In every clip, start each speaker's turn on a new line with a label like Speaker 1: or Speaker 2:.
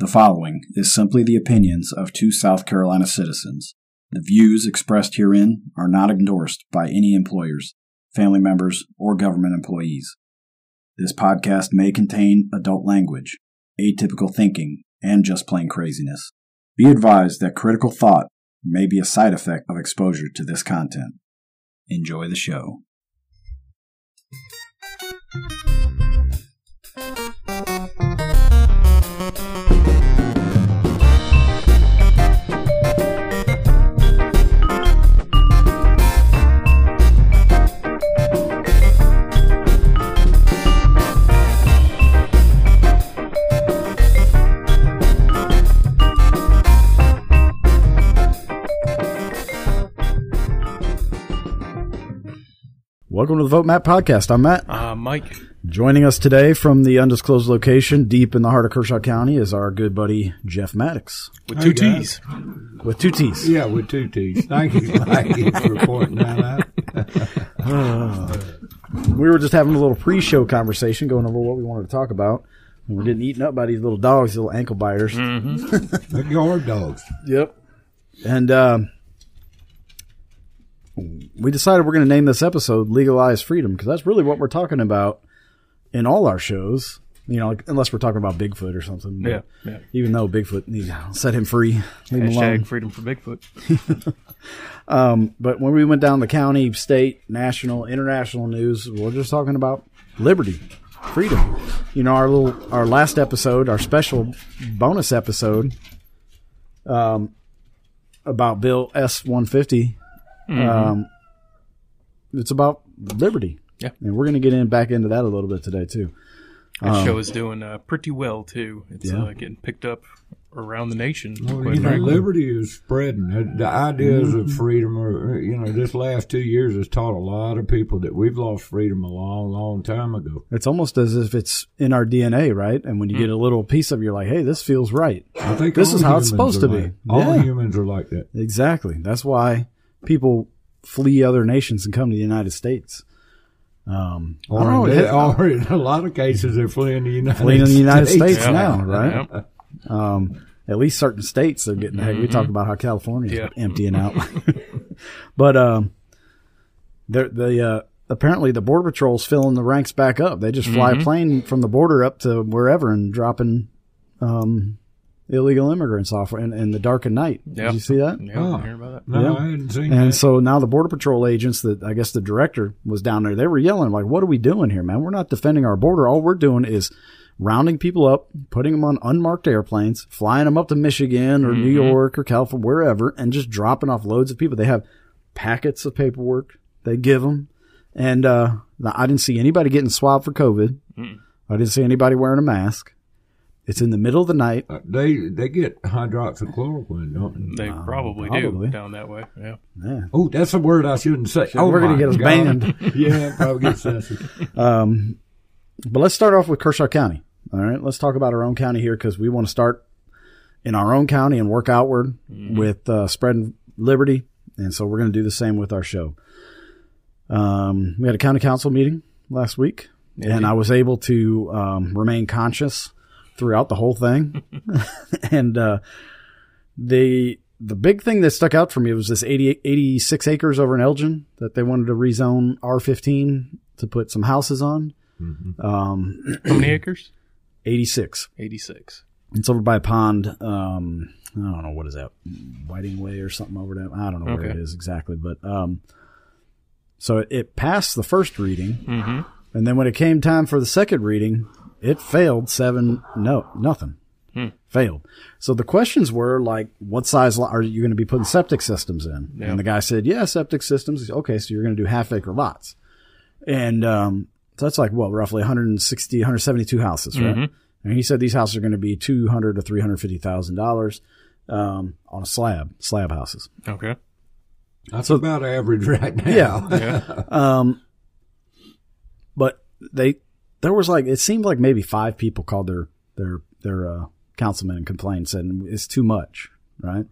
Speaker 1: The following is simply the opinions of two South Carolina citizens. The views expressed herein are not endorsed by any employers, family members, or government employees. This podcast may contain adult language, atypical thinking, and just plain craziness. Be advised that critical thought may be a side effect of exposure to this content. Enjoy the show. Welcome to the Vote Matt podcast. I'm Matt.
Speaker 2: Uh, Mike.
Speaker 1: Joining us today from the undisclosed location deep in the heart of Kershaw County is our good buddy Jeff Mattox
Speaker 2: with two
Speaker 3: guys.
Speaker 2: T's.
Speaker 1: with two T's.
Speaker 3: Yeah, with two T's. Thank you, thank you for pointing that out.
Speaker 1: We were just having a little pre-show conversation going over what we wanted to talk about. And we're getting eaten up by these little dogs, these little ankle biters.
Speaker 3: The guard dogs.
Speaker 1: Yep. And um, we decided we're going to name this episode "Legalize Freedom" because that's really what we're talking about in all our shows. You know, like, unless we're talking about Bigfoot or something.
Speaker 2: Yeah, yeah.
Speaker 1: Even though Bigfoot, needs set him free, leave him alone.
Speaker 2: Freedom for Bigfoot.
Speaker 1: Um, but when we went down the county, state, national, international news, we're just talking about liberty, freedom. You know, our little, our last episode, our special bonus episode, um, about Bill S one Um, it's about liberty.
Speaker 2: Yeah.
Speaker 1: and we're going to get in back into that a little bit today too.
Speaker 2: That show is doing uh, pretty well too. It's
Speaker 1: Yeah.
Speaker 2: uh, getting picked up around the nation.
Speaker 3: Well, you know, liberty is spreading. The, the ideas of freedom are, you know, this last two years has taught a lot of people that we've lost freedom a long, long time ago.
Speaker 1: It's almost as if it's in our DNA, right? And when you get a little piece of, it, you're like, hey, this feels right.
Speaker 3: I think
Speaker 1: This is how it's supposed
Speaker 3: are
Speaker 1: to be.
Speaker 3: like- All
Speaker 1: Yeah.
Speaker 3: humans are like that.
Speaker 1: Exactly. That's why people flee other nations and come to the United States. Um, don't
Speaker 3: in,
Speaker 1: it-
Speaker 3: or in a lot of cases, they're fleeing the United
Speaker 1: fleeing in the United States
Speaker 2: Yeah.
Speaker 1: now, right?
Speaker 2: Yeah.
Speaker 1: Um, at least certain states are getting. Hey, we talked about how California is
Speaker 2: Yeah.
Speaker 1: emptying out, but um, the the uh, apparently the border patrol's filling the ranks back up. They just fly a plane from the border up to wherever and dropping um, illegal immigrants off in, in the dark of night.
Speaker 2: Yeah.
Speaker 1: Did you see that?
Speaker 2: Yeah,
Speaker 3: Oh.
Speaker 2: I hear about that.
Speaker 3: No,
Speaker 1: Yeah.
Speaker 3: I hadn't seen
Speaker 1: And
Speaker 3: that.
Speaker 1: so now the border patrol agents that I guess the director was down there, they were yelling like, "What are we doing here, man? We're not defending our border. All we're doing is rounding people up, putting them on unmarked airplanes, flying them up to Michigan or New York or California, wherever, and just dropping off loads of people. They have packets of paperwork they give them, and uh, I didn't see anybody getting swabbed for COVID. I didn't see anybody wearing a mask. It's in the middle of the night.
Speaker 3: Uh, they they get hydroxychloroquine, don't they?
Speaker 2: They probably,
Speaker 1: probably.
Speaker 2: do down that way. Yeah.
Speaker 1: Yeah.
Speaker 3: Oh, that's a word I shouldn't say. oh,
Speaker 1: we're gonna get us
Speaker 3: God.
Speaker 1: banned.
Speaker 3: yeah, probably get sensitive.
Speaker 1: Um, but let's start off with Kershaw County. All right, let's talk about our own county here because we want to start in our own county and work outward with uh, spreading liberty, and so we're going to do the same with our show. Um, we had a county council meeting last week, and I was able to um, remain conscious throughout the whole thing, and uh, the the big thing that stuck out for me was this 80, 86 acres over in Elgin that they wanted to rezone R15 to put some houses on. Um,
Speaker 2: How many acres?
Speaker 1: 86.
Speaker 2: 86.
Speaker 1: It's over by a pond. Um, I don't know what is that, Whiting Way or something over there. I don't know where it is exactly, but um, so it, it passed the first reading,
Speaker 2: Mm-hmm.
Speaker 1: and then when it came time for the second reading, it failed seven. No, nothing. Failed. So the questions were like, what size lot are you going to be putting septic systems in?
Speaker 2: Yeah.
Speaker 1: And the guy said, yeah, septic systems. Said, Okay, so you're going to do half acre lots. And um, so that's like, what, roughly 160, 172 houses, right?
Speaker 2: Mhm.
Speaker 1: And he said these houses are going to be 200 to $350,000 um, on a slab, slab houses.
Speaker 2: Okay.
Speaker 3: That's about average right now.
Speaker 1: Yeah.
Speaker 2: Yeah.
Speaker 1: Um, but they, there was like, it seemed like maybe five people called their, their, their, uh, councilman and complained, said it's too much, right?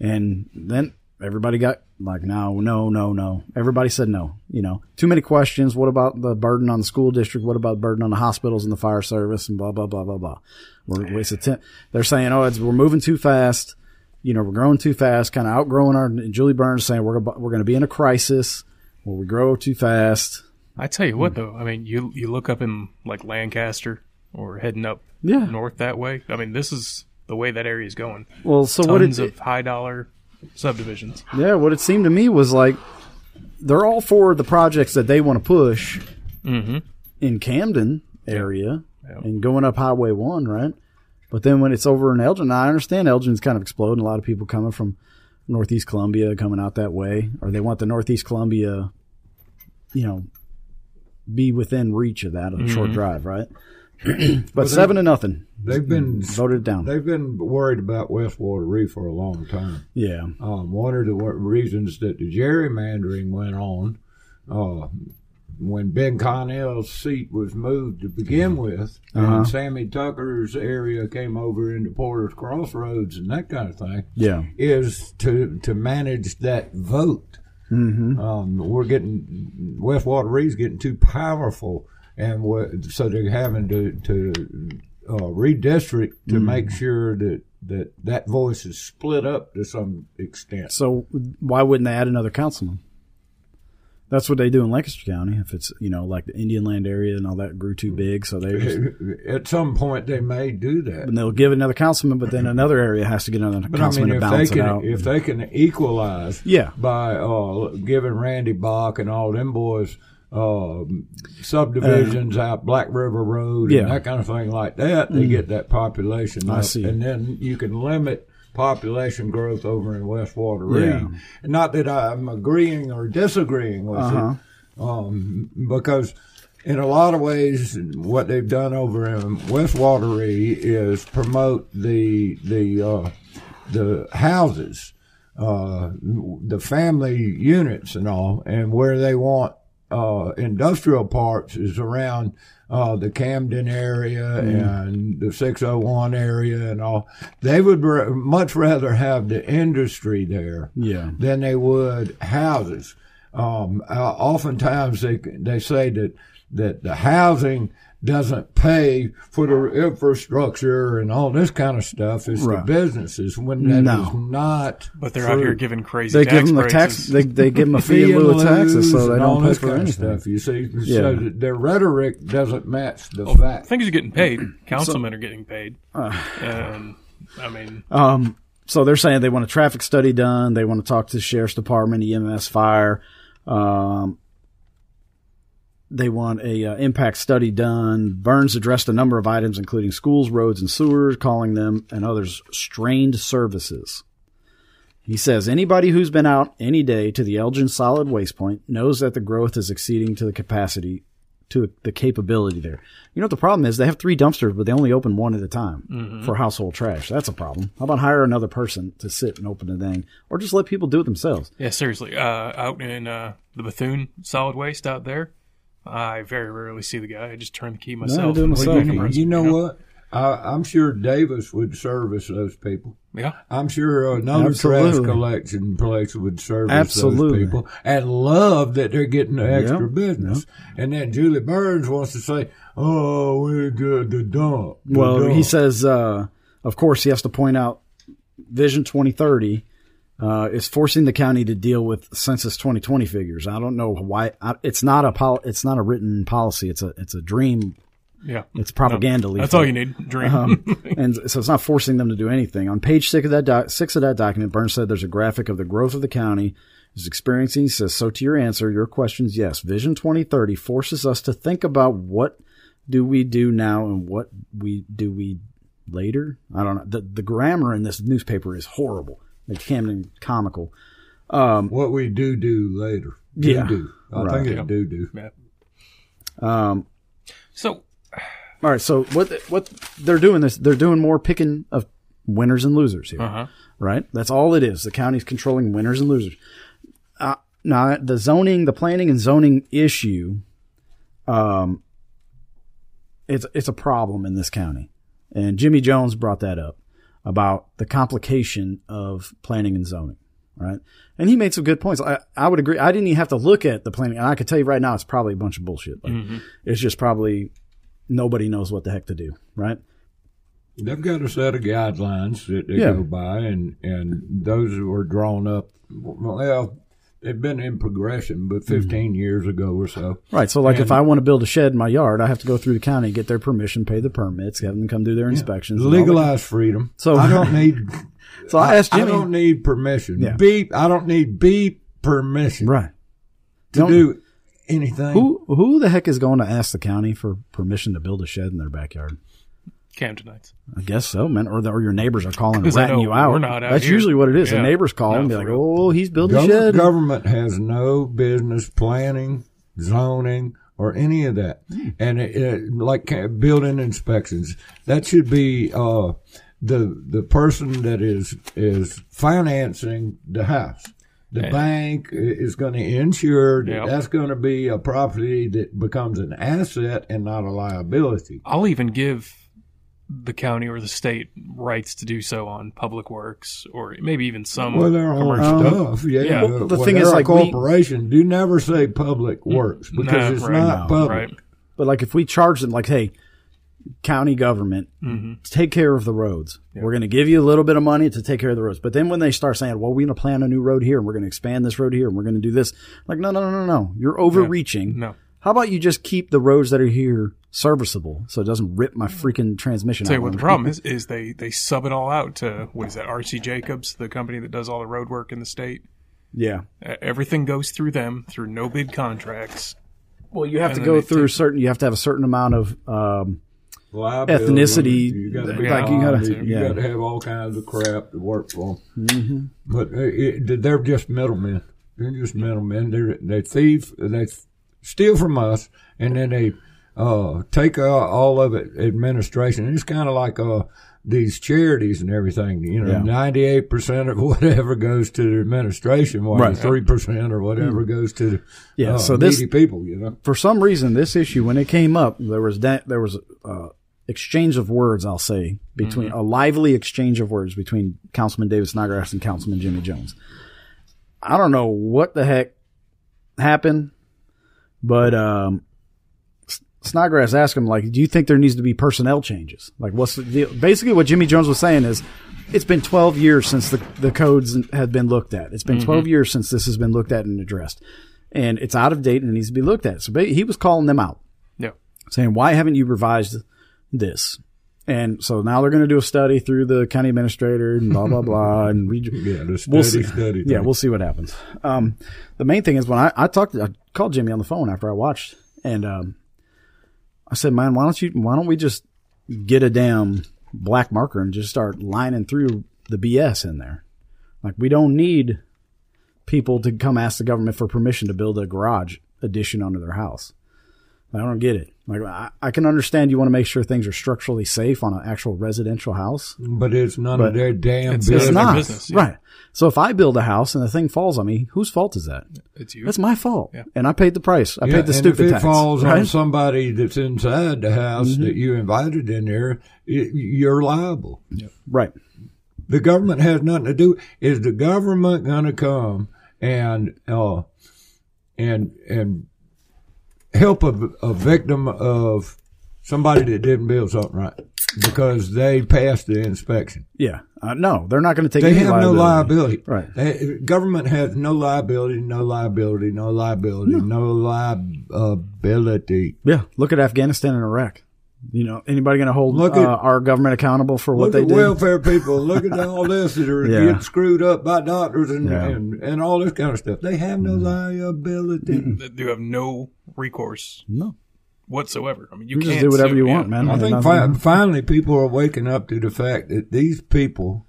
Speaker 1: And then everybody got like no, no, no, no. Everybody said no. You know, too many questions. What about the burden on the school district? What about the burden on the hospitals and the fire service and blah blah blah blah blah. We're, it's a ten, they're saying, oh, it's, we're moving too fast. You know, we're growing too fast, kind of outgrowing our. Julie Burns saying we're we're going to be in a crisis where we grow too fast.
Speaker 2: I tell you what, though, I mean, you you look up in like Lancaster or heading up
Speaker 1: Yeah.
Speaker 2: north that way. I mean, this is the way that area is going.
Speaker 1: Well, so what
Speaker 2: Tons
Speaker 1: it,
Speaker 2: of high dollar subdivisions.
Speaker 1: Yeah, what it seemed to me was like they're all for the projects that they want to push
Speaker 2: Mm-hmm.
Speaker 1: in Camden area
Speaker 2: Yeah.
Speaker 1: and going up Highway One, right? But then when it's over in Elgin, I understand Elgin's kind of exploding. A lot of people coming from Northeast Columbia coming out that way, or they want the Northeast Columbia, you know, be within reach of that, a short drive, right? but seven to nothing,
Speaker 3: They've been
Speaker 1: voted down.
Speaker 3: they've been worried about West Wateree for a long time.
Speaker 1: yeah,
Speaker 3: Um, one of the reasons that the gerrymandering went on uh, when Ben Connell's seat was moved to begin with,
Speaker 1: Uh-huh.
Speaker 3: and Sammy Tucker's area came over into Porter's Crossroads and that kind of thing,
Speaker 1: yeah,
Speaker 3: is to to manage that vote.
Speaker 1: Mm-hmm.
Speaker 3: Um, we're getting West Wateree's getting too powerful, and so they're having to to uh, redistrict to
Speaker 1: Mm-hmm.
Speaker 3: make sure that that that voice is split up to some extent.
Speaker 1: So why wouldn't they add another councilman? That's what they do in Lancaster County. If it's you know like the Indian Land area and all that grew too big, so they just,
Speaker 3: At some point, they may do that.
Speaker 1: and they'll give another councilman, but then another area has to get another
Speaker 3: But I
Speaker 1: councilman
Speaker 3: mean,
Speaker 1: to
Speaker 3: if they
Speaker 1: balance it
Speaker 3: can
Speaker 1: out.
Speaker 3: if they can equalize
Speaker 1: yeah,
Speaker 3: by uh, giving Randy Bach and all them boys uh, subdivisions out Black River Road
Speaker 1: Yeah. Mm.
Speaker 3: and that kind of thing like that, they get that population
Speaker 1: I see.
Speaker 3: and then you can limit population growth over in Westwater
Speaker 1: Yeah.
Speaker 3: Reed. Not that I'm agreeing or disagreeing with
Speaker 1: Uh-huh.
Speaker 3: it, um, because in a lot of ways, what they've done over in West Wateree is promote the the uh, the houses, uh, the family units and all, and where they want uh, industrial parks is around uh, the Camden area and the 601 area and all. They would r- much rather have the industry there
Speaker 1: yeah,
Speaker 3: than they would houses. Um, uh, oftentimes they they say that that the housing doesn't pay for the infrastructure and all this kind of stuff. It's
Speaker 1: Right.
Speaker 3: the businesses when that is
Speaker 1: No.
Speaker 3: not.
Speaker 2: But they're out here giving crazy
Speaker 1: they
Speaker 2: tax
Speaker 1: give them a tax. They they give them a fee
Speaker 3: Fee
Speaker 1: in
Speaker 3: and
Speaker 1: lieu of taxes, so they don't pay for
Speaker 3: kind
Speaker 1: anything.
Speaker 3: stuff. You see,
Speaker 1: Yeah.
Speaker 3: so their rhetoric doesn't match the
Speaker 2: Well,
Speaker 3: fact.
Speaker 2: things are getting paid. Councilmen are getting paid. and I mean,
Speaker 1: Um, so they're saying they want a traffic study done. They want to talk to the sheriff's department, EMS, fire. Um, they want a uh, impact study done. Burns addressed a number of items, including schools, roads, and sewers, calling them and others strained services. He says anybody who's been out any day to the Elgin solid waste point knows that the growth is exceeding to the capacity, to the capability there. You know what the problem is? They have three dumpsters, but they only open one at a time for household trash. That's a problem. How about hire another person to sit and open the thing, or just let people do it themselves?
Speaker 2: yeah, seriously. Uh, out in uh, the Bethune solid waste out there, I very rarely see the guy. I just turn the key myself.
Speaker 1: do it
Speaker 2: and
Speaker 1: myself,
Speaker 2: leave
Speaker 1: man.
Speaker 2: numbers,
Speaker 3: You know what? I, I'm sure Davis would service those people.
Speaker 2: Yeah.
Speaker 3: I'm sure another
Speaker 1: Absolutely.
Speaker 3: trash collection place would service
Speaker 1: Absolutely.
Speaker 3: those people and love that they're getting the extra
Speaker 1: Yep,
Speaker 3: business. And then Julie Burns wants to say, "Oh, we the, the dump." the
Speaker 1: Well,
Speaker 3: dump."
Speaker 1: he says, uh, of course, he has to point out Vision 2030 uh, is forcing the county to deal with Census 2020 figures. I don't know why. I, it's not a pol- It's not a written policy. It's a it's a dream.
Speaker 2: Yeah.
Speaker 1: It's propaganda.
Speaker 2: That's all you need. Dream.
Speaker 1: Um, and so it's not forcing them to do anything. On page six of that doc- six of that document, Burns said there's a graphic of the growth of the county is experiencing. He says so. To your answer, your question is yes. Vision 2030 forces us to think about what do we do now and what we do we later. I don't know. The the grammar in this newspaper is horrible. It's Camden comical.
Speaker 3: what we do do later. Do
Speaker 1: Yeah.
Speaker 3: do. I
Speaker 1: Right.
Speaker 3: think it's do do.
Speaker 2: Yeah.
Speaker 1: Um,
Speaker 2: So
Speaker 1: all right. So what what they're doing this they're doing more picking of winners and losers here.
Speaker 2: Uh-huh.
Speaker 1: right? That's all it is. The county's controlling winners and losers. Uh, now, the zoning, the planning and zoning issue, um, it's it's a problem in this county, and Jimmy Jones brought that up about the complication of planning and zoning. right? And he made some good points. I, I would agree. I didn't even have to look at the planning, and I could tell you right now, it's probably a bunch of bullshit. Like, mm-hmm. It's just probably nobody knows what the heck to do, right?
Speaker 3: They've got a set of guidelines that they
Speaker 1: Yeah.
Speaker 3: go by, and and those were drawn up. Well, they've been in progression, but mm-hmm. 15 years ago or so.
Speaker 1: Right. So, like, if I want to build a shed in my yard, I have to go through the county, get their permission, pay the permits, have them come do their inspections. and that.
Speaker 3: Legalize freedom.
Speaker 1: So-
Speaker 3: I don't need.
Speaker 1: So I asked Jimmy.
Speaker 3: I don't need permission.
Speaker 1: Yeah.
Speaker 3: Beep. I don't need beep permission
Speaker 1: right.
Speaker 3: to
Speaker 1: Don't-
Speaker 3: do anything.
Speaker 1: Who who the heck is going to ask the county for permission to build a shed in their backyard?
Speaker 2: Camdenites.
Speaker 1: I guess so, man. Or, the, or your neighbors are calling and
Speaker 2: 'Cause I
Speaker 1: ratting you out.
Speaker 2: we're not out
Speaker 1: That's
Speaker 2: here.
Speaker 1: usually what it is. The
Speaker 2: Yeah.
Speaker 1: neighbors call
Speaker 2: No,
Speaker 1: and be like,
Speaker 2: real.
Speaker 1: "Oh, he's building a
Speaker 3: Gov-
Speaker 1: shed."
Speaker 3: Government has no business planning, zoning, or any of that.
Speaker 1: Hmm.
Speaker 3: And it, it, like building inspections, that should be uh, the the person that is is financing the house. The
Speaker 2: Yeah.
Speaker 3: bank is going to ensure that
Speaker 2: Yep.
Speaker 3: that's going to be a property that becomes an asset and not a liability.
Speaker 2: I'll even give the county or the state rights to do so on public works or maybe even some
Speaker 3: Well, their own
Speaker 2: commercial.
Speaker 3: stuff, yeah.
Speaker 2: Yeah.
Speaker 1: Well, the
Speaker 3: when
Speaker 1: thing is,
Speaker 3: they're a
Speaker 1: like, we-
Speaker 3: corporation, do never say public works because
Speaker 2: Nah,
Speaker 3: it's
Speaker 2: right,
Speaker 3: not
Speaker 1: no,
Speaker 3: public.
Speaker 2: right?
Speaker 1: But like, if we charge them, like, "Hey, county government,
Speaker 2: Mm-hmm.
Speaker 1: take care of the roads. We're going to give you a little bit of money to take care of the roads." But then when they start saying, "Well, we're going to plan a new road here, and we're going to expand this road here, and we're going to do this," like, no, no, no, no, no, you're overreaching.
Speaker 2: No.
Speaker 1: How about you just keep the roads that are here serviceable so it doesn't rip my freaking transmission
Speaker 2: Tell
Speaker 1: out?
Speaker 2: you what the problem is is they they sub it all out to what is that RC Jacobs, the company that does all the road work in the state.
Speaker 1: Yeah.
Speaker 2: Uh, Everything goes through them through no bid contracts.
Speaker 1: Well, you have
Speaker 2: And
Speaker 1: to go through
Speaker 2: take-
Speaker 1: certain. You have to have a certain amount of. Um,
Speaker 3: liability.
Speaker 1: Ethnicity,
Speaker 3: You got to
Speaker 2: like,
Speaker 1: you gotta-
Speaker 3: you
Speaker 1: yeah.
Speaker 3: got to have all kinds of crap to work for. Mm-hmm. But it, it, they're just middlemen. They're just middlemen. They're they thief. They steal from us, and then they uh, take uh, all of it administration. It's kind of like uh, these charities and everything. You know, ninety eight percent of whatever goes to the administration, while
Speaker 1: Right.
Speaker 3: three percent or whatever goes to the
Speaker 1: Yeah,
Speaker 3: uh,
Speaker 1: so this-
Speaker 3: needy people. You know.
Speaker 1: for some reason, this issue when it came up, there was that there was uh, exchange of words. I'll say between a lively exchange of words between Councilman David Snodgrass and Councilman Jimmy Jones. I don't know what the heck happened, but um, Snodgrass asked him like, "Do you think there needs to be personnel changes? Like, what's the deal?" Basically, what Jimmy Jones was saying is. It's been 12 years since the, the codes had been looked at. It's been 12 years since this has been looked at and addressed. And it's out of date and it needs to be looked at. So ba- he was calling them out
Speaker 2: Yeah.
Speaker 1: saying, why haven't you revised this? And so now they're going to do a study through the county administrator and blah, blah, blah. And we,
Speaker 3: Yeah, the study,
Speaker 1: we'll see.
Speaker 3: study.
Speaker 1: Yeah,
Speaker 3: thing.
Speaker 1: we'll see what happens. Um, the main thing is when I, I talked, I called Jimmy on the phone after I watched and, um, I said, man, why don't you, why don't we just get a damn black marker and just start lining through the BS in there? Like we don't need people to come ask the government for permission to build a garage addition onto their house. I don't get it. Like I, I can understand you want to make sure things are structurally safe on an actual residential house.
Speaker 3: But it's none
Speaker 1: But
Speaker 3: of their damn
Speaker 2: it's-
Speaker 3: business.
Speaker 1: It's not
Speaker 2: business, yeah.
Speaker 1: right. So if I build a house and the thing falls on me, whose fault is that?
Speaker 2: It's you.
Speaker 1: That's my fault.
Speaker 2: Yeah.
Speaker 1: And I paid the price. I
Speaker 3: Yeah,
Speaker 1: paid the
Speaker 3: and
Speaker 1: stupid
Speaker 3: if it
Speaker 1: tax.
Speaker 3: falls
Speaker 1: right?
Speaker 3: on somebody that's inside the house that you invited in there, it, you're liable.
Speaker 1: right.
Speaker 3: The government has nothing to do. Is the government going to come and uh, and and help a, a victim of somebody that didn't build something right because they passed the inspection?
Speaker 1: Yeah. Uh, no, they're not going to take
Speaker 3: it.
Speaker 1: They
Speaker 3: have no liability.
Speaker 1: Right.
Speaker 3: They- government has no liability, no liability, no liability, no liability.
Speaker 1: Yeah. Look at Afghanistan and Iraq. You know, anybody going to hold
Speaker 3: Look
Speaker 1: uh, our government accountable for what they
Speaker 3: at
Speaker 1: did?
Speaker 3: welfare people. Look at all this that are
Speaker 1: Yeah.
Speaker 3: getting screwed up by doctors and,
Speaker 1: Yeah.
Speaker 3: and, and all this kind of stuff. They have no liability.
Speaker 2: That you have no recourse
Speaker 1: no.
Speaker 2: Whatsoever. I mean, you
Speaker 1: You
Speaker 2: can't
Speaker 1: just do whatever you want, man.
Speaker 3: I
Speaker 1: And
Speaker 3: think fi- finally people are waking up to the fact that these people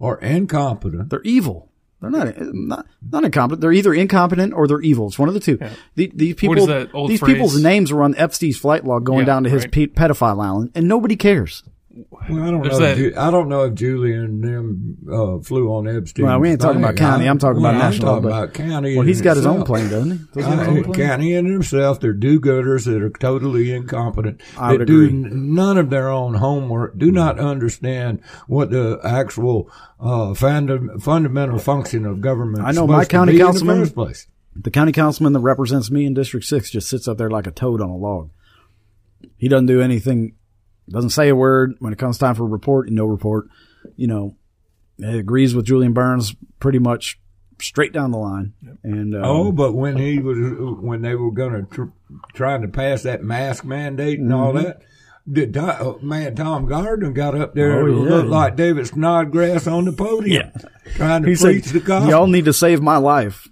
Speaker 3: are incompetent.
Speaker 1: They're evil. They're not not not incompetent. They're either incompetent or they're evil. It's one of the two. The, these people,
Speaker 2: is that old
Speaker 1: these
Speaker 2: phrase?
Speaker 1: people's names were on Epstein's flight log going
Speaker 2: Yeah,
Speaker 1: down to his
Speaker 2: right.
Speaker 1: pe- pedophile island, and nobody cares.
Speaker 3: Well, I don't
Speaker 2: There's
Speaker 3: know. If
Speaker 2: that-
Speaker 3: Ju- I don't know if Julian and them uh, flew on Epstein.
Speaker 1: Well, we ain't talking about county. I'm talking about national,
Speaker 3: I'm talking about county.
Speaker 1: Well,
Speaker 3: in
Speaker 1: he's got his own plane, doesn't he? Doesn't he have
Speaker 3: I-
Speaker 1: own plane?
Speaker 3: county and himself, they're do-gooders that are totally incompetent.
Speaker 1: I would
Speaker 3: that do
Speaker 1: agree.
Speaker 3: none of their own homework, do not understand what the actual uh, funda- fundamental function of government.
Speaker 1: I know my county
Speaker 3: be in the
Speaker 1: councilman-
Speaker 3: first place.
Speaker 1: The county councilman that represents me in District 6 just sits up there like a toad on a log. He doesn't do anything, doesn't say a word. When it comes time for a report, and no report. You know, he agrees with Julian Burns pretty much straight down the line. And, uh,
Speaker 3: Oh, but when he was when they were going to tr- trying to pass that mask mandate and all
Speaker 1: Mm-hmm.
Speaker 3: that, did Tom, uh, man Tom Gardner got up there
Speaker 1: Oh,
Speaker 3: and
Speaker 1: yeah.
Speaker 3: looked like David Snodgrass on the podium, trying to
Speaker 1: he
Speaker 3: preach
Speaker 1: said,
Speaker 3: the gospel.
Speaker 1: y'all need to save my life.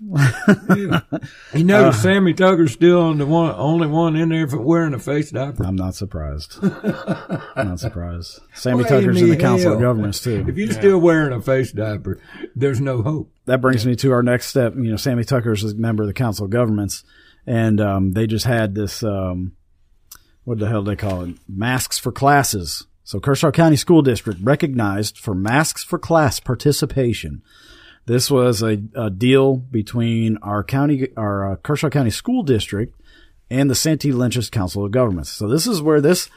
Speaker 3: You know, Sammy Tucker's still the one, only one in there for wearing a face diaper.
Speaker 1: I'm not surprised. I'm not surprised. Sammy
Speaker 3: Why
Speaker 1: Tucker's
Speaker 3: in
Speaker 1: in the
Speaker 3: the
Speaker 1: Council of? Governments too.
Speaker 3: If you're still wearing a face diaper, there's no hope.
Speaker 1: that brings me to our next step. You know, Sammy Tucker's a member of the Council of Governments, and um, they just had this. Um, what the hell do they call it? Masks for classes. So Kershaw County School District recognized for masks for class participation. This was a, a deal between our county, our uh, Kershaw County School District, and the Santee-Lynches Council of Governments. So this is where this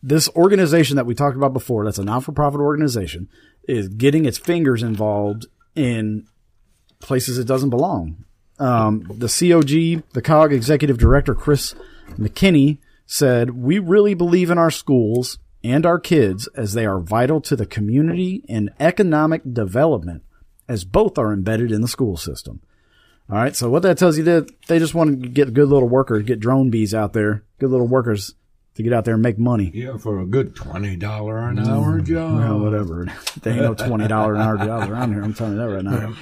Speaker 1: this organization that we talked about before, that's a non-for-profit organization, is getting its fingers involved in places it doesn't belong. Um, the COG, the COG executive director, Chris McKinney, said, We really believe in our schools and our kids as they are vital to the community and economic development, as both are embedded in the school system. All right, so what that tells you that they just want to get good little workers, get drone bees out there, good little workers to get out there and make money.
Speaker 3: Yeah, for a good twenty dollar an mm-hmm. hour job.
Speaker 1: Well, whatever. There ain't no twenty dollar an hour jobs around here. I'm telling you that right now.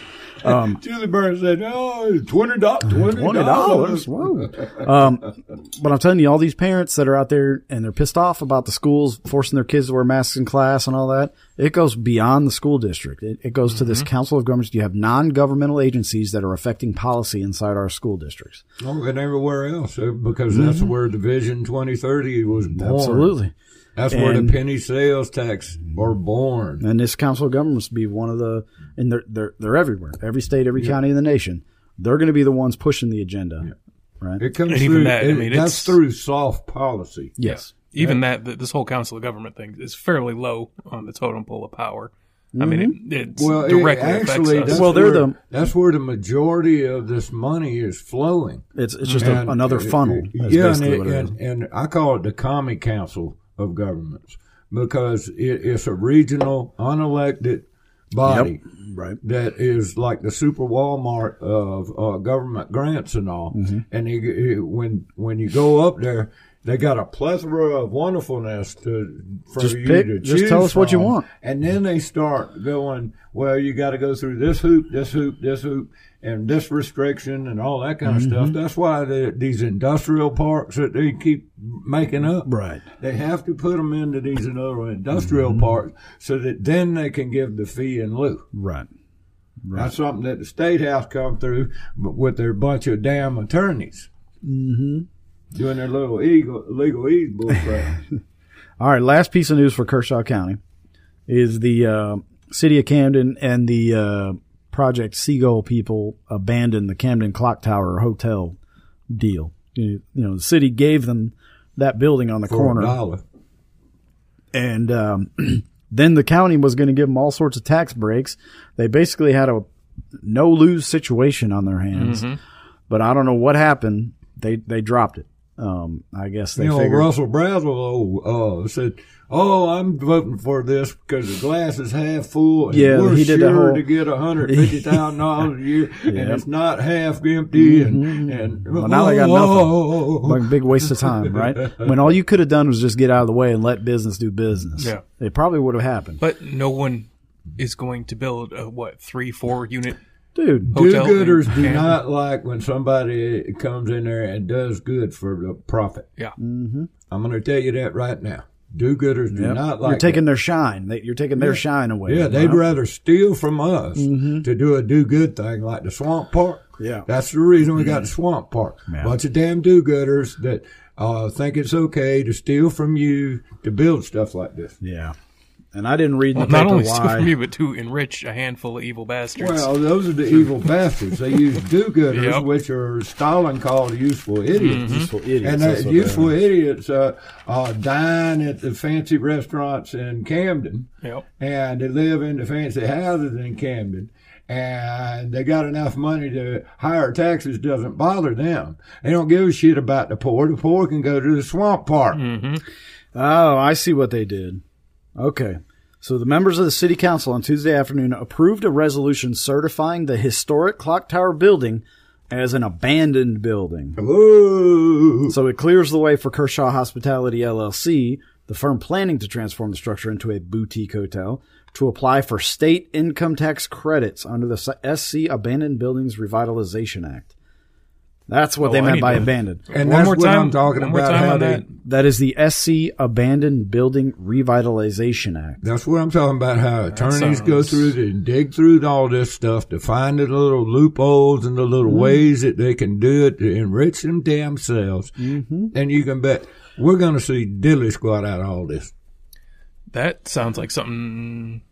Speaker 3: Julie Burns said, "Oh, twenty dollars, twenty
Speaker 1: dollars. Whoa. Um, but I'm telling you, all these parents that are out there and they're pissed off about the schools forcing their kids to wear masks in class and all that. It goes beyond the school district. It, it goes to this council of governments. You have non-governmental agencies that are affecting policy inside our school districts.
Speaker 3: Oh, and everywhere else, uh, because that's where Division 2030 was born.
Speaker 1: Absolutely.
Speaker 3: That's where the penny sales tax were born.
Speaker 1: And this council of governments be one of the, and they're, they're, they're everywhere. Every state, every county in the nation. They're going to be the ones pushing the agenda. Right.
Speaker 3: It comes
Speaker 2: And
Speaker 3: through,
Speaker 2: even that, I mean,
Speaker 3: that's
Speaker 2: it's-
Speaker 3: through soft policy.
Speaker 1: yes.
Speaker 2: Even that, this whole council of government thing is fairly low on the totem pole of power. I mean, it, mm-hmm. it's
Speaker 3: Well, it actually,
Speaker 2: affects
Speaker 3: that's
Speaker 2: us.
Speaker 1: Well, they're
Speaker 3: where,
Speaker 1: the-
Speaker 3: that's where the majority of this money is flowing.
Speaker 1: It's, it's just a, another funnel.
Speaker 3: Yeah, and, it,
Speaker 1: what it is.
Speaker 3: and, and I call it the Commie Council of Governments because it, it's a regional, unelected body
Speaker 1: Right.
Speaker 3: that is like the super Walmart of uh, government grants and all.
Speaker 1: Mm-hmm.
Speaker 3: And you- when when you go up there, they got a plethora of wonderfulness to for
Speaker 1: Just
Speaker 3: you
Speaker 1: pick-
Speaker 3: to
Speaker 1: just tell us what you want.
Speaker 3: And then they start going, well, you got to go through this hoop, this hoop, this hoop, and this restriction and all that kind of
Speaker 1: Mm-hmm.
Speaker 3: stuff. That's why the, these industrial parks that they keep making up,
Speaker 1: Right.
Speaker 3: they have to put them into these other industrial
Speaker 1: Mm-hmm.
Speaker 3: parks so that then they can give the fee in lieu.
Speaker 1: Right.
Speaker 3: That's something that the state house come through with their bunch of damn attorneys. Mm-hmm. Doing their little legal, legal ease bullcrap.
Speaker 1: All right, last piece of news for Kershaw County is the uh, city of Camden and the uh, Project Seagull people abandoned the Camden Clock Tower Hotel deal. You, you know, the city gave them that building on the
Speaker 3: for a
Speaker 1: corner,
Speaker 3: dollar.
Speaker 1: and um, then the county was going to give them all sorts of tax breaks. They basically had a no lose situation on their hands, but I don't know what happened. They they dropped it. Um, I guess they
Speaker 3: You know,
Speaker 1: figured.
Speaker 3: Russell Braswell uh, said, "Oh, I'm voting for this because the glass is half full, and
Speaker 1: Yeah,
Speaker 3: we're
Speaker 1: he did
Speaker 3: sure
Speaker 1: whole-
Speaker 3: to get a hundred fifty thousand dollars a year, and it's not half empty." And and
Speaker 1: Mm-hmm. Well, now they got nothing.
Speaker 3: Oh,
Speaker 1: like a big waste of time, right? When all you could have done was just get out of the way and let business do business.
Speaker 2: Yeah.
Speaker 1: It probably would have happened.
Speaker 2: but no one is going to build a what three, four unit
Speaker 1: Dude,
Speaker 2: hotel.
Speaker 3: Do-gooders do not like when somebody comes in there and does good for the profit.
Speaker 2: Yeah,
Speaker 3: I'm going to tell you that right now. Do-gooders do
Speaker 1: Yep.
Speaker 3: not like
Speaker 1: you're taking
Speaker 3: that.
Speaker 1: their shine. They, you're taking their shine away.
Speaker 3: Yeah, they'd rather steal from us
Speaker 1: Mm-hmm.
Speaker 3: to do a do-good thing like the swamp park.
Speaker 1: Yeah.
Speaker 3: That's the reason we got the swamp park.
Speaker 1: Yeah.
Speaker 3: Bunch of damn do-gooders that uh, think it's okay to steal from you to build stuff like this.
Speaker 1: Yeah. And I didn't read in the
Speaker 2: Not
Speaker 1: paper
Speaker 2: only steal
Speaker 1: why.
Speaker 2: from you, but to enrich a handful of evil bastards.
Speaker 3: Well, those are the evil bastards. They use do-gooders,
Speaker 2: Yep.
Speaker 3: which are Stalin called useful idiots.
Speaker 1: Useful idiots,
Speaker 3: And
Speaker 1: that's
Speaker 3: the
Speaker 1: what they
Speaker 3: useful idiots uh, uh, dine at the fancy restaurants in Camden,
Speaker 2: yep.
Speaker 3: and they live in the fancy houses in Camden. And they got enough money to higher taxes doesn't bother them. They don't give a shit about the poor. The poor can go to the swamp park.
Speaker 1: Oh, I see what they did. Okay. So the members of the city council on Tuesday afternoon approved a resolution certifying the historic clock tower building as an abandoned building.
Speaker 3: Whoa!
Speaker 1: So it clears the way for Kershaw Hospitality LLC, the firm planning to transform the structure into a boutique hotel, to apply for state income tax credits under the SC Abandoned Buildings Revitalization Act. That's what
Speaker 2: Oh,
Speaker 1: they meant by
Speaker 2: to-
Speaker 1: abandoned.
Speaker 3: And
Speaker 2: One more time.
Speaker 3: I'm talking
Speaker 2: One more
Speaker 3: about.
Speaker 2: time on
Speaker 3: they-
Speaker 2: that.
Speaker 1: That is the SC Abandoned Building Revitalization Act.
Speaker 3: That's what I'm talking about. How attorneys go
Speaker 2: sounds-
Speaker 3: through and dig through all this stuff to find the little loopholes and the little
Speaker 1: Mm-hmm.
Speaker 3: ways that they can do it to enrich them damn selves.
Speaker 1: Mm-hmm.
Speaker 3: And you can bet we're going to see diddly squat out of all this.
Speaker 2: That sounds like something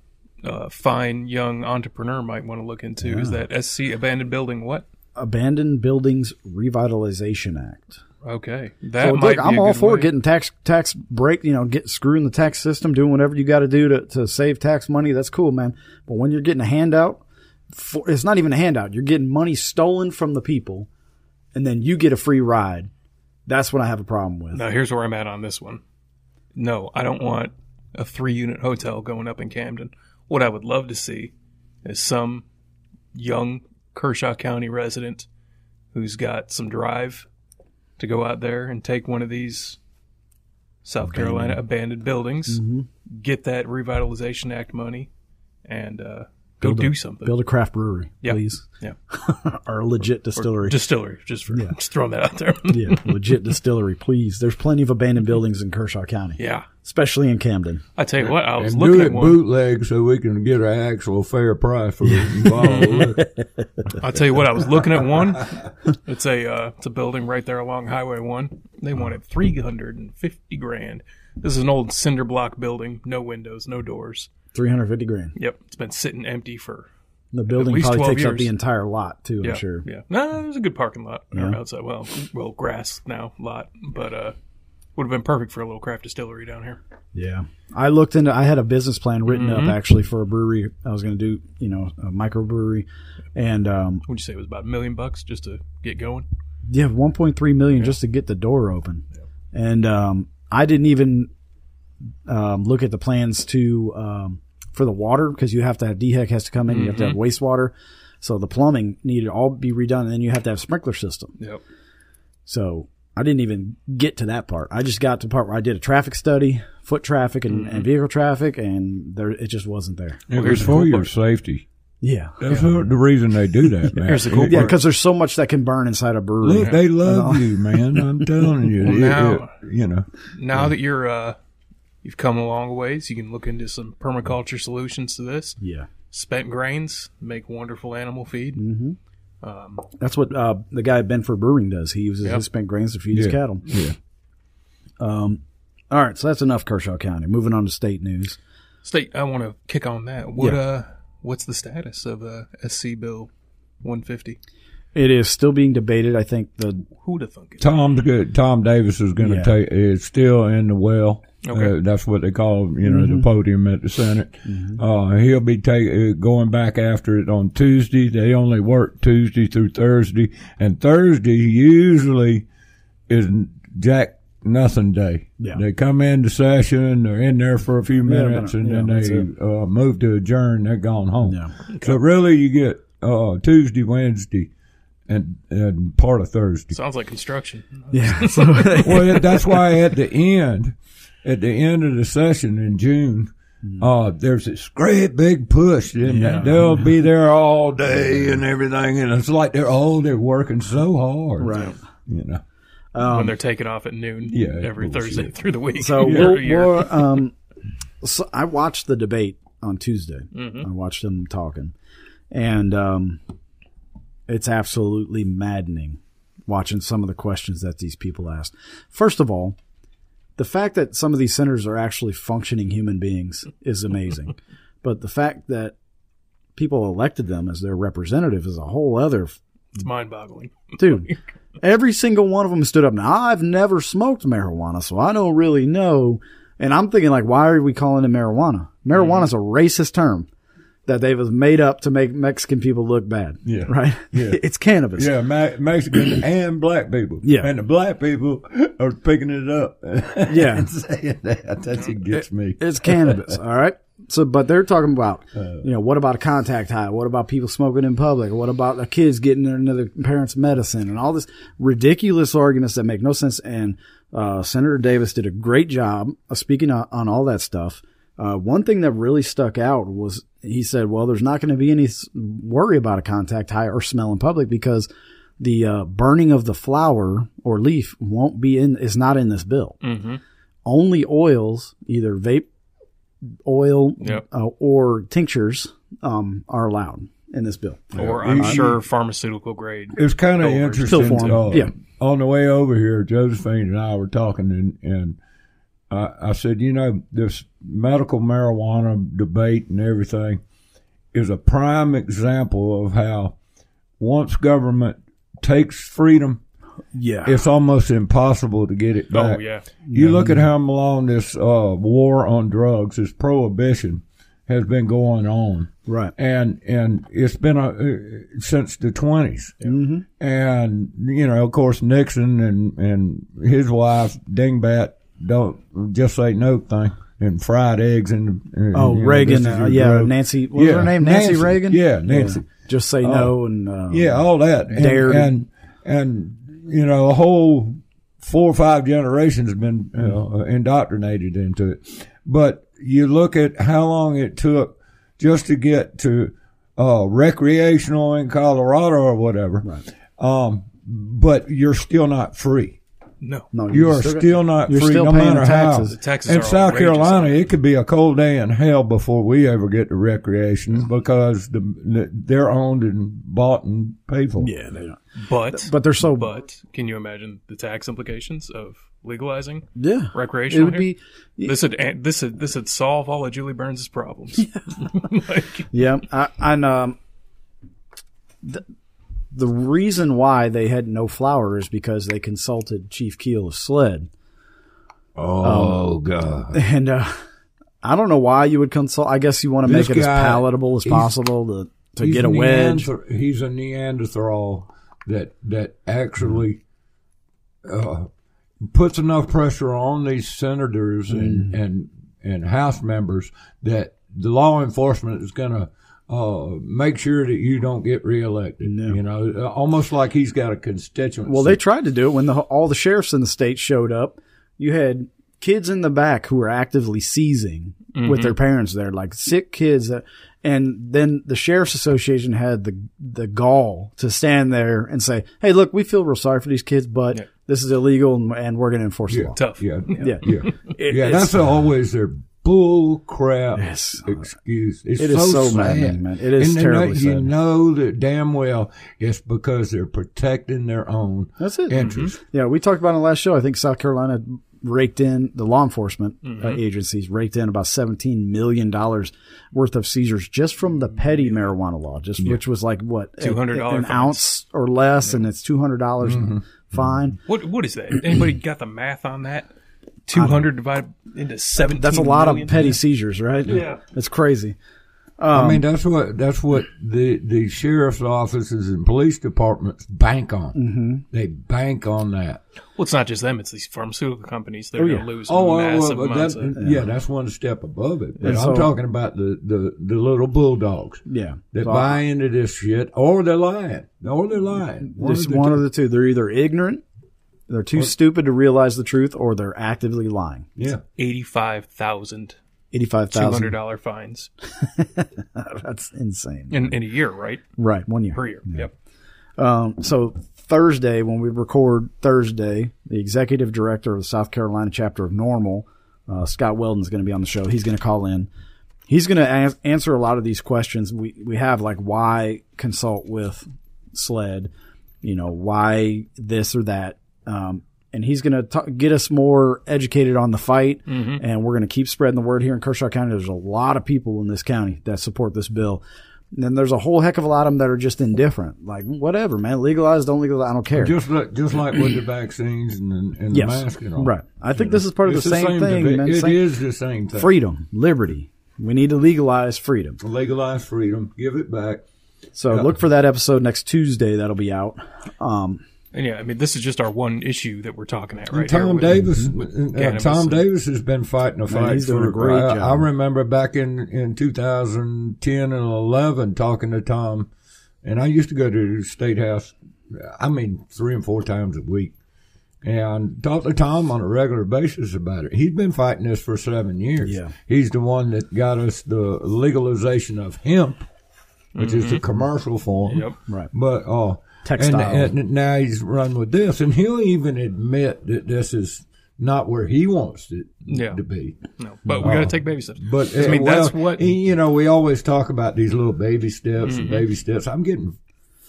Speaker 2: a fine young entrepreneur might want to look into. Is that SC abandoned building? What?
Speaker 1: Abandoned Buildings Revitalization Act.
Speaker 2: Okay, that
Speaker 1: So, look, I'm all for
Speaker 2: way.
Speaker 1: getting tax tax break. You know, get screwing the tax system, doing whatever you got to do to to save tax money. That's cool, man. But when you're getting a handout, for, it's not even a handout. You're getting money stolen from the people, and then you get a free ride. That's what I have a problem with.
Speaker 2: Now here's where I'm at on this one. No, I don't want a three unit hotel going up in Camden. What I would love to see is some young Kershaw County resident who's got some drive to go out there and take one of these South Carolina abandoned buildings,
Speaker 1: Mm-hmm.
Speaker 2: get that Revitalization Act money, and uh, go
Speaker 1: Build a-
Speaker 2: do something.
Speaker 1: Build a craft brewery,
Speaker 2: Yeah.
Speaker 1: please,
Speaker 2: yeah,
Speaker 1: or a legit distillery.
Speaker 2: distillery. Just for just throwing that out there.
Speaker 1: yeah, legit distillery, please. There's plenty of abandoned buildings in Kershaw County,
Speaker 2: yeah,
Speaker 1: especially in Camden.
Speaker 2: I tell you what, I was
Speaker 3: And
Speaker 2: looking
Speaker 3: do
Speaker 2: at
Speaker 3: it
Speaker 2: one.
Speaker 3: bootleg so we can get an actual fair price for the bottle.
Speaker 2: I'll tell you what, I was looking at one. It's a uh, it's a building right there along Highway One. They wanted three hundred and fifty grand. This is an old cinder block building, no windows, no doors.
Speaker 1: Three hundred fifty grand.
Speaker 2: Yep, it's been sitting empty for
Speaker 1: The building probably
Speaker 2: 12
Speaker 1: takes up the entire lot too.
Speaker 2: yeah,
Speaker 1: I'm sure.
Speaker 2: yeah. No, there's a good parking lot
Speaker 1: Yeah.
Speaker 2: outside. Well, well, grass now lot, but uh, would have been perfect for a little craft distillery down here.
Speaker 1: Yeah. I looked into I had a business plan written
Speaker 2: Mm-hmm.
Speaker 1: up actually for a brewery. I was going to do, you know, a microbrewery and um
Speaker 2: Would you say it was about a million bucks just to get going?
Speaker 1: yeah, 1.3 million just to get the door open. And um I didn't even um look at the plans to um for the water because you have to have DHEC has to come in, you have to have mm-hmm. wastewater. So the plumbing needed to all be redone and then you have to have sprinkler system.
Speaker 2: Yep.
Speaker 1: So I didn't even get to that part. I just got to the part where I did a traffic study, foot traffic and, and mm-hmm. vehicle traffic, and there it just wasn't there.
Speaker 3: it was for
Speaker 2: cool
Speaker 3: your
Speaker 2: part.
Speaker 3: safety.
Speaker 1: Yeah.
Speaker 3: That's the reason they do that, man.
Speaker 2: Here's the cool
Speaker 1: Yeah, because there's so much that can burn inside a brewery.
Speaker 3: Look, they love uh-huh. you, man. I'm telling you.
Speaker 2: Well,
Speaker 3: It-
Speaker 2: now-
Speaker 3: it- you know.
Speaker 2: now that you're uh, you've come a long ways, you can look into some permaculture solutions to this.
Speaker 1: Yeah.
Speaker 2: Spent grains make wonderful animal feed.
Speaker 1: Mm-hmm. That's what uh, the guy at Benford Brewing does. He uses
Speaker 2: Yep.
Speaker 1: his spent grains to feed his cattle.
Speaker 3: Yeah.
Speaker 1: Um, All right, so that's enough Kershaw County. Moving on to state news.
Speaker 2: State, I want to kick on that. What
Speaker 1: Yeah.
Speaker 2: uh, what's the status of uh, SC Bill 150?
Speaker 1: It is still being debated. I think the
Speaker 2: Who'd have thunk it?
Speaker 3: Tom's good. Tom Davis is going to
Speaker 1: Yeah.
Speaker 3: take. It's still in the well.
Speaker 2: Okay.
Speaker 3: Uh, that's what they call, you know,
Speaker 1: Mm-hmm.
Speaker 3: the podium at the Senate. Uh, he'll be take, uh, going back after it on Tuesday. They only work Tuesday through Thursday, and Thursday usually is Jack Nothing Day.
Speaker 1: Yeah.
Speaker 3: They come into session, they're in there for a few
Speaker 1: Yeah,
Speaker 3: minutes,
Speaker 1: but-
Speaker 3: and
Speaker 1: yeah,
Speaker 3: then
Speaker 1: that's
Speaker 3: they uh, move to adjourn. They're gone home.
Speaker 1: Yeah.
Speaker 3: So really, you get uh, Tuesday, Wednesday, and and part of Thursday.
Speaker 2: Sounds like construction.
Speaker 1: yeah.
Speaker 3: Well, that's why at the end, at the end of the session in June, uh, there's this great big push, and
Speaker 1: Yeah.
Speaker 3: they'll be there all day and everything, and it's like they're oh, they're working so hard,
Speaker 1: right.
Speaker 3: You know,
Speaker 2: when they're taking off at noon
Speaker 3: Yeah,
Speaker 2: every
Speaker 3: bullshit.
Speaker 2: Thursday through the week.
Speaker 1: So
Speaker 2: every
Speaker 1: we'll, we'll, um, so I watched the debate on Tuesday.
Speaker 2: Mm-hmm.
Speaker 1: I watched them talking, and um, it's absolutely maddening watching some of the questions that these people asked. First of all, the fact that some of these senators are actually functioning human beings is amazing, but the fact that people elected them as their representative is a whole other
Speaker 2: it's mind-boggling.
Speaker 1: dude. Every single one of them stood up. Now I've never smoked marijuana, so I don't really know. And I'm thinking like, why are we calling it marijuana? Marijuana mm-hmm. is a racist term that they was made up to make Mexican people look bad.
Speaker 3: Yeah.
Speaker 1: Right.
Speaker 3: Yeah.
Speaker 1: it's cannabis.
Speaker 3: Yeah, Me- Mexican and black people.
Speaker 1: Yeah.
Speaker 3: and the black people are picking it up.
Speaker 1: Yeah.
Speaker 3: and saying that. That's what gets me.
Speaker 1: It's cannabis. all right. So, but they're talking about,
Speaker 3: Uh.
Speaker 1: you know, what about a contact high? What about people smoking in public? What about the kids getting into their parents' medicine and all this ridiculous arguments that make no sense? And, uh, Senator Davis did a great job of speaking on, on all that stuff. Uh, one thing that really stuck out was he said, well, there's not going to be any worry about a contact high or smell in public because the, uh, burning of the flower or leaf won't be in, is not in this bill
Speaker 2: hmm
Speaker 1: only oils, either vape oil
Speaker 2: Yep.
Speaker 1: uh, or tinctures, um, are allowed in this bill.
Speaker 2: Or
Speaker 3: Yeah.
Speaker 2: I'm
Speaker 3: I-
Speaker 2: sure pharmaceutical grade.
Speaker 3: It was kind of interesting.
Speaker 1: Still form.
Speaker 3: uh,
Speaker 1: Yeah.
Speaker 3: On the way over here, Josephine and I were talking, and, and I, I said, you know, this medical marijuana debate and everything is a prime example of how once government takes freedom,
Speaker 1: Yeah.
Speaker 3: it's almost impossible to get it back.
Speaker 2: Oh yeah,
Speaker 3: You look at how long this uh, war on drugs, this prohibition, has been going on,
Speaker 1: right.
Speaker 3: and and it's been a, uh, since the 20s
Speaker 1: hmm
Speaker 3: and you know, of course, Nixon and and his wife Dingbat don't just say no thing and fried eggs and, and
Speaker 1: Oh,
Speaker 3: you know,
Speaker 1: Reagan. Uh, yeah.
Speaker 3: drug.
Speaker 1: Nancy. What was her name? Nancy,
Speaker 3: Nancy.
Speaker 1: Reagan?
Speaker 3: Yeah, Nancy.
Speaker 1: Just say no and, uh,
Speaker 3: yeah, all that and, and and you know, a whole four or five generations have been uh, indoctrinated into it. But you look at how long it took just to get to uh, recreational in Colorado or whatever.
Speaker 1: Right.
Speaker 3: Um, but you're still not free.
Speaker 2: No,
Speaker 1: No,
Speaker 3: You are
Speaker 1: still-
Speaker 3: still not
Speaker 1: you're
Speaker 3: free,
Speaker 1: still
Speaker 3: no
Speaker 1: paying
Speaker 3: matter
Speaker 1: the taxes.
Speaker 2: the taxes
Speaker 3: how. In
Speaker 2: are
Speaker 3: South. Carolina, it could be a cold day in hell before we ever get to recreation because the, the they're owned and bought and paid for.
Speaker 1: Yeah, they don't.
Speaker 2: But
Speaker 1: But they're so.
Speaker 2: but can you imagine the tax implications of legalizing
Speaker 1: yeah. It
Speaker 2: recreational?
Speaker 1: would
Speaker 2: here?
Speaker 1: be.
Speaker 2: this would this would this would solve all of Julie Burns' problems. like,
Speaker 1: Yeah, I, and um, the, the reason why they had no flour is because they consulted Chief Keel of SLED,
Speaker 3: Oh God!
Speaker 1: and uh, I don't know why you would consult. I guess you want to
Speaker 3: This
Speaker 1: make it
Speaker 3: guy,
Speaker 1: as palatable as possible to to get a wedge.
Speaker 3: He's a Neanderthal that that actually uh, puts enough pressure on these senators and and and House members that the law enforcement is going to uh, make sure that you don't get reelected. You know, uh, almost like he's got a constituency.
Speaker 1: Well, they tried to do it when the, all the sheriffs in the state showed up. You had kids in the back who were actively seizing with their parents there, like sick kids. That, and then the sheriff's association had the the gall to stand there and say, "Hey, look, we feel real sorry for these kids, but
Speaker 2: Yeah.
Speaker 1: this is illegal, and, and we're going to enforce the
Speaker 3: yeah,
Speaker 1: law."
Speaker 2: tough.
Speaker 3: yeah,
Speaker 1: Yeah,
Speaker 3: yeah,
Speaker 1: It-
Speaker 3: yeah.
Speaker 1: it's-
Speaker 3: That's always their bull crap
Speaker 1: Yes.
Speaker 3: excuse. It's
Speaker 1: It is so
Speaker 3: sad.
Speaker 1: maddening, man. It is
Speaker 3: and they
Speaker 1: terribly
Speaker 3: You
Speaker 1: sad.
Speaker 3: know that damn well it's because they're protecting their own
Speaker 1: That's it.
Speaker 3: interests.
Speaker 1: Yeah, we talked about in the last show. I think South Carolina raked in the law enforcement uh,
Speaker 2: Mm-hmm.
Speaker 1: agencies raked in about seventeen million dollars worth of seizures just from the petty marijuana law, just which was like what
Speaker 2: $200
Speaker 1: an
Speaker 2: fines.
Speaker 1: ounce or less, and it's two hundred dollars
Speaker 3: Mm-hmm.
Speaker 1: fine.
Speaker 2: What what is that? Anybody got the math on that? Two hundred divided into seventeen.
Speaker 1: That's a lot
Speaker 2: million?
Speaker 1: of petty seizures, right?
Speaker 2: Yeah.
Speaker 1: it's crazy.
Speaker 3: I mean, that's what that's what the the sheriff's offices and police departments bank on. Mm-hmm. They bank on that.
Speaker 2: Well, it's not just them; it's these pharmaceutical companies. They're
Speaker 1: Oh,
Speaker 2: going to lose
Speaker 3: Oh,
Speaker 2: massive
Speaker 3: well,
Speaker 2: amounts.
Speaker 3: that,
Speaker 2: of,
Speaker 3: yeah. that's one step above it. But
Speaker 1: And
Speaker 3: I'm
Speaker 1: so-
Speaker 3: talking about the, the, the little bulldogs
Speaker 1: Yeah,
Speaker 3: that buy into this shit, or they're lying, or they're lying. One
Speaker 1: just
Speaker 3: of the
Speaker 1: one
Speaker 3: two.
Speaker 1: of the two. They're either ignorant, they're too stupid to realize the truth, or they're actively lying.
Speaker 3: yeah.
Speaker 2: Eighty-five thousand
Speaker 1: Eighty-five
Speaker 2: two hundred
Speaker 1: thousand.
Speaker 2: dollar fines
Speaker 1: That's insane.
Speaker 2: in, in a year, right?
Speaker 1: Right, one year
Speaker 2: Per year. Yep.
Speaker 1: Um, so Thursday, when we record Thursday, the executive director of the South Carolina chapter of NORML, uh, Scott Weldon, is going to be on the show. He's going to call in. He's going to an- answer a lot of these questions we we have, like why consult with SLED, you know, why this or that. Um, and he's going to get us more educated on the fight, and we're going to keep spreading the word here in Kershaw County. There's a lot of people in this county that support this bill. And then there's a whole heck of a lot of them that are just indifferent. Like, whatever, man. Legalize, don't legalize. I don't care.
Speaker 3: Just like just like with the vaccines and, the- and the
Speaker 1: Yes.
Speaker 3: mask and all.
Speaker 1: Right. I think this is part of
Speaker 3: It's
Speaker 1: the same, thing,
Speaker 3: divi-
Speaker 1: man.
Speaker 3: It
Speaker 1: Same-
Speaker 3: is the same thing.
Speaker 1: freedom, liberty. We need to legalize freedom.
Speaker 3: Legalize freedom. Give it back.
Speaker 1: So look for that episode next Tuesday. That'll be out. Um,
Speaker 2: And yeah, I mean, this is just our one issue that we're talking at right here.
Speaker 3: Tom
Speaker 2: with-
Speaker 3: Davis.
Speaker 2: with
Speaker 3: uh, Tom Davis has been fighting a fight.
Speaker 1: he's doing
Speaker 3: for,
Speaker 1: a great
Speaker 3: I,
Speaker 1: job.
Speaker 3: I remember back in in 2010 and 11 talking to Tom, and I used to go to the state house. I mean, three and four times a week. And talk to Tom on a regular basis about it. He's been fighting this for seven years.
Speaker 1: Yeah.
Speaker 3: He's the one that got us the legalization of hemp, which is the commercial form.
Speaker 2: Yep.
Speaker 1: right.
Speaker 3: But uh,
Speaker 1: Textile.
Speaker 3: And, and now he's run with this, and he'll even admit that this is not where he wants it
Speaker 2: Yeah.
Speaker 3: to be.
Speaker 2: No, but we got to take baby steps.
Speaker 3: But
Speaker 2: I mean,
Speaker 3: uh, well,
Speaker 2: that's what.
Speaker 3: you know. We always talk about these little baby steps
Speaker 2: Mm-hmm.
Speaker 3: and baby steps. I'm getting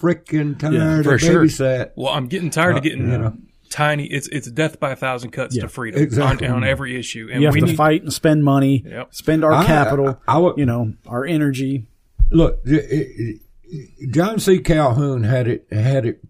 Speaker 3: freaking tired
Speaker 2: for
Speaker 3: of
Speaker 2: sure.
Speaker 3: baby set.
Speaker 2: Well, I'm getting tired of getting
Speaker 3: Uh, you know.
Speaker 2: tiny. It's it's death by a thousand cuts
Speaker 1: Yeah,
Speaker 2: to freedom
Speaker 3: exactly.
Speaker 2: on, on every issue, and
Speaker 1: You have
Speaker 2: we
Speaker 1: to
Speaker 2: need.
Speaker 1: fight and spend money,
Speaker 2: Yep.
Speaker 1: spend our
Speaker 3: I-
Speaker 1: capital,
Speaker 3: I- I would-
Speaker 1: you know, our energy.
Speaker 3: Look, it- it- John C. Calhoun had it had it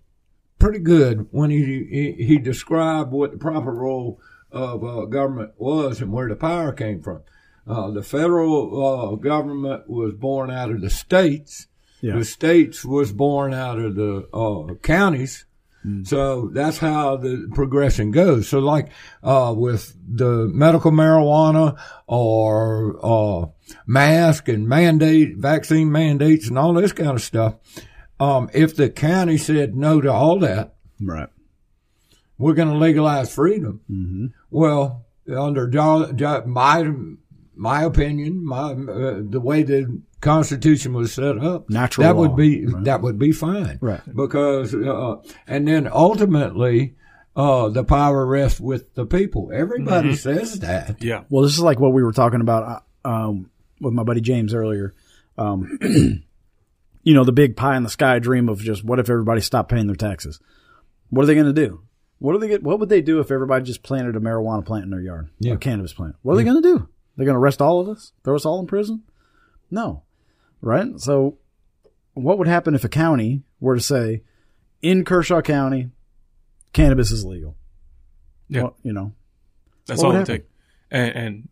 Speaker 3: pretty good when he he, he described what the proper role of uh, government was and where the power came from. Uh, the federal uh, government was born out of the states.
Speaker 1: Yeah.
Speaker 3: The states was born out of the uh, counties.
Speaker 1: Mm.
Speaker 3: So that's how the progression goes. So like, uh, with the medical marijuana or, uh, mask and mandate, vaccine mandates and all this kind of stuff. Um, if the county said no to all that,
Speaker 1: Right.
Speaker 3: we're going to legalize freedom.
Speaker 1: Mm-hmm.
Speaker 3: Well, under Jo- Jo- my my opinion, my uh, the way the Constitution was set up,
Speaker 1: Natural
Speaker 3: that
Speaker 1: law,
Speaker 3: would be
Speaker 1: right.
Speaker 3: that would be fine,
Speaker 1: Right.
Speaker 3: Because uh, and then ultimately, uh, the power rests with the people. Everybody says that.
Speaker 2: yeah,
Speaker 1: Well, this is like what we were talking about uh, um, with my buddy James earlier. Um, you know, the big pie in the sky dream of just what if everybody stopped paying their taxes? What are they going to do? What are they? Get, what would they do if everybody just planted a marijuana plant in their yard,
Speaker 3: Yeah.
Speaker 1: a cannabis plant? What are they going to do? They're going to arrest all of us? Throw us all in prison? No, right? So, what would happen if a county were to say, in Kershaw County, cannabis is legal?
Speaker 2: Yeah.
Speaker 1: Well, you know,
Speaker 2: that's all
Speaker 1: would
Speaker 2: it
Speaker 1: happen?
Speaker 2: take. And and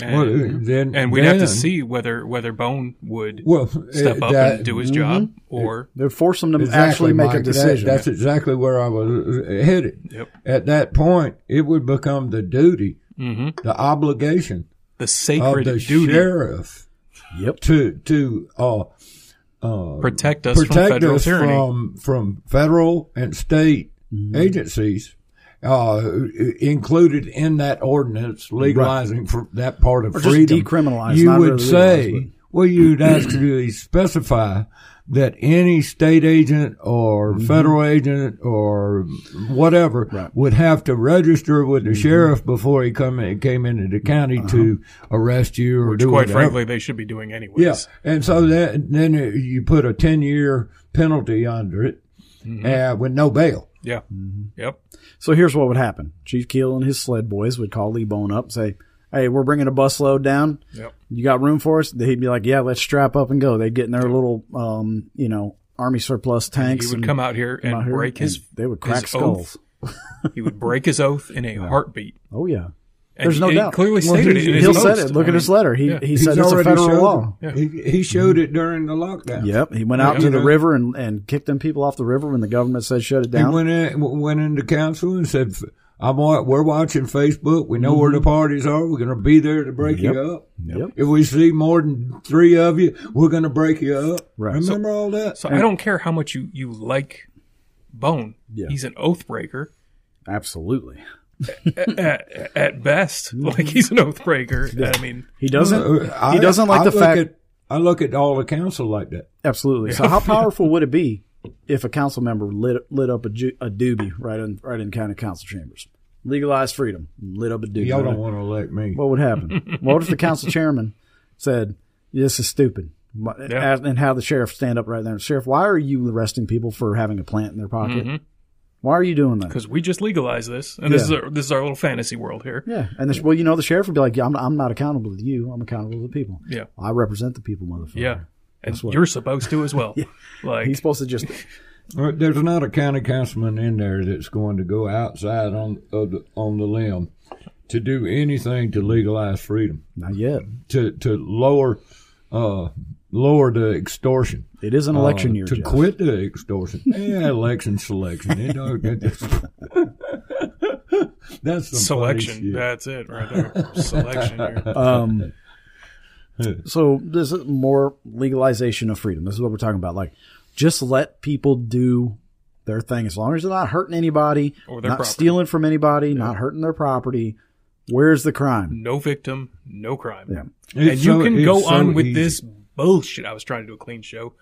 Speaker 2: and,
Speaker 3: Well, then
Speaker 2: and we'd have to see whether whether Boan would
Speaker 3: Well,
Speaker 2: step up
Speaker 3: that-
Speaker 2: and do his job, or
Speaker 1: they'd force them to
Speaker 3: Exactly,
Speaker 1: actually make a
Speaker 3: Mike. That-
Speaker 1: decision.
Speaker 3: that's exactly where I was headed.
Speaker 2: Yep.
Speaker 3: At that point, it would become the duty,
Speaker 2: hmm
Speaker 3: the obligation
Speaker 2: the sacred of
Speaker 3: the
Speaker 2: duty
Speaker 3: sheriff
Speaker 1: yep.
Speaker 3: to to uh, uh,
Speaker 2: protect us from
Speaker 3: protect
Speaker 2: federal
Speaker 3: us
Speaker 2: tyranny.
Speaker 3: from from federal and state
Speaker 1: Mm-hmm.
Speaker 3: agencies. Uh, included in that ordinance legalizing for that part of
Speaker 1: Or just
Speaker 3: freedom,
Speaker 1: decriminalize,
Speaker 3: You
Speaker 1: not
Speaker 3: would
Speaker 1: really
Speaker 3: say,
Speaker 1: legalize,
Speaker 3: well, you'd actually specify that any state agent or federal agent or whatever
Speaker 1: Mm-hmm. Right. Mm-hmm.
Speaker 3: would have to register with the sheriff before he come in, came into the county to arrest you or
Speaker 2: which,
Speaker 3: do
Speaker 2: quite
Speaker 3: whatever.
Speaker 2: frankly, they should be doing anyways.
Speaker 3: Yeah, and so that then you put a ten year penalty under it uh, with no bail.
Speaker 2: Yeah.
Speaker 1: Mm-hmm.
Speaker 2: Yep.
Speaker 1: So here's what would happen. Chief Keel and his SLED boys would call Lee Boan up, say, Hey, we're bringing a busload down.
Speaker 2: Yep.
Speaker 1: You got room for us? He'd be like, Yeah, let's strap up and go. They'd get in their little, um, you know, army surplus tanks.
Speaker 2: He would
Speaker 1: and
Speaker 2: come out here and
Speaker 1: out here,
Speaker 2: break his.
Speaker 1: they would crack skulls.
Speaker 2: oath. he would break his oath in a heartbeat.
Speaker 1: Oh, yeah.
Speaker 2: And
Speaker 1: There's no
Speaker 2: he,
Speaker 1: doubt.
Speaker 2: Clearly
Speaker 3: Well,
Speaker 2: stated
Speaker 3: he's-
Speaker 2: it.
Speaker 1: He'll said it. Look
Speaker 2: I
Speaker 1: at his letter. He,
Speaker 2: yeah.
Speaker 1: he
Speaker 3: He's
Speaker 1: said it's a
Speaker 3: already
Speaker 1: federal
Speaker 3: showed
Speaker 1: law.
Speaker 3: it. He, he showed it during the lockdown.
Speaker 1: Yep. He went out
Speaker 2: Yeah.
Speaker 1: to the
Speaker 3: Yeah.
Speaker 1: river and, and kicked them people off the river when the government said shut it down.
Speaker 3: He went in, went into council and said, "I'm wa- we're watching Facebook. We know where the parties are. We're going to be there to break
Speaker 1: Yep.
Speaker 3: you up.
Speaker 1: Yep.
Speaker 3: If we see more than three of you, we're going to break you up.
Speaker 1: Right.
Speaker 3: Remember all that?
Speaker 2: So I don't care how much you, you like Boan.
Speaker 1: Yeah.
Speaker 2: He's an oath breaker
Speaker 1: Absolutely.
Speaker 2: at, at best. Like he's an oath breaker. I mean,
Speaker 1: He doesn't,
Speaker 3: Uh, I-
Speaker 1: he doesn't like
Speaker 3: I
Speaker 1: the
Speaker 3: look
Speaker 1: fact.
Speaker 3: At, I look at all the council like that.
Speaker 1: Absolutely. So how powerful would it be if a council member lit lit up a, ju- a doobie right in right in county council chambers, legalized freedom, lit up a doobie.
Speaker 3: Y'all
Speaker 1: right?
Speaker 3: don't want to elect me.
Speaker 1: what would happen? what if the council chairman said, "This is stupid,"
Speaker 2: Yeah.
Speaker 1: and have the sheriff stand up right there? Sheriff, why are you arresting people for having a plant in their pocket?
Speaker 2: Mm-hmm.
Speaker 1: Why are you doing that?
Speaker 2: Because we just legalized this, and this is our, this is our little fantasy world here.
Speaker 1: Yeah, and the, well, you know, the sheriff would be like, "Yeah, I'm, I'm not accountable to you. I'm accountable to the people.
Speaker 2: Yeah.
Speaker 1: I represent the people, motherfucker."
Speaker 2: Yeah, and
Speaker 1: what-
Speaker 2: you're supposed to as well. Like
Speaker 1: He's supposed to just
Speaker 3: Well, There's not a county councilman in there that's going to go outside on of the, on the limb to do anything to legalize freedom,
Speaker 1: not yet.
Speaker 3: to to lower uh, lower the extortion.
Speaker 1: It is an election
Speaker 3: uh,
Speaker 1: year,
Speaker 3: to
Speaker 1: Jeff.
Speaker 3: quit the extortion. yeah, election selection. It don't. That's some funny
Speaker 2: selection. That's it right there. selection here.
Speaker 1: Um, so this is more legalization of freedom. This is what we're talking about. Like, just let people do their thing as long as they're not hurting anybody,
Speaker 2: Or their
Speaker 1: not
Speaker 2: property.
Speaker 1: stealing from anybody, not hurting their property. Where's the crime?
Speaker 2: No victim, no crime.
Speaker 1: Yeah.
Speaker 2: and
Speaker 3: It's
Speaker 2: you
Speaker 3: so-
Speaker 2: can go
Speaker 3: so
Speaker 2: on with
Speaker 3: easy.
Speaker 2: this bullshit. I was trying to do a clean show.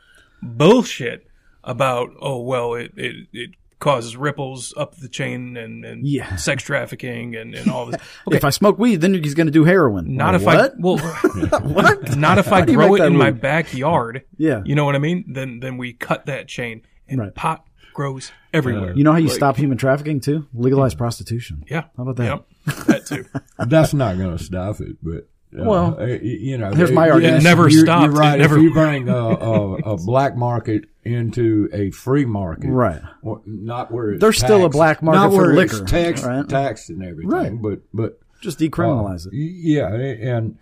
Speaker 2: Bullshit about oh well it it, it causes ripples up the chain and, and
Speaker 1: Yeah.
Speaker 2: sex trafficking and, and all this. Okay,
Speaker 1: If I smoke weed, then he's going to do heroin.
Speaker 2: not
Speaker 1: Like,
Speaker 2: if
Speaker 1: what?
Speaker 2: I well
Speaker 1: what?
Speaker 2: not if I grow it
Speaker 1: that
Speaker 2: in my backyard.
Speaker 1: Yeah.
Speaker 2: You know what I mean? Then then we cut that chain and
Speaker 1: Right.
Speaker 2: pot grows everywhere.
Speaker 1: You know how you
Speaker 2: Like,
Speaker 1: stop human trafficking too? Legalize prostitution.
Speaker 2: Yeah.
Speaker 1: How about that?
Speaker 2: Yep. That too.
Speaker 3: That's not going to stop it, but. Uh,
Speaker 1: Well,
Speaker 3: uh, you know,
Speaker 1: here's my argument.
Speaker 2: It never
Speaker 3: you're,
Speaker 2: stopped.
Speaker 3: You're right.
Speaker 2: It never-
Speaker 3: If you bring a, a, a black market into a free market,
Speaker 1: Right.
Speaker 3: Not where it's
Speaker 1: There's still a black market
Speaker 3: not
Speaker 1: for
Speaker 3: where
Speaker 1: liquor,
Speaker 3: it's taxed,
Speaker 1: right?
Speaker 3: taxed and everything.
Speaker 1: Right.
Speaker 3: But but
Speaker 1: Just decriminalize
Speaker 3: uh,
Speaker 1: it.
Speaker 3: Yeah, and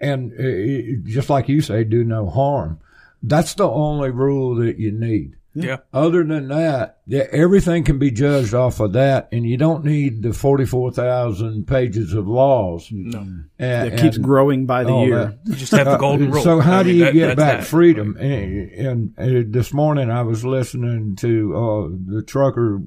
Speaker 3: and uh, it- just like you say, do no harm. That's the only rule that you need.
Speaker 2: Yeah.
Speaker 3: Other than that, everything can be judged off of that, and you don't need the forty-four thousand pages of laws.
Speaker 2: No.
Speaker 3: And,
Speaker 1: It keeps
Speaker 3: and
Speaker 1: growing by the year.
Speaker 3: that.
Speaker 2: You just have the golden
Speaker 3: Uh,
Speaker 2: rule.
Speaker 3: So how
Speaker 2: I
Speaker 3: do
Speaker 2: mean,
Speaker 3: you
Speaker 2: that-
Speaker 3: get back
Speaker 2: that.
Speaker 3: freedom? And, and, uh, this morning I was listening to uh, the trucker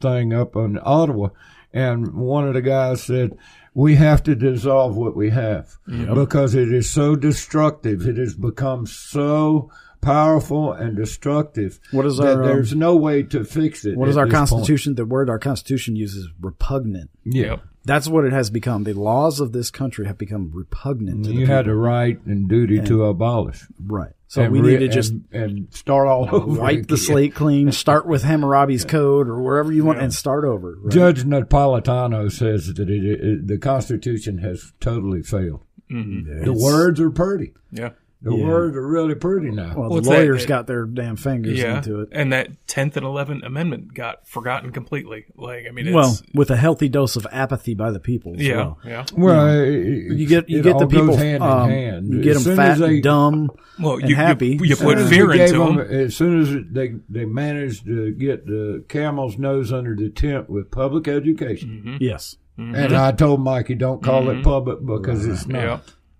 Speaker 3: thing up in Ottawa, and one of the guys said, "We have to dissolve what we have because it is so destructive. It has become so." Powerful and destructive.
Speaker 1: What is
Speaker 3: that
Speaker 1: our, um,
Speaker 3: There's no way to fix it.
Speaker 1: What is our
Speaker 3: this point.
Speaker 1: constitution? The word our constitution uses repugnant.
Speaker 3: Yeah,
Speaker 1: That's what it has become. The laws of this country have become repugnant to the
Speaker 3: you
Speaker 1: people.
Speaker 3: had a right and duty to abolish.
Speaker 1: right. So
Speaker 3: And
Speaker 1: we
Speaker 3: re-
Speaker 1: need to just
Speaker 3: and, and start all over.
Speaker 1: wipe the slate clean, start with Hammurabi's code or wherever you want, and start over. right?
Speaker 3: Judge Napolitano says that it, it, the Constitution has totally failed. The words are pretty.
Speaker 2: Yeah.
Speaker 3: The
Speaker 1: Yeah.
Speaker 3: words are really pretty now.
Speaker 1: Well,
Speaker 2: What's
Speaker 1: the lawyers
Speaker 2: It-
Speaker 1: got their damn fingers
Speaker 2: Yeah.
Speaker 1: into it.
Speaker 2: And that 10th and 11th Amendment got forgotten completely. Like, I mean, it's.
Speaker 1: Well, with a healthy dose of apathy by the people. as
Speaker 2: yeah.
Speaker 1: well.
Speaker 2: Yeah.
Speaker 3: well,
Speaker 1: You get you
Speaker 3: it
Speaker 1: get
Speaker 3: all
Speaker 1: the people.
Speaker 3: goes hand
Speaker 1: um,
Speaker 3: in hand.
Speaker 1: You get
Speaker 3: As
Speaker 1: them
Speaker 3: soon as
Speaker 1: fat
Speaker 3: they-
Speaker 1: and dumb
Speaker 2: Well,
Speaker 1: and
Speaker 2: you,
Speaker 1: happy.
Speaker 2: you, you put
Speaker 3: as
Speaker 2: fear
Speaker 3: gave
Speaker 2: into
Speaker 3: them-
Speaker 2: them.
Speaker 3: As soon as they they managed to get the camel's nose under the tent with public education, mm-hmm.
Speaker 1: yes, mm-hmm.
Speaker 3: and I told Mikey, don't call it mm-hmm. public because it's not.
Speaker 2: Yeah.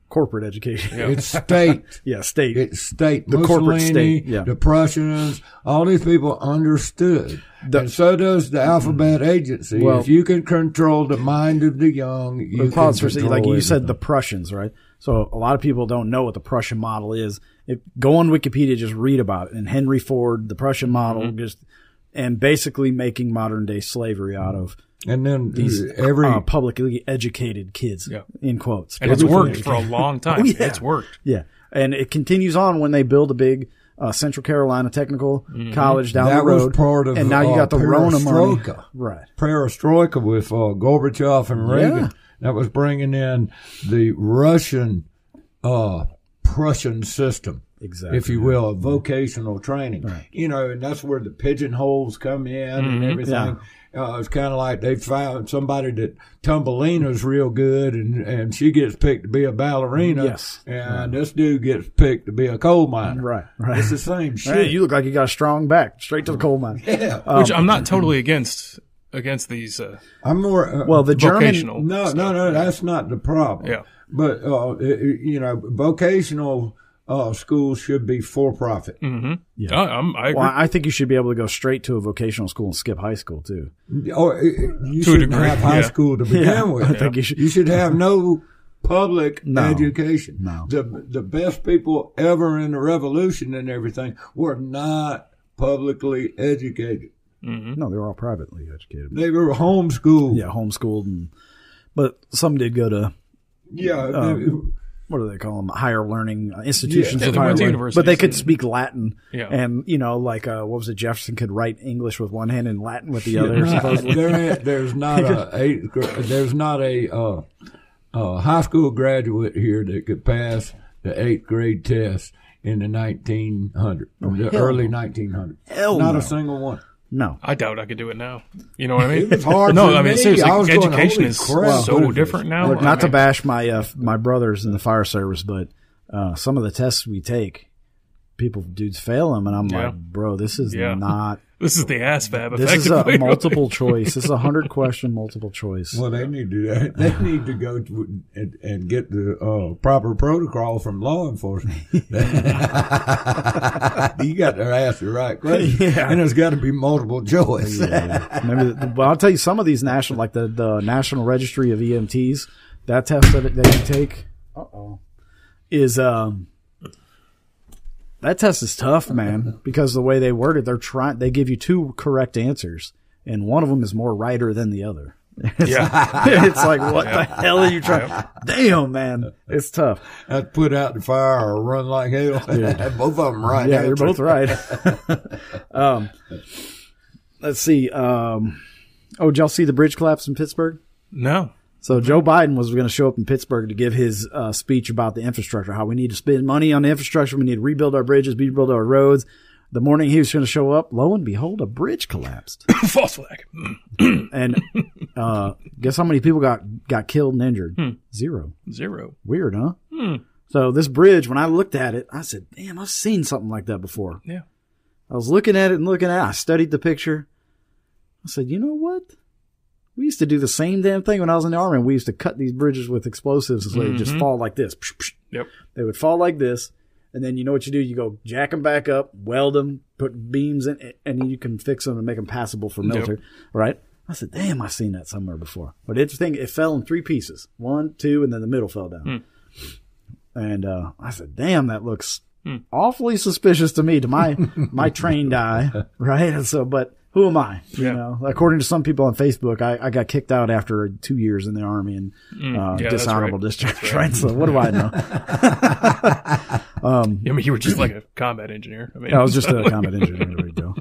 Speaker 1: Corporate education.
Speaker 3: It's state.
Speaker 1: yeah, state.
Speaker 3: It's state.
Speaker 1: The corporate state, yeah.
Speaker 3: The Prussians, all these people understood.
Speaker 1: The-
Speaker 3: and so does the alphabet agency.
Speaker 1: Well-
Speaker 3: if you can control the mind of the young, you
Speaker 1: the
Speaker 3: can
Speaker 1: pause for a
Speaker 3: control
Speaker 1: Like you said,
Speaker 3: everything.
Speaker 1: the Prussians, right? So a lot of people don't know what the Prussian model is. If go on Wikipedia, just read about it. And Henry Ford, the Prussian model,
Speaker 3: Mm-hmm.
Speaker 1: just and basically making modern day slavery out of
Speaker 3: and then
Speaker 1: these
Speaker 3: every
Speaker 1: uh, publicly educated kids,
Speaker 2: Yeah.
Speaker 1: in quotes.
Speaker 2: And it's
Speaker 1: Publicly
Speaker 2: worked for a long time.
Speaker 1: Oh, yeah.
Speaker 2: It's worked.
Speaker 1: Yeah, and it continues on when they build a big uh, Central Carolina Technical College down
Speaker 3: That
Speaker 1: the
Speaker 3: was
Speaker 1: road.
Speaker 3: part of,
Speaker 1: and now you
Speaker 3: uh,
Speaker 1: got the Rona money,
Speaker 3: perestroika.
Speaker 1: right?
Speaker 3: perestroika with uh, Gorbachev and Reagan.
Speaker 1: Yeah.
Speaker 3: That was bringing in the Russian, uh, Prussian system.
Speaker 1: Exactly.
Speaker 3: if you will, of vocational training. You know, and that's where the pigeonholes come in and everything. Uh, it's kind of like they found somebody that Tumbelina's real good, and, and she gets picked to be a ballerina.
Speaker 1: Yes.
Speaker 3: and this dude gets picked to be a coal miner.
Speaker 1: Right, right.
Speaker 3: It's the same shit.
Speaker 1: Hey, you look like you got a strong back. Straight to the coal mine.
Speaker 3: yeah,
Speaker 2: Which I'm not totally against against these. Uh,
Speaker 3: I'm more. Uh,
Speaker 1: Well, the German
Speaker 2: vocational.
Speaker 3: No,
Speaker 2: stuff.
Speaker 3: no, no. That's not the problem.
Speaker 2: Yeah.
Speaker 3: But uh, it- it- you know, vocational uh, schools should be for profit.
Speaker 2: yeah. I'm, I agree.
Speaker 1: Well, I think you should be able to go straight to a vocational school and skip high school too.
Speaker 3: Or uh, you
Speaker 2: To
Speaker 3: shouldn't
Speaker 2: degree,
Speaker 3: have high
Speaker 2: yeah.
Speaker 3: school to begin
Speaker 1: Yeah,
Speaker 3: with.
Speaker 1: I think you should-
Speaker 3: You should have no public
Speaker 1: No,
Speaker 3: education.
Speaker 1: no.
Speaker 3: The the best people ever in the revolution and everything were not publicly educated.
Speaker 1: No, they were all privately educated.
Speaker 3: They were homeschooled.
Speaker 1: Yeah, homeschooled, and but some did go to
Speaker 3: Yeah.
Speaker 1: Uh,
Speaker 3: they-
Speaker 1: what do they call them? Higher learning uh, institutions
Speaker 2: Yeah,
Speaker 1: of higher learning.
Speaker 2: universities
Speaker 1: But they could speak Latin,
Speaker 2: Yeah.
Speaker 1: and you know, like uh, what was it? Jefferson could write English with one hand and Latin with the other.
Speaker 3: Right. there, there's not a gra- there's not a uh, uh, high school graduate here that could pass the eighth grade test in the 1900s, the early
Speaker 1: no.
Speaker 3: 1900s.
Speaker 1: Hell
Speaker 3: not
Speaker 1: no.
Speaker 3: a single one.
Speaker 1: No,
Speaker 2: I doubt I could do it now. You know what I mean?
Speaker 3: It was hard
Speaker 2: no,
Speaker 3: for
Speaker 2: I mean
Speaker 3: me.
Speaker 2: seriously,
Speaker 3: I was going,
Speaker 2: education
Speaker 3: "Holy
Speaker 2: is
Speaker 3: crap,
Speaker 2: so
Speaker 3: what is
Speaker 2: different now.
Speaker 1: Look,
Speaker 2: I
Speaker 1: not to bash my uh, my brothers in the fire service, but uh, some of the tests we take, people dudes fail them, and I'm
Speaker 2: Yeah.
Speaker 1: like, bro, this is
Speaker 2: Yeah.
Speaker 1: not.
Speaker 2: This is the ass ASVAB.
Speaker 1: This is a multiple choice. This is a hundred question multiple choice.
Speaker 3: Well, they need to they need to go to, and, and get the uh, proper protocol from law enforcement. you got to ask the right question,
Speaker 1: Yeah.
Speaker 3: and it's got to be multiple choice.
Speaker 1: Maybe, well, I'll tell you some of these national, like the, the National Registry of EMTs, that test that, that you take, uh-oh, is um, that test is tough, man, because the way they word it, they're trying, they give you two correct answers, and one of them is more righter than the other. It's,
Speaker 2: Yeah.
Speaker 1: it's like, what the hell are you trying? Damn, man, it's tough.
Speaker 3: I'd put out the fire or run like hell. Both of them right.
Speaker 1: Yeah, you're both right. um, let's see. Um, oh, did y'all see the bridge collapse in Pittsburgh?
Speaker 2: No.
Speaker 1: So Joe Biden was going to show up in Pittsburgh to give his uh, speech about the infrastructure, how we need to spend money on the infrastructure, we need to rebuild our bridges, rebuild our roads. The morning he was going to show up, lo and behold, a bridge collapsed.
Speaker 2: False flag.
Speaker 1: and uh, guess how many people got got killed and injured? Zero.
Speaker 2: Zero.
Speaker 1: Weird, huh? Hmm. So this bridge, when I looked at it, I said, "Damn, I've seen something like that before."
Speaker 2: Yeah.
Speaker 1: I was looking at it and looking at it. I studied the picture. I said, you know what? We used to do the same damn thing when I was in the army. We used to cut these bridges with explosives so they would just mm-hmm. fall like this.
Speaker 2: Yep.
Speaker 1: They would fall like this. And then you know what you do? You go jack them back up, weld them, put beams in, and then you can fix them and make them passable for military. Right? I said, damn, I've seen that somewhere before. But interesting, it fell in three pieces one, two, and then the middle fell down. Hmm. And uh, I said, damn, that looks hmm. awfully suspicious to me, to my my trained eye, right? And so, but who am I? You
Speaker 2: Yeah.
Speaker 1: know, according to some people on Facebook, I, I got kicked out after two years in the army and uh,
Speaker 2: Mm, yeah,
Speaker 1: dishonorable
Speaker 2: right.
Speaker 1: discharge, right. So what do I know?
Speaker 2: I mean, you were just like a combat engineer. I mean,
Speaker 1: I was just a combat engineer. There we go.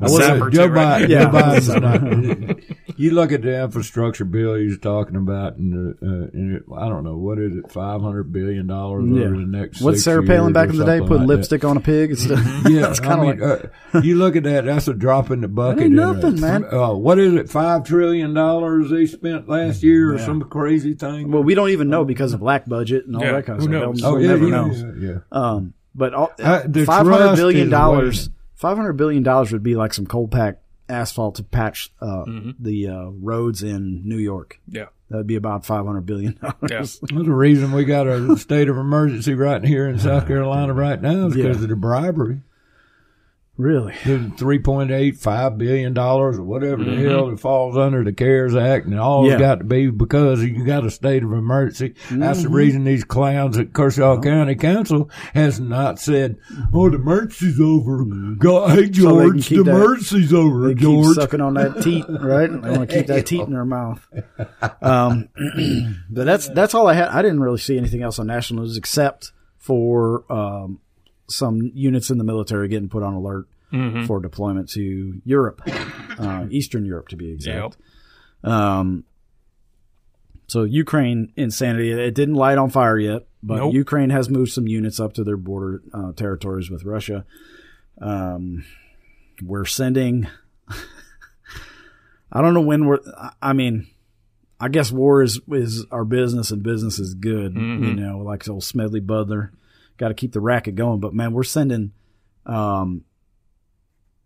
Speaker 2: a
Speaker 3: Well,
Speaker 2: sapper
Speaker 3: Joe
Speaker 2: too, right?
Speaker 3: Biden,
Speaker 1: Yeah.
Speaker 3: Joe Biden's not. You look at the infrastructure bill he's talking about, and, uh, and it, I don't know what is it, five hundred billion dollars
Speaker 1: Yeah.
Speaker 3: over the next.
Speaker 1: What's
Speaker 3: six
Speaker 1: Sarah Palin
Speaker 3: years
Speaker 1: back in the day?
Speaker 3: something
Speaker 1: Put
Speaker 3: like that.
Speaker 1: lipstick on a pig. It's,
Speaker 3: Yeah,
Speaker 1: it's kind of
Speaker 3: mean,
Speaker 1: like
Speaker 3: uh, you look at that. That's a drop in the bucket.
Speaker 1: ain't
Speaker 3: in a-
Speaker 1: nothing, man.
Speaker 3: Uh, what is it? Five trillion dollars they spent last year, or some crazy thing.
Speaker 1: well, we don't even know because of black budget and all
Speaker 2: Yeah,
Speaker 1: that kind of
Speaker 2: who
Speaker 1: stuff.
Speaker 2: knows?
Speaker 1: We'll
Speaker 3: oh yeah,
Speaker 1: never
Speaker 3: yeah,
Speaker 1: know.
Speaker 3: yeah, yeah.
Speaker 1: Um, but all,
Speaker 3: Uh, the
Speaker 1: five hundred
Speaker 3: trust
Speaker 1: billion
Speaker 3: is
Speaker 1: dollars, five hundred billion dollars would be like some cold pack asphalt to patch uh,
Speaker 3: Mm-hmm.
Speaker 1: the uh, roads in New York.
Speaker 2: Yeah.
Speaker 1: That would be about five hundred billion
Speaker 2: Yeah.
Speaker 1: dollars.
Speaker 3: Well, the reason we got a state of emergency right here in South Carolina right now is because
Speaker 1: Yeah.
Speaker 3: of the bribery.
Speaker 1: Really?
Speaker 3: three point eight five billion dollars or whatever the hell that falls under the CARES Act, and all
Speaker 1: Yeah.
Speaker 3: it's got to be because you got a state of emergency. That's the reason these clowns at Kershaw County Council has not said, "Oh, the emergency's over." Go, hey
Speaker 1: So they can
Speaker 3: George,
Speaker 1: keep
Speaker 3: the
Speaker 1: that-
Speaker 3: emergency's over,
Speaker 1: They keep
Speaker 3: George.
Speaker 1: sucking on that teat, right? They want to keep that teat in their mouth. Um, but that's that's all I had. I didn't really see anything else on national news except for um, some units in the military getting put on alert for deployment to Europe, uh, Eastern Europe to be exact.
Speaker 2: Yep.
Speaker 1: Um, so Ukraine insanity. It didn't light on fire yet, but
Speaker 2: Nope.
Speaker 1: Ukraine has moved some units up to their border uh, territories with Russia. Um, we're sending. I don't know when we're. I- mean, I guess war is is our business and business is good. You know, like old Smedley Butler, got to keep the racket going. But man, we're sending um,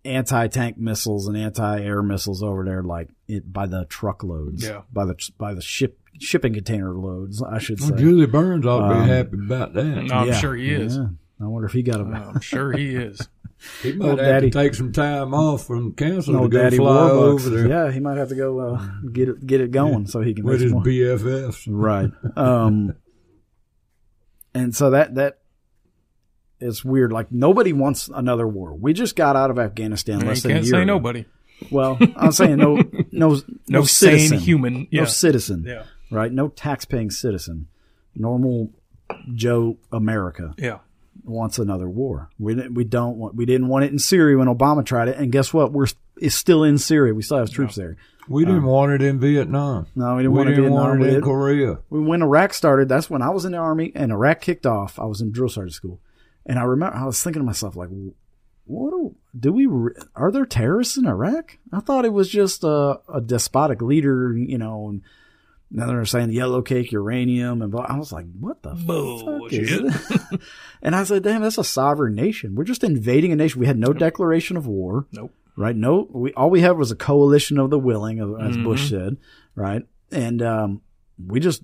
Speaker 1: anti tank missiles and anti air missiles over there like it by the truckloads.
Speaker 2: Yeah.
Speaker 1: by the by the ship shipping container loads. I should say.
Speaker 3: Well, Julian Burns ought to
Speaker 1: Um,
Speaker 3: be happy about that.
Speaker 2: No, I'm
Speaker 1: Yeah,
Speaker 2: sure he is.
Speaker 1: yeah. I wonder if he got a.
Speaker 2: I'm sure he is.
Speaker 3: He might
Speaker 1: Old
Speaker 3: have
Speaker 1: daddy.
Speaker 3: to take some time off from council
Speaker 1: No,
Speaker 3: to go
Speaker 1: Daddy
Speaker 3: fly
Speaker 1: Warbucks.
Speaker 3: over there
Speaker 1: Yeah, he might have to go uh, get it get it going so he can
Speaker 3: with
Speaker 1: make
Speaker 3: his
Speaker 1: more.
Speaker 3: BFFs.
Speaker 1: Right. Um, and so that that it's weird. Like nobody wants another war. We just got out of Afghanistan
Speaker 2: You
Speaker 1: less than a
Speaker 2: can't
Speaker 1: year.
Speaker 2: say
Speaker 1: ago.
Speaker 2: nobody.
Speaker 1: Well, I'm saying no, no, no,
Speaker 2: No
Speaker 1: citizen,
Speaker 2: sane human.
Speaker 1: no citizen,
Speaker 2: Yeah.
Speaker 1: right? No tax-paying citizen, normal Joe America
Speaker 2: Yeah.
Speaker 1: wants another war. We didn't, we don't want we didn't want it in Syria when Obama tried it, and guess what? We're it's still in Syria. We still have troops there.
Speaker 3: We didn't um, want it in Vietnam.
Speaker 1: No, we didn't
Speaker 3: We
Speaker 1: want it
Speaker 3: didn't
Speaker 1: in
Speaker 3: want it
Speaker 1: We
Speaker 3: in
Speaker 1: did-
Speaker 3: Korea.
Speaker 1: when Iraq started, that's when I was in the army and Iraq kicked off. I was in drill sergeant school, and I remember I was thinking to myself like, "What do, do we? Are there terrorists in Iraq? I thought it was just a, a despotic leader, you know." And now they're saying yellow cake, uranium, and blah. I was like, "What the fuck is
Speaker 2: Bullshit.
Speaker 1: this?" and I said, "Damn, that's a sovereign nation. We're just invading a nation. We had no declaration of war."
Speaker 2: Nope.
Speaker 1: right? No, we all we had was a coalition of the willing, as Bush
Speaker 2: Mm-hmm.
Speaker 1: said, right? And um, we just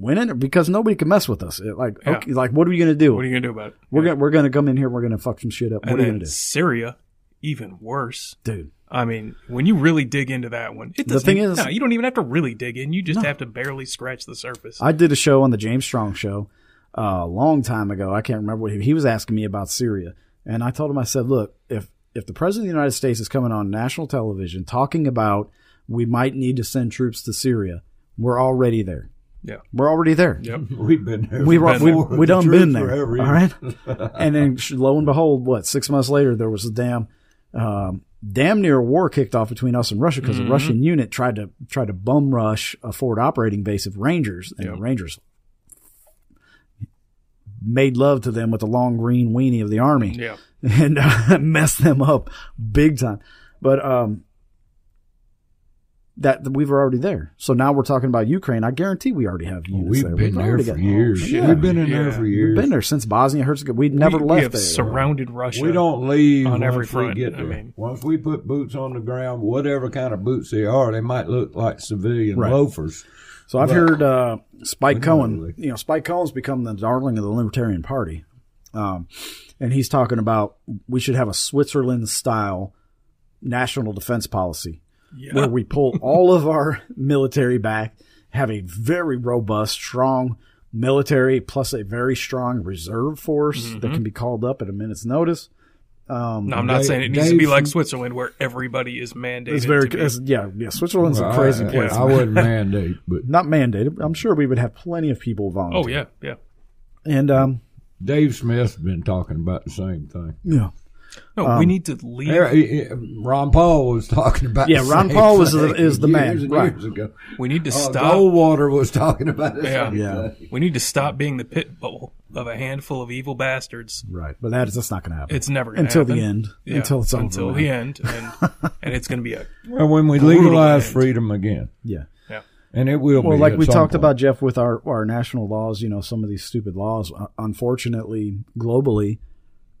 Speaker 1: went in because nobody can mess with us. It, like,
Speaker 2: Yeah.
Speaker 1: okay, like, what are we gonna do?
Speaker 2: What are you gonna do about it?
Speaker 1: we're gonna we're gonna come in here. We're gonna fuck some shit up. What are you gonna do,
Speaker 2: Syria, even worse.
Speaker 1: dude?
Speaker 2: I mean, when you really dig into that one, it
Speaker 1: The
Speaker 2: doesn't
Speaker 1: thing
Speaker 2: even-
Speaker 1: is-
Speaker 2: no, you don't even have to really dig in. You just have to barely scratch the surface.
Speaker 1: I did a show on the James Strong show uh, a long time ago. I can't remember what he, he was asking me about Syria, and I told him I said, look, if if the president of the United States is coming on national television talking about we might need to send troops to Syria, we're already there.
Speaker 2: Yeah.
Speaker 1: We're already there.
Speaker 2: Yep.
Speaker 3: We've been there.
Speaker 1: we were, we,
Speaker 3: before.
Speaker 1: we
Speaker 3: The
Speaker 1: done
Speaker 3: truth
Speaker 1: been there.
Speaker 3: forever.
Speaker 1: All right. and then lo and behold, what, six months later, there was a damn, um, damn near war kicked off between us and Russia because
Speaker 2: Mm-hmm.
Speaker 1: a Russian unit tried to, tried to bum rush a forward operating base of Rangers and
Speaker 2: Yeah.
Speaker 1: the Rangers made love to them with the long green weenie of the army
Speaker 2: Yeah.
Speaker 1: and uh, messed them up big time. But, um, that we were already there. So now we're talking about Ukraine. I guarantee we already have units
Speaker 3: We've
Speaker 1: there.
Speaker 3: been there
Speaker 1: already
Speaker 3: for
Speaker 1: got-
Speaker 3: years.
Speaker 1: Yeah.
Speaker 3: We've been in
Speaker 2: Yeah.
Speaker 3: there for years.
Speaker 1: We've been there since Bosnia Herzegovina. We've never
Speaker 2: we,
Speaker 1: left
Speaker 2: we have
Speaker 1: there.
Speaker 2: surrounded Russia.
Speaker 3: We don't leave
Speaker 2: on
Speaker 3: once
Speaker 2: every
Speaker 3: we
Speaker 2: front.
Speaker 3: get
Speaker 2: I
Speaker 3: there.
Speaker 2: mean-
Speaker 3: once we put boots on the ground, whatever kind of boots they are, they might look like civilian
Speaker 1: Right.
Speaker 3: loafers.
Speaker 1: So I've
Speaker 3: But-
Speaker 1: heard uh, Spike Cohen.
Speaker 3: really.
Speaker 1: You know, Spike Cohen's become the darling of the Libertarian Party, um, and he's talking about we should have a Switzerland style national defense policy
Speaker 2: Yeah.
Speaker 1: where we pull all of our military back, have a very robust, strong military plus a very strong reserve force that can be called up at a minute's notice. Um,
Speaker 2: no, I'm not
Speaker 3: Dave-
Speaker 2: saying it needs to be like Switzerland where everybody is mandated.
Speaker 1: it's very,
Speaker 2: to be.
Speaker 1: it's, yeah, yeah. Switzerland's
Speaker 3: Well,
Speaker 1: a crazy
Speaker 3: I,
Speaker 1: place.
Speaker 3: I wouldn't mandate, but
Speaker 1: Not mandated. I'm sure we would have plenty of people volunteer.
Speaker 2: oh yeah, yeah.
Speaker 1: And um,
Speaker 3: Dave Smith's been talking about the same thing.
Speaker 1: yeah,
Speaker 2: No, we need to leave.
Speaker 3: There- he- he- Ron Paul was talking about.
Speaker 1: Yeah,
Speaker 3: the
Speaker 1: Ron
Speaker 3: same
Speaker 1: Paul was the- is the
Speaker 3: years
Speaker 1: man,
Speaker 3: and
Speaker 1: right.
Speaker 3: years ago.
Speaker 2: We need to
Speaker 3: Uh,
Speaker 2: stop.
Speaker 3: Goldwater was talking about the
Speaker 2: Yeah.
Speaker 3: same
Speaker 1: Yeah.
Speaker 3: thing.
Speaker 2: We need to stop being the pit bull of a handful of evil bastards.
Speaker 1: right. But that is that's not going to happen.
Speaker 2: It's never gonna happen.
Speaker 1: until
Speaker 2: happen.
Speaker 1: the end.
Speaker 2: Yeah,
Speaker 1: Until it's
Speaker 2: until
Speaker 1: with.
Speaker 2: the end, and and it's going to be a
Speaker 3: Well, when we legalize
Speaker 2: end.
Speaker 3: freedom again,
Speaker 1: Yeah.
Speaker 2: yeah.
Speaker 3: and it will
Speaker 1: Well,
Speaker 3: be.
Speaker 1: like
Speaker 3: at
Speaker 1: we
Speaker 3: some
Speaker 1: talked
Speaker 3: point.
Speaker 1: about, Jeff, with our, our national laws, you know, some of these stupid laws, uh, unfortunately, globally,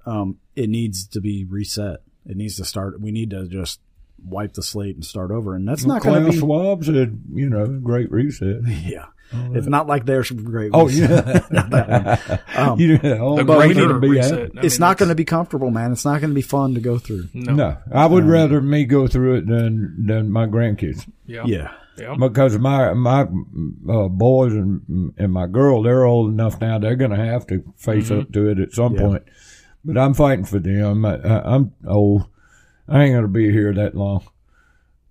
Speaker 1: um, it needs to be reset. It needs to start. We need to just wipe the slate and start over. And that's not going to be.
Speaker 3: Schwab said, you know, great reset.
Speaker 1: Yeah. It's not like there's great.
Speaker 3: Oh
Speaker 1: reset.
Speaker 3: yeah,
Speaker 1: Um,
Speaker 3: you know,
Speaker 2: The
Speaker 3: about to be
Speaker 2: reset.
Speaker 3: happy.
Speaker 2: I
Speaker 1: it's not
Speaker 2: that's-
Speaker 1: going to be comfortable, man. It's not going to be fun to go through.
Speaker 2: No.
Speaker 3: No, I would rather me go through it than than my grandkids
Speaker 2: Yeah.
Speaker 1: Yeah.
Speaker 2: Yeah.
Speaker 3: because my my uh, boys and and my girl they're old enough now they're going to have to face up to it at some
Speaker 1: Yeah.
Speaker 3: point. But I'm fighting for them. I, I, I'm old. I ain't going to be here that long.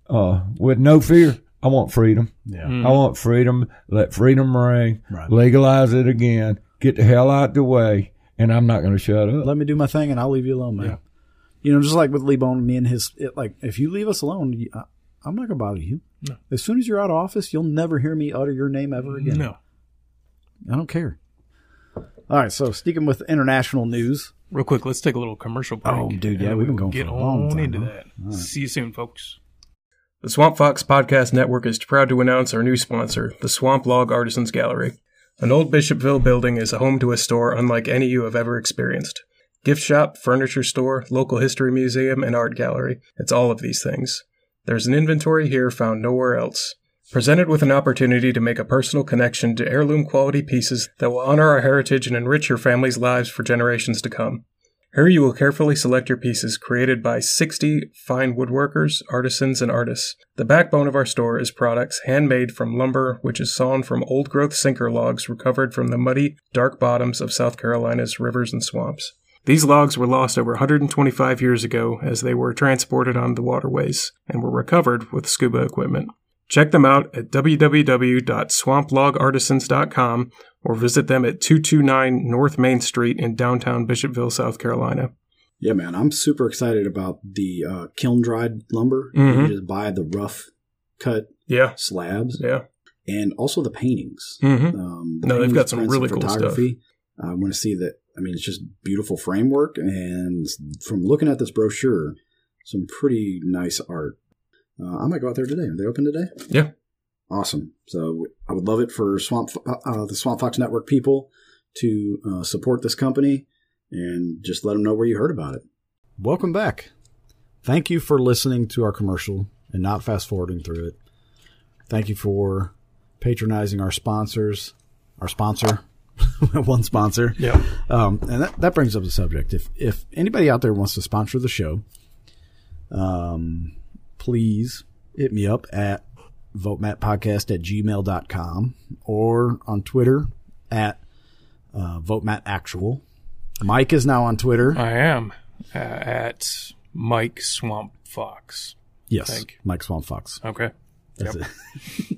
Speaker 3: Uh, with no fear, I want freedom.
Speaker 1: Yeah.
Speaker 3: I want freedom. Let freedom ring.
Speaker 1: Right.
Speaker 3: Legalize it again. Get the hell out the way. And I'm not going to shut up.
Speaker 1: Let me do my thing and I'll leave you alone, man.
Speaker 2: Yeah.
Speaker 1: You know, just like with Lee Boan, me and his, it, like, if you leave us alone, you, I, I'm not going to bother you.
Speaker 2: No.
Speaker 1: As soon as you're out of office, you'll never hear me utter your name ever again.
Speaker 2: No.
Speaker 1: I don't care. All right. So, sticking with international news.
Speaker 2: Real quick, let's take a little commercial break.
Speaker 1: Oh, dude, yeah, we've been going
Speaker 2: get
Speaker 1: for a long
Speaker 2: on
Speaker 1: time,
Speaker 2: into
Speaker 1: huh?
Speaker 2: that. See you soon, folks. The Swamp Fox Podcast Network is proud to announce our new sponsor, the Swamp Log Artisans Gallery. An old Bishopville building is a home to a store unlike any you have ever experienced. Gift shop, furniture store, local history museum, and art gallery. It's all of these things. There's an inventory here found nowhere else. Presented with an opportunity to make a personal connection to heirloom quality pieces that will honor our heritage and enrich your family's lives for generations to come. Here you will carefully select your pieces created by 60 fine woodworkers, artisans, and artists. The backbone of our store is products handmade from lumber which is sawn from old growth sinker logs recovered from the muddy, dark bottoms of South Carolina's rivers and swamps. These logs were lost over 125 years ago as they were transported on the waterways and were recovered with scuba equipment. Check them out at www.swamplogartisans.com or visit them at 229 North Main Street in downtown Bishopville, South Carolina.
Speaker 1: Yeah, man, I'm super excited about the uh, kiln dried lumber.
Speaker 2: Mhm.
Speaker 1: You just buy the rough cut
Speaker 2: Yeah,
Speaker 1: slabs
Speaker 2: yeah.
Speaker 1: and also the paintings.
Speaker 2: Mm-hmm.
Speaker 1: Um, the
Speaker 2: No, they've got some really cool stuff.
Speaker 1: I want to see that. I mean, it's just beautiful framework, and from looking at this brochure, some pretty nice art. Uh, I might go out there today. Are they open today?
Speaker 2: Yeah.
Speaker 1: Awesome. So I would love it for Swamp uh, uh, the Swamp Fox Network people to uh, support this company and just let them know where you heard about it. Welcome back. Thank you for listening to our commercial and not fast forwarding through it. Thank you for patronizing our sponsors, our sponsor, one sponsor.
Speaker 2: Yeah.
Speaker 1: Um, and that, that brings up the subject. If if anybody out there wants to sponsor the show, um, please hit me up at votemattpodcast at gmail.com or on Twitter at uh, votemattactual. Mike is now on Twitter.
Speaker 2: I am uh, at Mike Swamp Fox.
Speaker 1: yes, Mike Swamp Fox.
Speaker 2: Okay.
Speaker 1: That's it.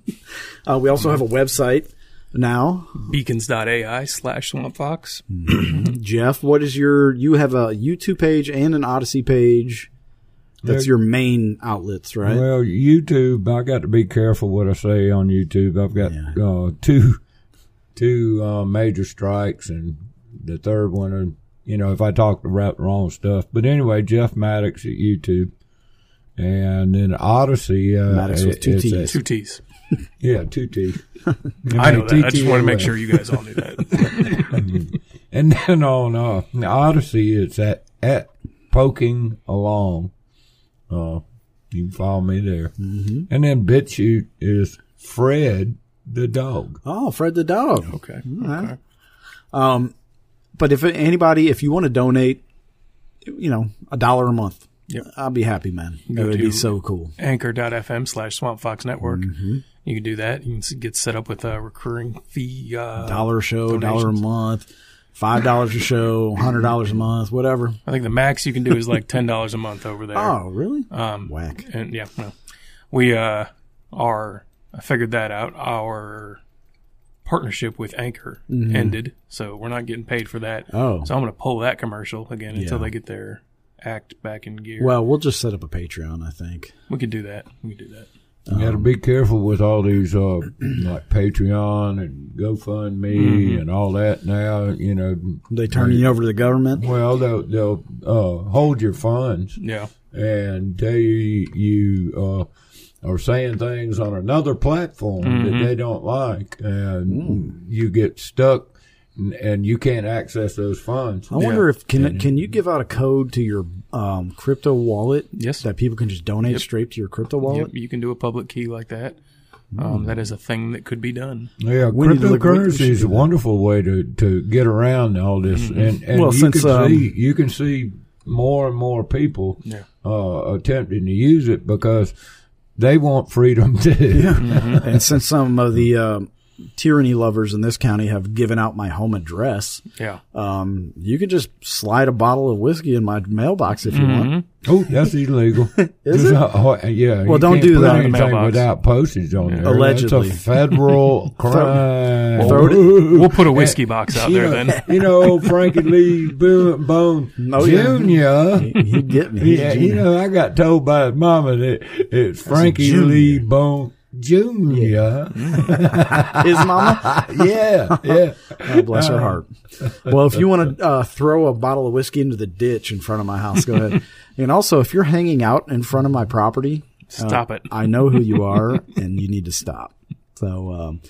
Speaker 1: uh, we also have a website now.
Speaker 2: Beacons.ai slash Swamp Fox.
Speaker 1: Jeff, what is your? You have a YouTube page and an Odysee page. That's
Speaker 3: Yeah.
Speaker 1: your main outlets, right?
Speaker 3: Well, YouTube, I got to be careful what I say on YouTube. I've got
Speaker 1: Yeah.
Speaker 3: uh, two two uh, major strikes, and the third one, are, you know, if I talk about the wrong stuff. But anyway, Jeff Mattox at YouTube, and then Odysee. Uh,
Speaker 1: Mattox with two Ts.
Speaker 3: at-
Speaker 2: Two T's.
Speaker 3: yeah, two T.
Speaker 2: I know that. I just want to make sure you guys all knew that.
Speaker 3: And then on uh, Odysee, it's at at poking along. Uh, you can follow me there. Mm-hmm. And then BitChute is Fred the dog.
Speaker 1: Oh, Fred the dog.
Speaker 2: Okay.
Speaker 1: All right. Um, but if anybody, if you want to donate, you know, a dollar a month,
Speaker 2: Yep.
Speaker 1: I'll be happy, man. That would be so cool.
Speaker 2: Anchor.fm slash Swamp Fox Network. You can do that. You can get set up with a recurring fee. Uh,
Speaker 1: Dollar a show, dollar a month, five dollars a show, hundred dollars a month, whatever.
Speaker 2: I think the max you can do is like $10 a month over there.
Speaker 1: Oh, really?
Speaker 2: Um,
Speaker 1: Whack.
Speaker 2: And yeah, no. We uh, are, I figured that out. Our partnership with Anchor ended, so we're not getting paid for that.
Speaker 1: Mm-hmm. Oh.
Speaker 2: So I'm going to pull that commercial again until
Speaker 1: Yeah.
Speaker 2: they get their act back in gear.
Speaker 1: Well, we'll just set up a Patreon, I think.
Speaker 2: we could do that. We could do that.
Speaker 3: You got to be careful with all these, uh, like Patreon and GoFundMe and all that. Now, you know,
Speaker 1: They turn you over to the government.
Speaker 3: well, they'll they'll uh, hold your funds
Speaker 2: Yeah.
Speaker 3: and tell you you uh, are saying things on another platform that they don't like, and you get stuck, and, and you can't access those funds.
Speaker 1: I wonder if can can you give out a code to your um, crypto wallet
Speaker 2: Yes.
Speaker 1: that people can just donate straight to your crypto wallet?
Speaker 2: Yep, you can do a public key like that. Um, that is a thing that could be done.
Speaker 3: Yeah,
Speaker 1: We need to look- we
Speaker 3: cryptocurrency is a wonderful way to, to get around all this, and, and
Speaker 1: Well,
Speaker 3: you
Speaker 1: since,
Speaker 3: can
Speaker 1: um,
Speaker 3: see you can see more and more people
Speaker 2: Yeah.
Speaker 3: uh, attempting to use it because they want freedom too.
Speaker 1: and since some of the uh, tyranny lovers in this county have given out my home address,
Speaker 2: Yeah.
Speaker 1: um, you could just slide a bottle of whiskey in my mailbox if you want.
Speaker 3: Oh, that's illegal.
Speaker 1: Is it?
Speaker 3: uh, oh, yeah.
Speaker 1: Well,
Speaker 3: you
Speaker 1: don't
Speaker 3: can't
Speaker 1: do
Speaker 3: put
Speaker 1: that in
Speaker 2: the
Speaker 3: anything
Speaker 2: mailbox.
Speaker 3: without postage on there.
Speaker 1: Allegedly.
Speaker 3: that's a federal crime.
Speaker 1: Throw it-
Speaker 2: We'll put a whiskey box out there
Speaker 3: know,
Speaker 2: then.
Speaker 3: you know, Frankie Lee Bo- Boan
Speaker 1: Oh, yeah.
Speaker 3: Jr.
Speaker 1: He- He'd get me.
Speaker 3: Yeah, you know, I got told by his mama that it's Frankie. Lee Boan Jr.
Speaker 1: His mama.
Speaker 3: Yeah, yeah.
Speaker 1: Oh, bless her heart. Well, if you want to uh, throw a bottle of whiskey into the ditch in front of my house, go ahead. And also, if you're hanging out in front of my property,
Speaker 2: Stop it.
Speaker 1: I know who you are, and you need to stop. So um,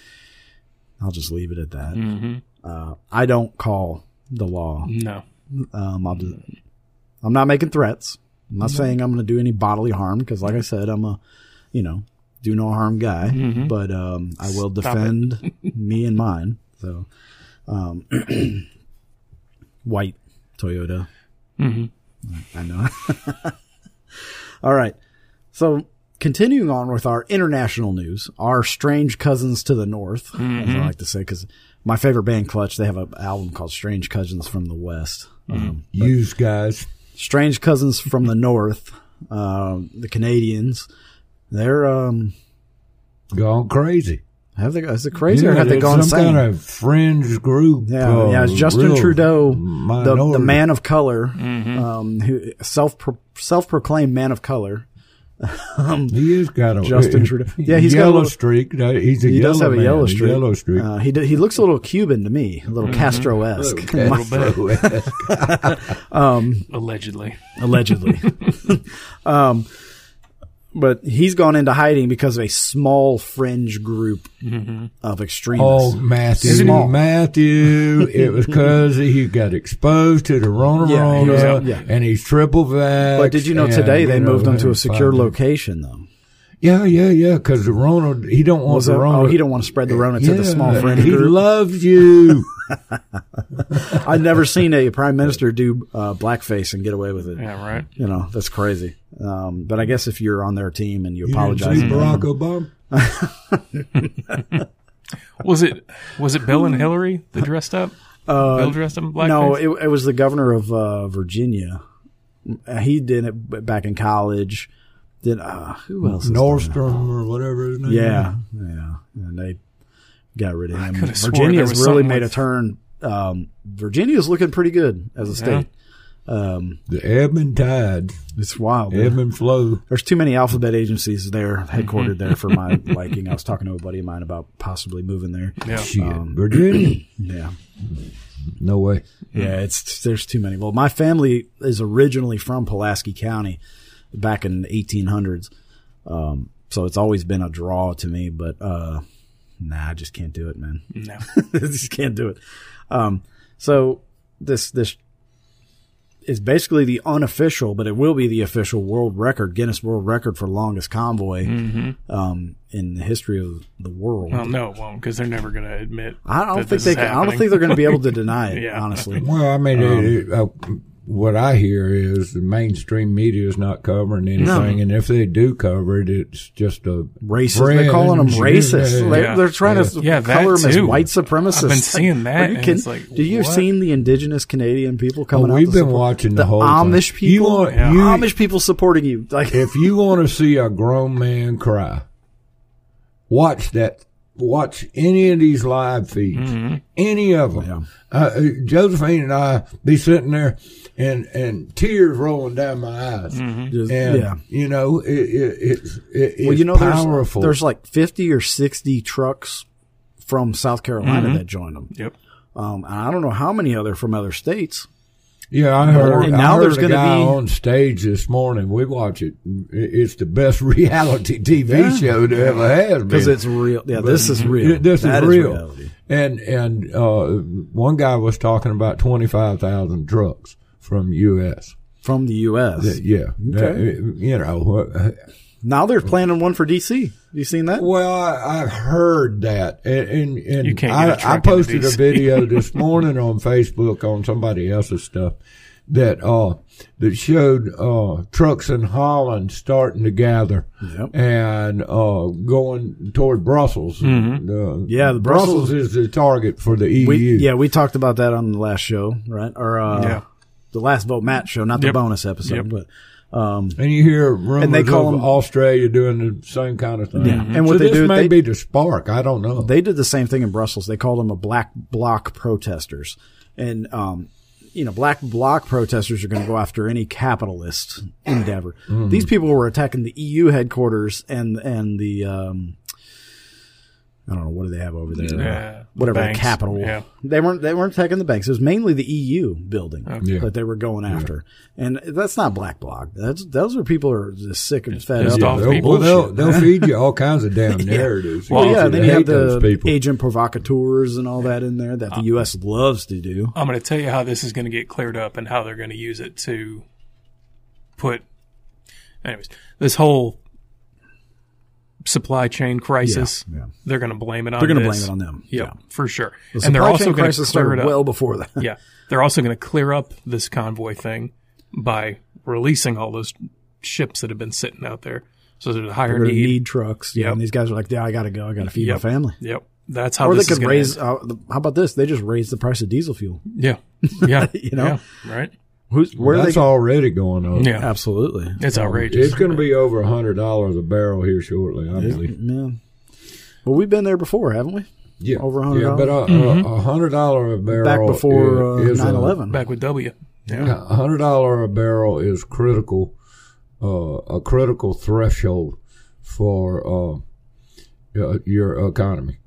Speaker 1: I'll just leave it at that.
Speaker 2: Mm-hmm.
Speaker 1: Uh, I don't call the law.
Speaker 2: No.
Speaker 1: Um, I'll just, I'm not making threats. I'm not saying I'm going to do any bodily harm because, like I said, I'm a, you know, do no harm guy. But um, I will
Speaker 2: Stop
Speaker 1: defend me and mine. So, um, white Toyota.
Speaker 2: hmm
Speaker 1: I know. All right. So, continuing on with our international news, our strange cousins to the north, as I like to say, because my favorite band, Clutch, they have an album called Strange Cousins from the West.
Speaker 3: Used guys.
Speaker 1: Strange cousins from the north, uh, the Canadians. They're um,
Speaker 3: Gone crazy.
Speaker 1: have they? Is it crazy or
Speaker 3: Yeah,
Speaker 1: have they
Speaker 3: there's
Speaker 1: gone
Speaker 3: some
Speaker 1: insane?
Speaker 3: kind of fringe group?
Speaker 1: Yeah,
Speaker 3: uh,
Speaker 1: yeah. It's Justin Trudeau, the, the man of color, um, who self self proclaimed man of color.
Speaker 3: He is got a
Speaker 1: Justin Trudeau. Yeah, he's got a
Speaker 3: yellow
Speaker 1: little-
Speaker 3: streak. No, He's a
Speaker 1: He
Speaker 3: yellow
Speaker 1: does have a yellow streak.
Speaker 3: Yellow streak.
Speaker 1: Uh, he d- he looks a little Cuban to me, a little Castro esque, Castro esque.
Speaker 2: Allegedly.
Speaker 1: allegedly. um, but he's gone into hiding because of a small fringe group mm-hmm. of extremists.
Speaker 3: Oh, Matthew,
Speaker 1: Small.
Speaker 3: Matthew! It was because he got exposed to the Rona
Speaker 1: Yeah, he
Speaker 3: Rona,
Speaker 1: was- yeah.
Speaker 3: and he's triple vax.
Speaker 1: but did you know today they moved him to a secure location though?
Speaker 3: Yeah, yeah, yeah. Because the Rona, he don't want
Speaker 1: Was
Speaker 3: the
Speaker 1: that-
Speaker 3: Rona.
Speaker 1: oh, he don't want to spread the Rona to the small
Speaker 3: Yeah,
Speaker 1: fringe
Speaker 3: He
Speaker 1: group.
Speaker 3: loves you.
Speaker 1: I've never seen a prime minister do uh, blackface and get away with it.
Speaker 2: Yeah, right.
Speaker 1: You know, that's crazy. Um, but I guess if you're on their team and you
Speaker 3: You didn't
Speaker 1: apologize,
Speaker 3: see Barack
Speaker 1: them-
Speaker 3: Obama.
Speaker 2: Was it was it Bill and Hillary that dressed up? Bill dressed up in blackface.
Speaker 1: no, it, it was the governor of uh, Virginia. Uh, He did it back in college. Did uh, who else? has done it?
Speaker 3: Nordstrom or whatever his name.
Speaker 1: Yeah, yeah, and they got rid of him. Virginia's really made
Speaker 2: with-
Speaker 1: a turn. Um, Virginia's looking pretty good as a state. Um,
Speaker 3: the ebb and tide,
Speaker 1: it's wild.
Speaker 3: ebb and flow.
Speaker 1: There's too many alphabet agencies there, headquartered there for my liking. I was talking to a buddy of mine about possibly moving there.
Speaker 2: Yeah.
Speaker 3: Shit,
Speaker 1: Um,
Speaker 3: Virginia?
Speaker 1: Yeah,
Speaker 3: No way.
Speaker 1: yeah, it's there's too many. Well, my family is originally from Pulaski County, back in the 1800s, um, so it's always been a draw to me. But uh, nah, I just can't do it, man.
Speaker 2: No.
Speaker 1: I just can't do it. Um, so this this is basically the unofficial, but it will be the official world record, Guinness World Record for longest convoy um, in the history of the world.
Speaker 2: Well, no, it won't because they're never going to admit.
Speaker 1: I don't
Speaker 2: that
Speaker 1: think
Speaker 2: this
Speaker 1: they. Can, I don't think they're going to be able to deny it.
Speaker 2: Yeah.
Speaker 1: Honestly,
Speaker 3: Well, I mean,
Speaker 1: Um,
Speaker 3: it, it, uh, what I hear is the mainstream media is not covering anything, and if they do cover it, it's just a
Speaker 1: racist. They're calling them
Speaker 3: fringe.
Speaker 1: racist.
Speaker 3: Yeah.
Speaker 1: They're, they're trying
Speaker 3: Yeah.
Speaker 1: to
Speaker 2: Yeah,
Speaker 1: color them as white supremacists.
Speaker 2: I've been seeing that,
Speaker 1: Are you
Speaker 2: and it's like,
Speaker 1: Do you
Speaker 2: what?
Speaker 1: seen the indigenous Canadian people
Speaker 3: Oh,
Speaker 1: coming out?
Speaker 3: we've
Speaker 1: to
Speaker 3: been
Speaker 1: support-
Speaker 3: watching the,
Speaker 1: the
Speaker 3: whole time.
Speaker 1: Amish people.
Speaker 3: You want,
Speaker 2: Yeah.
Speaker 3: you,
Speaker 1: Amish people supporting you. Like
Speaker 3: if you want to see a grown man cry, watch that. Watch any of these live feeds,
Speaker 2: Mm-hmm.
Speaker 3: any of them. Uh, Josephine and I be sitting there, and and tears rolling down my eyes.
Speaker 2: Mm-hmm.
Speaker 1: Just-
Speaker 3: And
Speaker 1: yeah.
Speaker 3: you know, it, it, it's it, it's
Speaker 1: well, you know, there's
Speaker 3: powerful.
Speaker 1: there's like 50 or 60 trucks from South Carolina
Speaker 2: Mm-hmm.
Speaker 1: that joined them.
Speaker 2: Yep.
Speaker 1: Um, and I don't know how many other from other states.
Speaker 3: Yeah, I heard.
Speaker 1: And
Speaker 3: I
Speaker 1: now
Speaker 3: heard
Speaker 1: there's
Speaker 3: a
Speaker 1: gonna
Speaker 3: guy
Speaker 1: be-
Speaker 3: on stage this morning. We watch it. It's the best reality TV
Speaker 1: Yeah.
Speaker 3: show there ever has.
Speaker 1: Because it's real. Yeah, this is real.
Speaker 3: It- this
Speaker 1: That
Speaker 3: is real.
Speaker 1: reality.
Speaker 3: and and uh, one guy was talking about twenty five thousand trucks from U.S.
Speaker 1: From the U.S.
Speaker 3: Yeah,
Speaker 1: Okay.
Speaker 3: Uh, you know. uh,
Speaker 1: Now they're planning one for D.C. You seen that?
Speaker 3: Well, I, I heard that, and and, and
Speaker 2: You can't
Speaker 3: I,
Speaker 2: get a truck
Speaker 3: I posted a video this morning on Facebook on somebody else's stuff that uh that showed uh trucks in Holland starting to gather
Speaker 1: Yep.
Speaker 3: and uh going toward Brussels.
Speaker 2: Mm-hmm.
Speaker 3: Uh,
Speaker 1: Yeah, the
Speaker 3: Brussels,
Speaker 1: Brussels-
Speaker 3: is the target for the EU.
Speaker 1: We, yeah, we talked about that on the last show, right? Or uh,
Speaker 2: Yeah.
Speaker 1: the last Vote Matt show, not the
Speaker 2: Yep.
Speaker 1: bonus episode,
Speaker 2: Yep.
Speaker 1: but um,
Speaker 3: And you hear rumors
Speaker 1: And they call
Speaker 3: of
Speaker 1: them-
Speaker 3: Australia doing the same kind of thing.
Speaker 1: Yeah. And what
Speaker 3: so
Speaker 1: they
Speaker 3: this
Speaker 1: do,
Speaker 3: may
Speaker 1: they-
Speaker 3: be the spark. I don't know.
Speaker 1: they did the same thing in Brussels. They called them a black bloc protesters, and um, you know, black bloc protesters are going to go after any capitalist endeavor.
Speaker 2: Mm-hmm.
Speaker 1: These people were attacking the EU headquarters and and the um, I don't know what do they have over there.
Speaker 2: Yeah,
Speaker 1: Whatever the
Speaker 2: banks.
Speaker 1: capital.
Speaker 2: Yeah.
Speaker 1: They weren't they weren't attacking the banks. It was mainly the EU building
Speaker 3: Yeah.
Speaker 1: that they were going after. And that's not black bloc. That's those are people who are just sick and fed up.
Speaker 2: off
Speaker 3: They'll,
Speaker 2: people.
Speaker 3: well, they'll, they'll feed you all kinds of damn narratives.
Speaker 2: Well,
Speaker 1: Well, yeah,
Speaker 3: They
Speaker 1: then you have the
Speaker 3: people.
Speaker 1: agent provocateurs and all that in there that the uh, U.S. loves to do.
Speaker 2: I'm going to tell you how this is going to get cleared up and how they're going to use it to put. Anyways, this whole supply chain crisis,
Speaker 1: Yeah, yeah.
Speaker 2: they're going to blame it on.
Speaker 1: They're going to blame it on them.
Speaker 2: Yep,
Speaker 1: Yeah.
Speaker 2: for sure.
Speaker 1: The
Speaker 2: and they're also going to clear it up.
Speaker 1: well before that.
Speaker 2: yeah, they're also going to clear up this convoy thing by releasing all those ships that have been sitting out there. So there's a higher
Speaker 1: They're going to
Speaker 2: need.
Speaker 1: need trucks. Yeah,
Speaker 2: Yep.
Speaker 1: and these guys are like, "Yeah, I got to go. I got to feed
Speaker 2: Yep.
Speaker 1: my family."
Speaker 2: Yep. that's how
Speaker 1: or they could raise. Uh, how about this? They just raise the price of diesel fuel.
Speaker 2: Yeah, yeah,
Speaker 1: You know?
Speaker 2: yeah, right?
Speaker 1: Who's where are
Speaker 3: That's
Speaker 1: they?
Speaker 3: already going on.
Speaker 2: Yeah,
Speaker 1: Absolutely.
Speaker 2: it's outrageous.
Speaker 3: It's going to be over a hundred dollars a barrel here shortly, I believe.
Speaker 1: Yeah. Well, we've been there before, haven't we?
Speaker 3: Yeah,
Speaker 1: Over $100?
Speaker 3: Yeah, but a,
Speaker 2: Mm-hmm.
Speaker 3: a, a hundred dollar a barrel
Speaker 1: Back before uh,
Speaker 3: is, is a-
Speaker 1: 9/11.
Speaker 2: Back with W. Yeah,
Speaker 3: A hundred dollar a barrel is critical, uh, a critical threshold for uh, uh, your economy.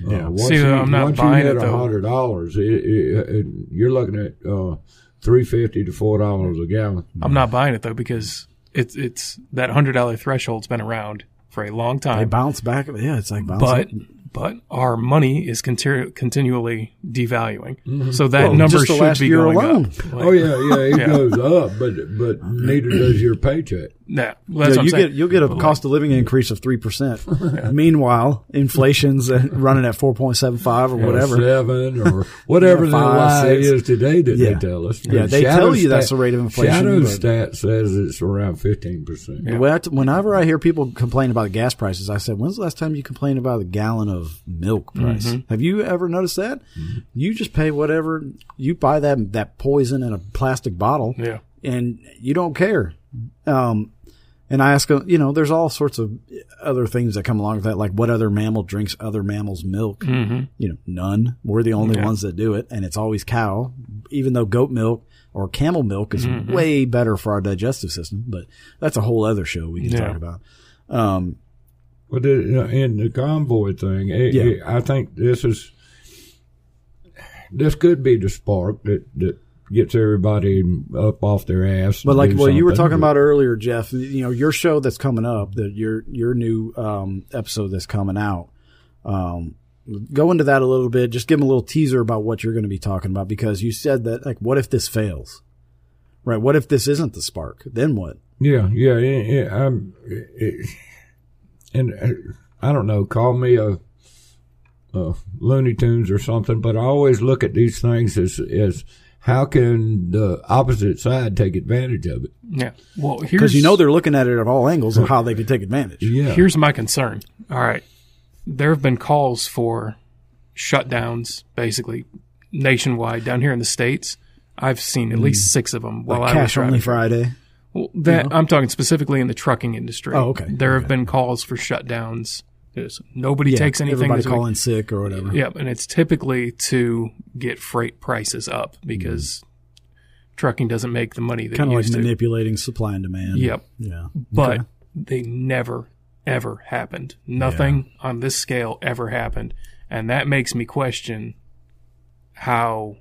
Speaker 1: Yeah.
Speaker 3: Uh, once
Speaker 2: See,
Speaker 3: you,
Speaker 2: I'm not
Speaker 3: once
Speaker 2: buying
Speaker 3: you hit
Speaker 2: though.
Speaker 3: hundred dollars, it, it, it, you're looking at uh, three fifty to four dollars a gallon.
Speaker 2: I'm not buying it though because it's it's that hundred dollar threshold's been around for a long time.
Speaker 1: They bounce back. Yeah, it's like bouncing.
Speaker 2: but but our money is continu- continually devaluing, mm-hmm. so that
Speaker 1: Well,
Speaker 2: number should be
Speaker 1: year
Speaker 2: going
Speaker 1: alone.
Speaker 2: up. Like,
Speaker 3: Oh yeah, yeah, it
Speaker 2: Yeah.
Speaker 3: goes up, but but neither does your paycheck.
Speaker 2: Nah, well, that's
Speaker 1: Yeah,
Speaker 2: what I'm
Speaker 1: you
Speaker 2: saying.
Speaker 1: get you'll get a cost of living increase of three percent. Meanwhile, inflation's uh, running at four point seven five or whatever.
Speaker 3: seven or whatever
Speaker 1: Yeah,
Speaker 3: the
Speaker 1: five,
Speaker 3: lie is today that
Speaker 1: Yeah.
Speaker 3: they tell us.
Speaker 1: Yeah, they tell you that's the rate of inflation,
Speaker 3: Shadow Stat says it's around fifteen percent.
Speaker 2: Yeah.
Speaker 1: When Whenever I hear people complain about the gas prices, I said, "When's the last time you complained about a gallon of milk price?
Speaker 2: Mm-hmm.
Speaker 1: Have you ever noticed that? You just pay whatever you buy that that poison in a plastic bottle,
Speaker 2: yeah,
Speaker 1: and you don't care." Um, and I ask, them, you know, there's all sorts of other things that come along with that, like what other mammal drinks other mammals' milk?
Speaker 2: hmm
Speaker 1: You know, none. We're the only
Speaker 2: Yeah.
Speaker 1: ones that do it, and it's always cow. Even though goat milk or camel milk is
Speaker 2: Mm-hmm.
Speaker 1: way better for our digestive system, but that's a whole other show we can
Speaker 2: Yeah.
Speaker 1: talk about. Um,
Speaker 3: But the, in the convoy thing, it,
Speaker 1: Yeah.
Speaker 3: it- I think this is this could be the spark that that gets everybody up off their ass.
Speaker 1: but like what you were talking about earlier, Jeff, you know, your show that's coming up, that your your new um, episode that's coming out. Um, go into that a little bit. Just give them a little teaser about what you're going to be talking about because you said that like, what if this fails? Right? What if this isn't the spark? Then what?
Speaker 3: Yeah, yeah, yeah. I'm, it, and uh, I don't know. Call me a, a Looney Tunes or something, but I always look at these things as as how can the opposite side take advantage of it?
Speaker 2: yeah. Well,
Speaker 1: Because you know they're looking at it at all angles of how they could take advantage.
Speaker 3: Yeah,
Speaker 2: Here's my concern. All right. There have been calls for shutdowns, basically nationwide down here in the States. I've seen at hmm. least six of them while
Speaker 1: Like
Speaker 2: I was
Speaker 1: cash only. Friday.
Speaker 2: Well, that I'm talking specifically in the trucking industry.
Speaker 1: Oh, okay.
Speaker 2: There have been calls for shutdowns. There's, nobody
Speaker 1: Yeah,
Speaker 2: takes anything.
Speaker 1: Everybody calling sick or whatever.
Speaker 2: Yep, and it's typically to get freight prices up because mm-hmm. trucking doesn't make the money that
Speaker 1: kind of like
Speaker 2: to.
Speaker 1: manipulating supply and demand.
Speaker 2: Yep,
Speaker 1: Yeah.
Speaker 2: but
Speaker 1: Okay.
Speaker 2: they never ever happened. Nothing on this scale ever happened, and that makes me question how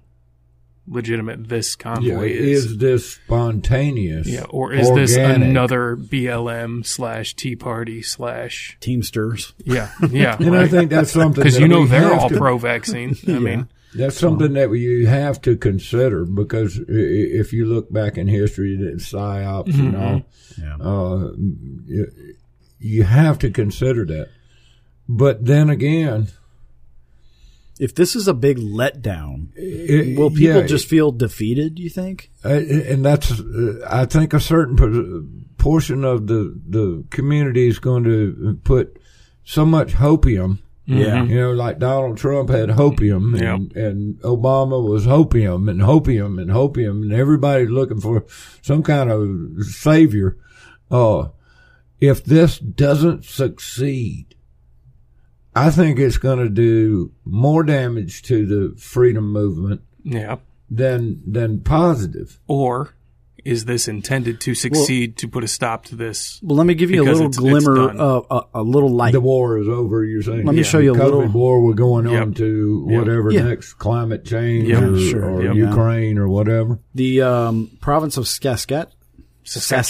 Speaker 2: legitimate this convoy
Speaker 3: yeah.
Speaker 2: is.
Speaker 3: Is this spontaneous?
Speaker 2: yeah, or is this another BLM slash Tea Party slash
Speaker 1: Teamsters.
Speaker 2: yeah yeah?
Speaker 3: And I think that's something
Speaker 2: because
Speaker 3: that
Speaker 2: you know
Speaker 3: we
Speaker 2: they're all pro-vaccine. I mean,
Speaker 3: That's something that you have to consider because i- i- if you look back in history, that psyops and all,
Speaker 1: Yeah.
Speaker 3: uh, you, you have to consider that. But then again,
Speaker 1: If this is a big letdown,
Speaker 3: it,
Speaker 1: will people
Speaker 3: yeah,
Speaker 1: just feel defeated? You think?
Speaker 3: uh, and that's uh, I think a certain por- portion of the the community is going to put so much hopium.
Speaker 1: Yeah.
Speaker 3: You know, like Donald Trump had hopium, and, and Obama was hopium, and hopium, and hopium, and everybody's looking for some kind of savior. Uh, if this doesn't succeed, I think it's going to do more damage to the freedom movement
Speaker 2: yeah.
Speaker 3: than than positive.
Speaker 2: Or is this intended to succeed to put a stop to this?
Speaker 1: Well, let me give you a little
Speaker 2: it's- it's
Speaker 1: glimmer,
Speaker 2: done.
Speaker 1: uh, a, a little light.
Speaker 3: The war is over. You're saying?
Speaker 1: Let me
Speaker 3: Yeah.
Speaker 1: show you a
Speaker 3: COVID
Speaker 1: little-
Speaker 3: war. We're going on to
Speaker 2: Yep.
Speaker 3: whatever
Speaker 1: Yeah.
Speaker 3: next climate change
Speaker 2: Yep.
Speaker 3: or,
Speaker 1: Sure.
Speaker 3: or
Speaker 1: Yep.
Speaker 3: Ukraine or whatever.
Speaker 1: The um, province of Saskatchewan,
Speaker 2: Saskatchewan.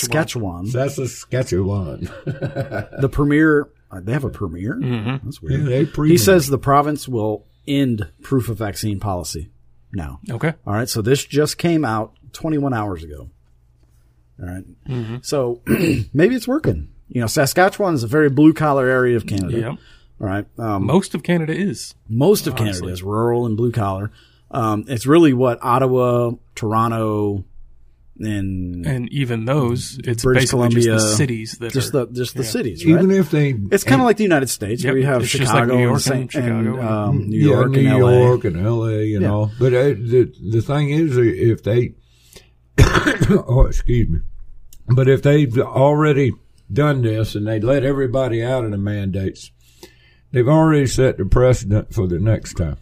Speaker 1: Saskatchewan,
Speaker 3: That's a Saskatchewan.
Speaker 1: the premier. Uh, They have a premier.
Speaker 2: Mm-hmm.
Speaker 1: That's weird.
Speaker 3: they pre-
Speaker 1: he says the province will end proof of vaccine policy now.
Speaker 2: Okay.
Speaker 1: All right. So this just came out 21 hours ago. All right.
Speaker 2: Mm-hmm.
Speaker 1: So maybe it's working. You know, Saskatchewan is a very blue collar area of Canada.
Speaker 2: Yep.
Speaker 1: All right. Um,
Speaker 2: Most of Canada is.
Speaker 1: most of Canada is rural and blue collar. Um, it's really what Ottawa, Toronto, and
Speaker 2: And even those, it's
Speaker 1: British
Speaker 2: basically just
Speaker 1: Columbia,
Speaker 2: the cities that
Speaker 1: just
Speaker 2: are.
Speaker 1: the just the cities. Right?
Speaker 3: Even if they,
Speaker 1: it's kind of like the United States
Speaker 2: Yep,
Speaker 1: where you have
Speaker 2: it's just like
Speaker 1: Chicago
Speaker 2: New York
Speaker 1: and, Saint,
Speaker 2: and Chicago
Speaker 1: and
Speaker 2: and-
Speaker 1: um, New
Speaker 3: yeah,
Speaker 1: York
Speaker 3: New
Speaker 1: and LA.
Speaker 3: York and L.A. You
Speaker 1: Yeah.
Speaker 3: know, but uh, the the thing is, uh, if they, oh, excuse me, but if they've already done this and they let everybody out of the mandates, they've already set the precedent for the next time.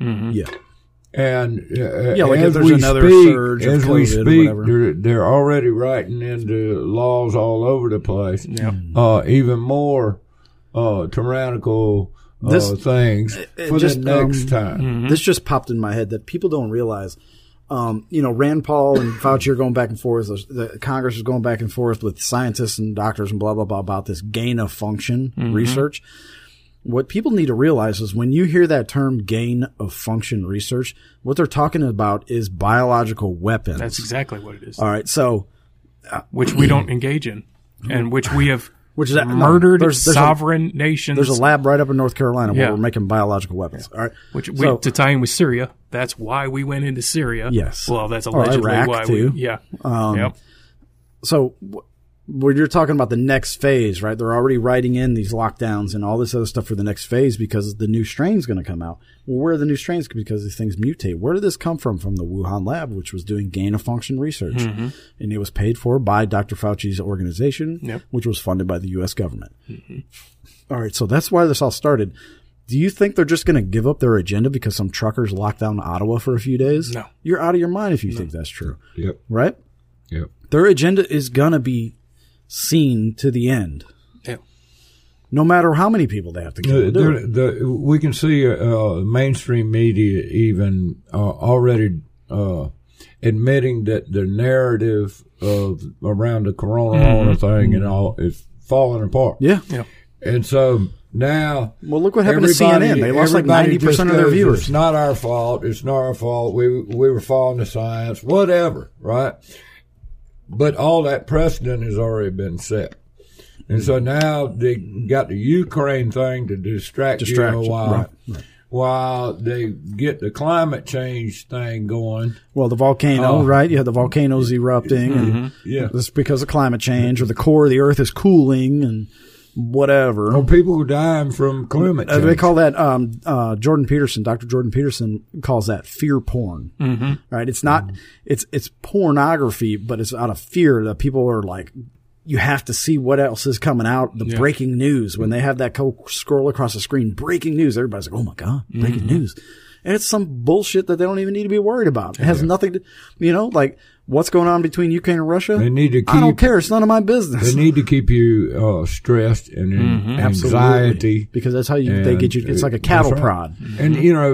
Speaker 1: Yeah,
Speaker 3: And uh,
Speaker 1: Yeah, like if
Speaker 3: as
Speaker 1: there's
Speaker 3: we
Speaker 1: another
Speaker 3: speak,
Speaker 1: surge of
Speaker 3: as we
Speaker 1: COVID or
Speaker 3: speak, they're, they're already writing into laws all over the place.
Speaker 2: Yeah.
Speaker 3: Uh, even more uh, tyrannical uh,
Speaker 1: This-
Speaker 3: things
Speaker 1: it
Speaker 3: for
Speaker 1: just,
Speaker 3: the next
Speaker 1: um,
Speaker 3: time.
Speaker 1: this just popped in my head that people don't realize. Um, you know, Rand Paul and Fauci are going back and forth. The the Congress is going back and forth with scientists and doctors and blah blah blah about this gain of function research. What people need to realize is when you hear that term gain of function research, what they're talking about is biological weapons.
Speaker 2: That's exactly what it is,
Speaker 1: All right. So,
Speaker 2: which we don't engage in, and which we have
Speaker 1: which is that
Speaker 2: murdered
Speaker 1: there's, there's a,
Speaker 2: sovereign nations.
Speaker 1: there's a lab right up in North Carolina where
Speaker 2: Yeah.
Speaker 1: we're making biological weapons. All right.
Speaker 2: which we,
Speaker 1: So-
Speaker 2: to tie in with Syria. That's why we went into Syria.
Speaker 1: Yes.
Speaker 2: Well, that's
Speaker 1: Or
Speaker 2: allegedly
Speaker 1: Iraq,
Speaker 2: why
Speaker 1: too.
Speaker 2: we. Yeah.
Speaker 1: Um,
Speaker 2: yep.
Speaker 1: so when you're talking about the next phase, right? They're already writing in these lockdowns and all this other stuff for the next phase because the new strain's going to come out. Well, where are the new strains? Because these things mutate. Where did this come from? From the Wuhan lab, which was doing gain of function research, mm-hmm. and it was paid for by Dr. Fauci's organization,
Speaker 2: Yep.
Speaker 1: which was funded by the U.S. government. Mm-hmm. All right, so that's why this all started. Do you think they're just going to give up their agenda because some truckers locked down Ottawa for a few days?
Speaker 2: No.
Speaker 1: You're out of your mind if you think that's true,
Speaker 3: Yep,
Speaker 1: right?
Speaker 3: yep.
Speaker 1: Their agenda is going to be seen to the end,
Speaker 2: Yeah.
Speaker 1: no matter how many people they have to kill. to
Speaker 3: The, the, the, we can see uh, mainstream media even uh, already uh, admitting that the narrative of around the corona thing and all is falling apart.
Speaker 1: Yeah.
Speaker 2: Yeah.
Speaker 3: And so now
Speaker 1: Well, look what happened to CNN. They lost like ninety percent of their viewers.
Speaker 3: It's not our fault. It's not our fault. We we were following the science, whatever, right? But all that precedent has already been set. And so now they got the Ukraine thing to distract,
Speaker 1: Distract
Speaker 3: you a while,
Speaker 1: right, right.
Speaker 3: while they get the climate change thing going.
Speaker 1: Well, the volcano,
Speaker 3: Oh.
Speaker 1: right? You had the volcanoes erupting, and mm-hmm.
Speaker 3: Yeah.
Speaker 1: it's because of climate change, or the core of the Earth is cooling, and whatever.
Speaker 3: Well, people are dying from climate
Speaker 1: Uh,
Speaker 3: change.
Speaker 1: they call that um, uh, Jordan Peterson. Dr. Jordan Peterson calls that fear porn. Mm-hmm. Right? It's not. It's it's pornography, but it's out of fear that people are like. You have to see what else is coming out. The breaking news when they have that co- scroll across the screen, breaking news. Everybody's like, "Oh my god, breaking news!" And it's some bullshit that they don't even need to be worried about. It has nothing to, you know, like what's going on between Ukraine and Russia.
Speaker 3: They need to keep,
Speaker 1: I don't care. It's none of my business.
Speaker 3: They need to keep you uh, stressed and in anxiety.
Speaker 1: because that's how you they get you. It's like a cattle
Speaker 3: right.
Speaker 1: prod.
Speaker 3: And you know,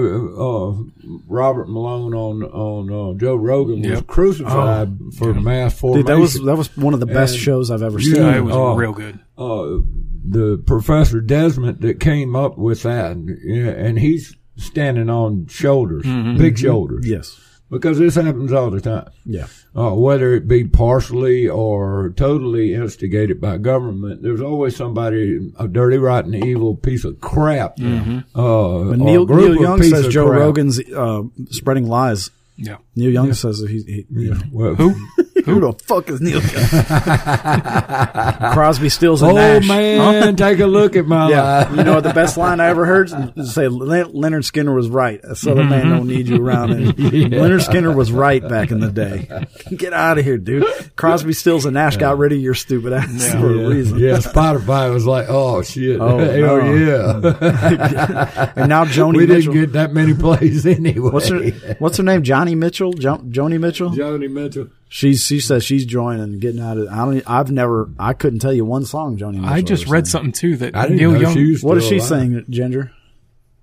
Speaker 3: uh, Robert Malone on on uh, Joe Rogan was
Speaker 2: Yep.
Speaker 3: crucified for mass formation.
Speaker 1: Dude, that was that was one of the best
Speaker 3: And-
Speaker 1: shows I've ever seen.
Speaker 2: Yeah, it was
Speaker 3: Oh.
Speaker 2: real good.
Speaker 3: uh, the professor Desmond that came up with that, yeah, and he's standing on shoulders, big shoulders,
Speaker 1: Yes.
Speaker 3: Because this happens all the time.
Speaker 1: Yeah.
Speaker 3: Uh, whether it be partially or totally instigated by government, there's always somebody, a dirty, rotten, evil piece of crap. Uh,
Speaker 1: But
Speaker 3: or
Speaker 1: Neil, Neil Young says Joe
Speaker 3: crap.
Speaker 1: Rogan's uh, spreading lies.
Speaker 2: Yeah.
Speaker 1: Neil Young says that he, he you know,
Speaker 3: Well,
Speaker 2: Who?
Speaker 1: who the fuck is Neil Young? Crosby, Stills, and
Speaker 3: Oh
Speaker 1: Nash.
Speaker 3: man, take a look at my
Speaker 1: Yeah,
Speaker 3: life.
Speaker 1: you know the best line I ever heard is say Lynyrd Skynyrd was right. A southern man mm-hmm. don't need you around. And Lynyrd Skynyrd was right back in the day. Get out of here, dude. Crosby, Stills, and Nash got rid of your stupid ass for a
Speaker 3: Yeah,
Speaker 1: reason.
Speaker 3: yeah, Spotify was like, oh shit,
Speaker 1: Oh,
Speaker 3: hell
Speaker 1: no.
Speaker 3: yeah.
Speaker 1: And now Joni
Speaker 3: we
Speaker 1: Mitchell.
Speaker 3: didn't get that many plays anyway.
Speaker 1: what's her What's her name? Joni Mitchell. Jo- Joni Mitchell.
Speaker 3: Joni Mitchell.
Speaker 1: She's she says she's joining, getting out of. I don't. I've never. I couldn't tell you one song Joni. Mitchell
Speaker 2: I just read
Speaker 1: sang.
Speaker 2: something too that
Speaker 3: I didn't
Speaker 2: Neil
Speaker 3: know
Speaker 2: Young.
Speaker 3: she was
Speaker 1: What is
Speaker 3: still
Speaker 1: she
Speaker 3: alive.
Speaker 1: saying, Ginger?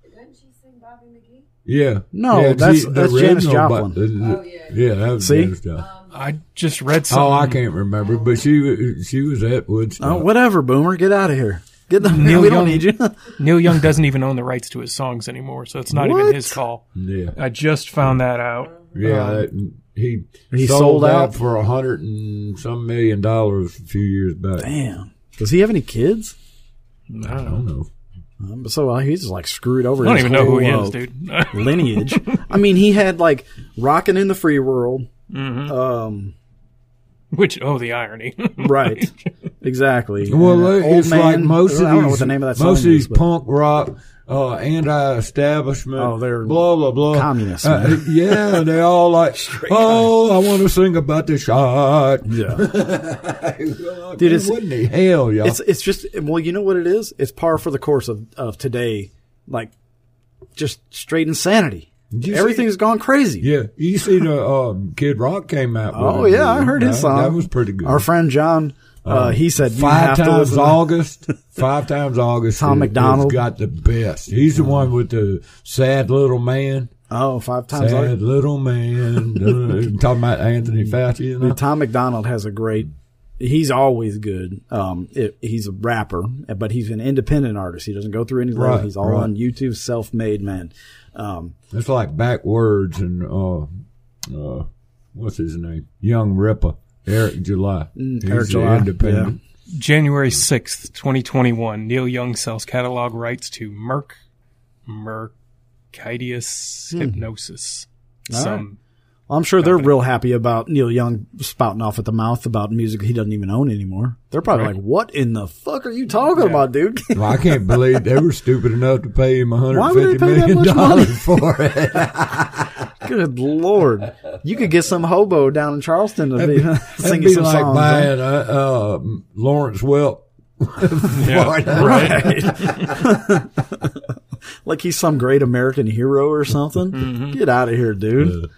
Speaker 4: Didn't she sing Bobby McGee?
Speaker 3: Yeah.
Speaker 1: No,
Speaker 3: yeah,
Speaker 1: that's-
Speaker 3: the
Speaker 1: that's Janis Joplin.
Speaker 3: but the-
Speaker 4: Oh, yeah.
Speaker 3: yeah, that was
Speaker 1: See?
Speaker 3: Janis Joplin.
Speaker 2: I just read something.
Speaker 3: Oh, I can't remember, but she was- she was at Woodstock.
Speaker 1: Oh, whatever, Boomer. Get out of here. Get the.
Speaker 2: Neil
Speaker 1: we don't
Speaker 2: Young-
Speaker 1: need you.
Speaker 2: Neil Young doesn't even own the rights to his songs anymore, so it's not
Speaker 1: What?
Speaker 2: even his call.
Speaker 3: Yeah,
Speaker 2: I just found that out.
Speaker 3: yeah.
Speaker 2: Um,
Speaker 3: that, he
Speaker 1: He
Speaker 3: sold,
Speaker 1: sold
Speaker 3: that
Speaker 1: out?
Speaker 3: for a hundred and some million dollars a few years back.
Speaker 1: Damn. Does he have any kids?
Speaker 2: I don't
Speaker 3: I
Speaker 2: know.
Speaker 3: don't know.
Speaker 1: Um, so uh, he's like screwed over.
Speaker 2: I don't
Speaker 1: his
Speaker 2: even know who he
Speaker 1: whole,
Speaker 2: is,
Speaker 1: uh,
Speaker 2: dude.
Speaker 1: lineage. I mean, he had like rocking in the free world.
Speaker 2: Mm-hmm.
Speaker 1: Um,
Speaker 2: Which oh, the irony.
Speaker 1: right? Exactly.
Speaker 3: Well,
Speaker 1: uh,
Speaker 3: it's like most of
Speaker 1: I don't know
Speaker 3: these,
Speaker 1: the name of that
Speaker 3: most of these
Speaker 1: is,
Speaker 3: punk rock, uh, anti-establishment,
Speaker 1: Oh, they're
Speaker 3: blah blah blah,
Speaker 1: communists,
Speaker 3: Uh, yeah, they all like, oh, I want to sing about the shot.
Speaker 1: yeah.
Speaker 3: Dude,
Speaker 1: Dude, it's-
Speaker 3: what in the hell, y'all?
Speaker 1: It's it's just well, you know what it is? It's par for the course of, of today, like just straight insanity.
Speaker 3: you
Speaker 1: Everything's gone crazy.
Speaker 3: yeah, you see the um, Kid Rock came out. With
Speaker 1: Oh yeah, I heard
Speaker 3: he?
Speaker 1: his
Speaker 3: That-
Speaker 1: song.
Speaker 3: That was pretty good.
Speaker 1: Our friend John, uh, he said
Speaker 3: Five times August. Five times August.
Speaker 1: Tom
Speaker 3: MacDonald. got the best. He's the one with the sad little man.
Speaker 1: Oh, five times.
Speaker 3: Sad
Speaker 1: August.
Speaker 3: little man. Uh, talking about Anthony Fauci. You know?
Speaker 1: Tom MacDonald has a great. He's always good. Um, it, he's a rapper, but he's an independent artist. He doesn't go through any label.
Speaker 3: Right,
Speaker 1: He's all
Speaker 3: right.
Speaker 1: on YouTube, self-made man. Um,
Speaker 3: It's like backwards and uh, uh, what's his name? Young Ripper, Eric July. He's
Speaker 1: Mm, Eric July,
Speaker 3: independent.
Speaker 2: January 6th, 2021, Neil Young sells catalog rights to Merc, Mercidius Hipgnosis. Some,
Speaker 1: I'm sure they're real happy about Neil Young spouting off at the mouth about music he doesn't even own anymore. They're probably
Speaker 2: Right.
Speaker 1: like, "What in the fuck are you talking about, dude?"
Speaker 3: Well, I can't believe they were stupid enough to pay him
Speaker 1: Why would they
Speaker 3: 150
Speaker 1: pay
Speaker 3: million dollars for it.
Speaker 1: Good lord, you could get some hobo down in Charleston to be
Speaker 3: That'd
Speaker 1: singing
Speaker 3: be
Speaker 1: some
Speaker 3: like
Speaker 1: songs.
Speaker 3: buying uh, uh, Lawrence Welk.
Speaker 2: yeah,
Speaker 1: right? like he's some great American hero or something.
Speaker 3: Mm-hmm.
Speaker 1: Get out of here, dude.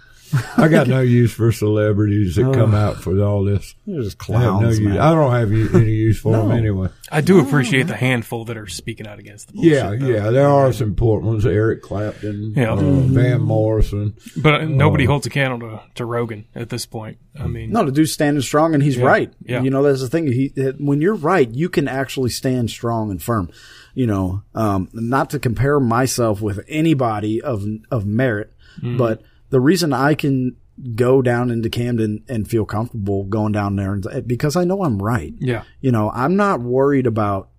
Speaker 3: I got no use for celebrities that come out for all this.
Speaker 1: They're just
Speaker 3: I no
Speaker 1: clowns,
Speaker 3: use. I don't have any use for them anyway.
Speaker 2: I do appreciate the handful that are speaking out against the bullshit.
Speaker 3: Yeah,
Speaker 2: though.
Speaker 3: yeah, there are some important ones. Eric Clapton,
Speaker 2: Yeah.
Speaker 3: uh,
Speaker 1: Mm-hmm.
Speaker 3: Van Morrison.
Speaker 2: But uh, nobody holds a candle to, to Rogan at this point. I mean,
Speaker 1: No, the dude's standing strong, and he's right.
Speaker 2: yeah.
Speaker 1: You know, that's the thing. He, that when you're right, you can actually stand strong and firm. You know, um, not to compare myself with anybody of of merit,
Speaker 2: Mm-hmm.
Speaker 1: but the reason I can go down into Camden and feel comfortable going down there and, eh, because I know I'm right.
Speaker 2: yeah.
Speaker 1: You know, I'm not worried about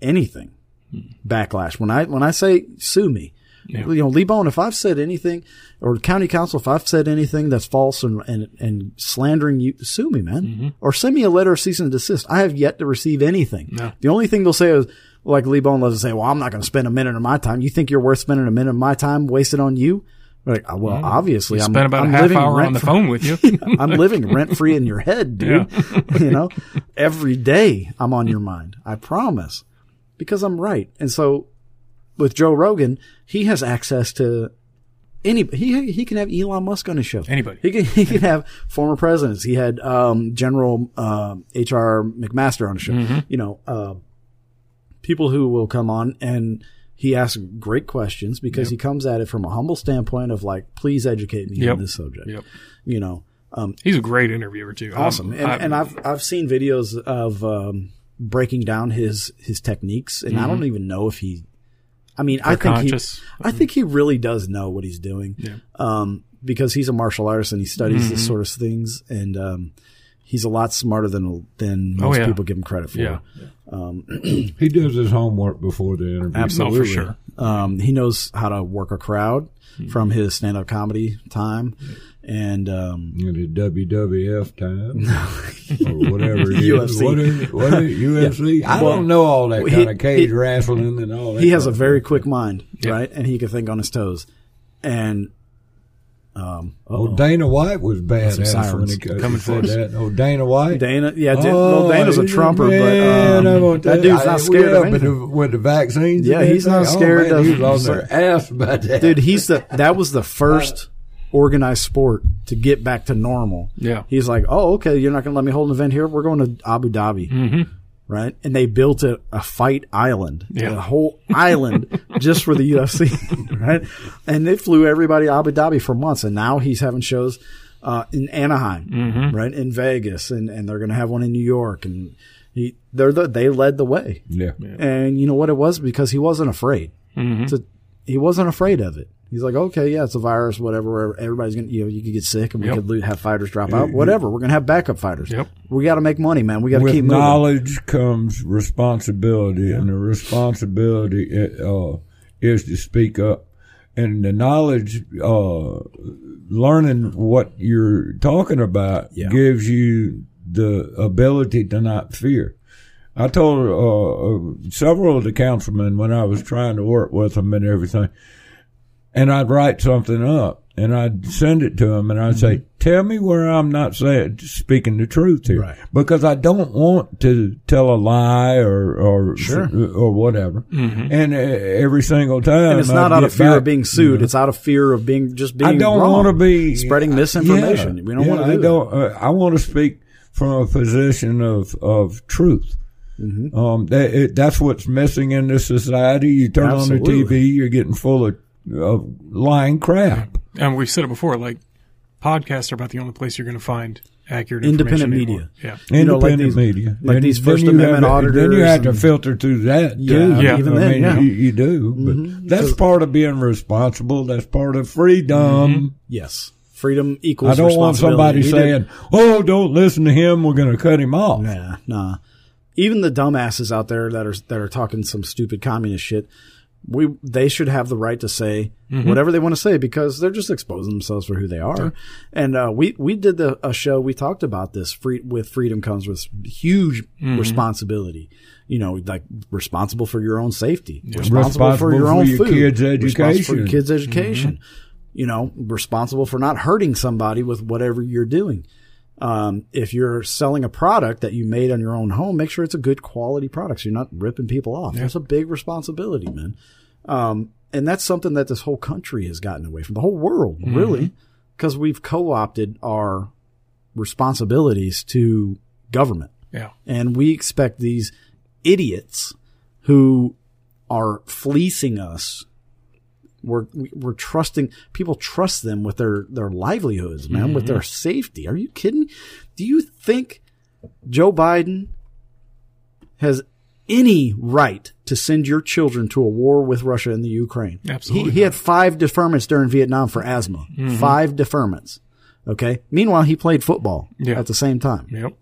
Speaker 1: anything hmm. backlash. When I when I say sue me,
Speaker 2: Yeah.
Speaker 1: you know, Lee Boan, if I've said anything, or county council, if I've said anything that's false and and, and slandering you, sue me, man, mm-hmm. or send me a letter of cease and desist. I have yet to receive anything.
Speaker 2: No.
Speaker 1: The only thing they'll say is. Like Lee Boan loves to say, well, I'm not going to spend a minute of my time. You think you're worth spending a minute of my time wasted on you? Like, uh, well, obviously,
Speaker 2: You
Speaker 1: I'm,
Speaker 2: spent about
Speaker 1: I'm
Speaker 2: a half
Speaker 1: living
Speaker 2: hour on the phone with you.
Speaker 1: I'm living rent free in your head, dude. you know, every day I'm on your mind. I promise because I'm right. And so with Joe Rogan, he has access to any, he, he can have Elon Musk on his show.
Speaker 2: Anybody.
Speaker 1: He can, he can have former presidents. He had, um, General, um, H.R. McMaster on his show.
Speaker 2: Mm-hmm.
Speaker 1: You know, uh, people who will come on and he asks great questions because he comes at it from a humble standpoint of like, please educate me
Speaker 2: Yep.
Speaker 1: on this subject.
Speaker 2: Yep.
Speaker 1: You know, um,
Speaker 2: He's a great interviewer too.
Speaker 1: awesome.
Speaker 2: I'm-
Speaker 1: And,
Speaker 2: I'm-
Speaker 1: and I've I've seen videos of um, breaking down his his techniques, and I don't even know if he. I mean, I
Speaker 2: Mm-hmm.
Speaker 1: Think he. I think he really does know what he's doing,
Speaker 2: Yeah.
Speaker 1: um, because he's a martial artist and he studies
Speaker 2: Mm-hmm.
Speaker 1: this sort of things, and um, he's a lot smarter than than
Speaker 2: Oh,
Speaker 1: most
Speaker 2: yeah.
Speaker 1: people give him credit for.
Speaker 2: yeah.
Speaker 3: He does his homework before the interview.
Speaker 1: Absolutely.
Speaker 2: Oh, sure.
Speaker 1: Um, he knows how to work a crowd
Speaker 2: Hmm.
Speaker 1: from his stand up comedy time. And, um,
Speaker 3: In his WWF time, or whatever it is.
Speaker 1: UFC.
Speaker 3: What is, what is it? UFC? I
Speaker 1: Well,
Speaker 3: don't know all that
Speaker 1: he-
Speaker 3: kind of cage
Speaker 1: he-
Speaker 3: wrestling and all that.
Speaker 1: he has a very quick mind,
Speaker 2: Yeah.
Speaker 1: right? And he can think on his toes. And, um,
Speaker 3: Oh,
Speaker 1: uh-oh.
Speaker 3: Dana White was bad when
Speaker 1: sirens
Speaker 2: coming
Speaker 3: said
Speaker 2: for
Speaker 3: that. Oh, Dana White.
Speaker 1: Dana, yeah, Dan,
Speaker 3: Oh,
Speaker 1: well, Dana's a
Speaker 3: he's
Speaker 1: trumper,
Speaker 3: man,
Speaker 1: but um,
Speaker 3: gonna
Speaker 1: that dude's
Speaker 3: you,
Speaker 1: not
Speaker 3: I-
Speaker 1: scared
Speaker 3: yeah,
Speaker 1: of
Speaker 3: but
Speaker 1: anything.
Speaker 3: with the vaccines.
Speaker 1: Yeah, he's not scared
Speaker 3: oh, man,
Speaker 1: of-
Speaker 3: He's on their ass about that.
Speaker 1: Dude, he's the that was the first organized sport to get back to normal.
Speaker 2: Yeah.
Speaker 1: He's like, oh, okay, you're not going to let me hold an event here. We're going to Abu Dhabi, mm-hmm. Right? And they built a, a fight island,
Speaker 2: Yeah.
Speaker 1: a whole island just for the UFC, right? And they flew everybody to Abu Dhabi for months, and now he's having shows uh, in Anaheim, right, in Vegas, and and they're going to have one in New York, and he they're the they led the way.
Speaker 3: yeah.
Speaker 1: And you know what it was? Because he wasn't afraid.
Speaker 2: Mm-hmm.
Speaker 1: To, he wasn't afraid of it. He's like, okay, yeah, it's a virus, whatever. Everybody's gonna, you know, you could get sick, and we
Speaker 2: Yep.
Speaker 1: could lo- have fighters drop out. Whatever, we're gonna have backup fighters.
Speaker 2: Yep.
Speaker 1: We got to make money, man. We got to keep moving.
Speaker 3: knowledge comes responsibility, and the responsibility uh, is to speak up and the knowledge, uh, learning what you're talking about
Speaker 1: Yeah.
Speaker 3: gives you the ability to not fear. I told uh, uh, several of the councilmen when I was trying to work with them and everything, and I'd write something up and I'd send it to him and I'd say, "Tell me where I'm not saying speaking the truth here,
Speaker 1: Right.
Speaker 3: because I don't want to tell a lie or or
Speaker 1: Sure.
Speaker 3: or whatever." And uh, every single time,
Speaker 1: And it's
Speaker 3: I'd
Speaker 1: not out of fear
Speaker 3: back,
Speaker 1: of being sued. It's out of fear of being just being.
Speaker 3: I don't want to be
Speaker 1: spreading misinformation.
Speaker 3: Yeah,
Speaker 1: we don't
Speaker 3: yeah,
Speaker 1: want to do
Speaker 3: I
Speaker 1: that.
Speaker 3: don't. Uh, I want to speak from a position of of truth.
Speaker 1: Mm-hmm.
Speaker 3: Um, that, it, that's what's missing in this society. You turn on the TV, you're getting full of, of lying crap.
Speaker 2: And we've said it before, like podcasts are about the only place you're going to find accurate
Speaker 1: Independent media.
Speaker 2: anymore. Yeah.
Speaker 1: You know, like
Speaker 3: Independent
Speaker 1: these-
Speaker 3: media,
Speaker 1: like these First
Speaker 3: then you
Speaker 1: Amendment
Speaker 3: have, to- Then you have to filter through that too.
Speaker 1: Yeah,
Speaker 2: Yeah.
Speaker 1: even
Speaker 3: I
Speaker 1: then,
Speaker 3: mean,
Speaker 1: yeah.
Speaker 3: you, you do. But mm-hmm. that's part of being responsible. That's part of freedom. Mm-hmm.
Speaker 1: Yes, freedom equals.
Speaker 3: I don't want somebody
Speaker 1: responsibility. We did-
Speaker 3: saying, "Oh, don't listen to him. We're going to cut him off."
Speaker 1: Nah, nah. Even the dumbasses out there that are that are talking some stupid communist shit, we they should have the right to say mm-hmm. whatever they want to say because they're just exposing themselves for who they are. And uh, we we did the, a show we talked about this. Free with freedom comes with huge mm-hmm. responsibility. You know, like responsible for your own safety, responsible, for
Speaker 3: Responsible
Speaker 1: your
Speaker 3: for
Speaker 1: own
Speaker 3: your
Speaker 1: food,
Speaker 3: kids'
Speaker 1: responsible for your
Speaker 3: education.
Speaker 1: kids' mm-hmm. education. You know, responsible for not hurting somebody with whatever you're doing um, if you're selling a product that you made on your own home, make sure it's a good quality product. So you're not ripping people off. That's a big responsibility, man. Um, and that's something that this whole country has gotten away from, the whole world, really, because we've co-opted our responsibilities to government.
Speaker 2: Yeah.
Speaker 1: And we expect these idiots who are fleecing us. We're, we're trusting people trust them with their, their livelihoods, man, with their mm-hmm. safety. Are you kidding? Do you think Joe Biden has any right to send your children to a war with Russia and the Ukraine?
Speaker 2: Absolutely
Speaker 1: He, he had five deferments during Vietnam for asthma. Mm-hmm. Five deferments. Okay. Meanwhile, he played football
Speaker 2: Yeah.
Speaker 1: at the same time.
Speaker 2: Yep.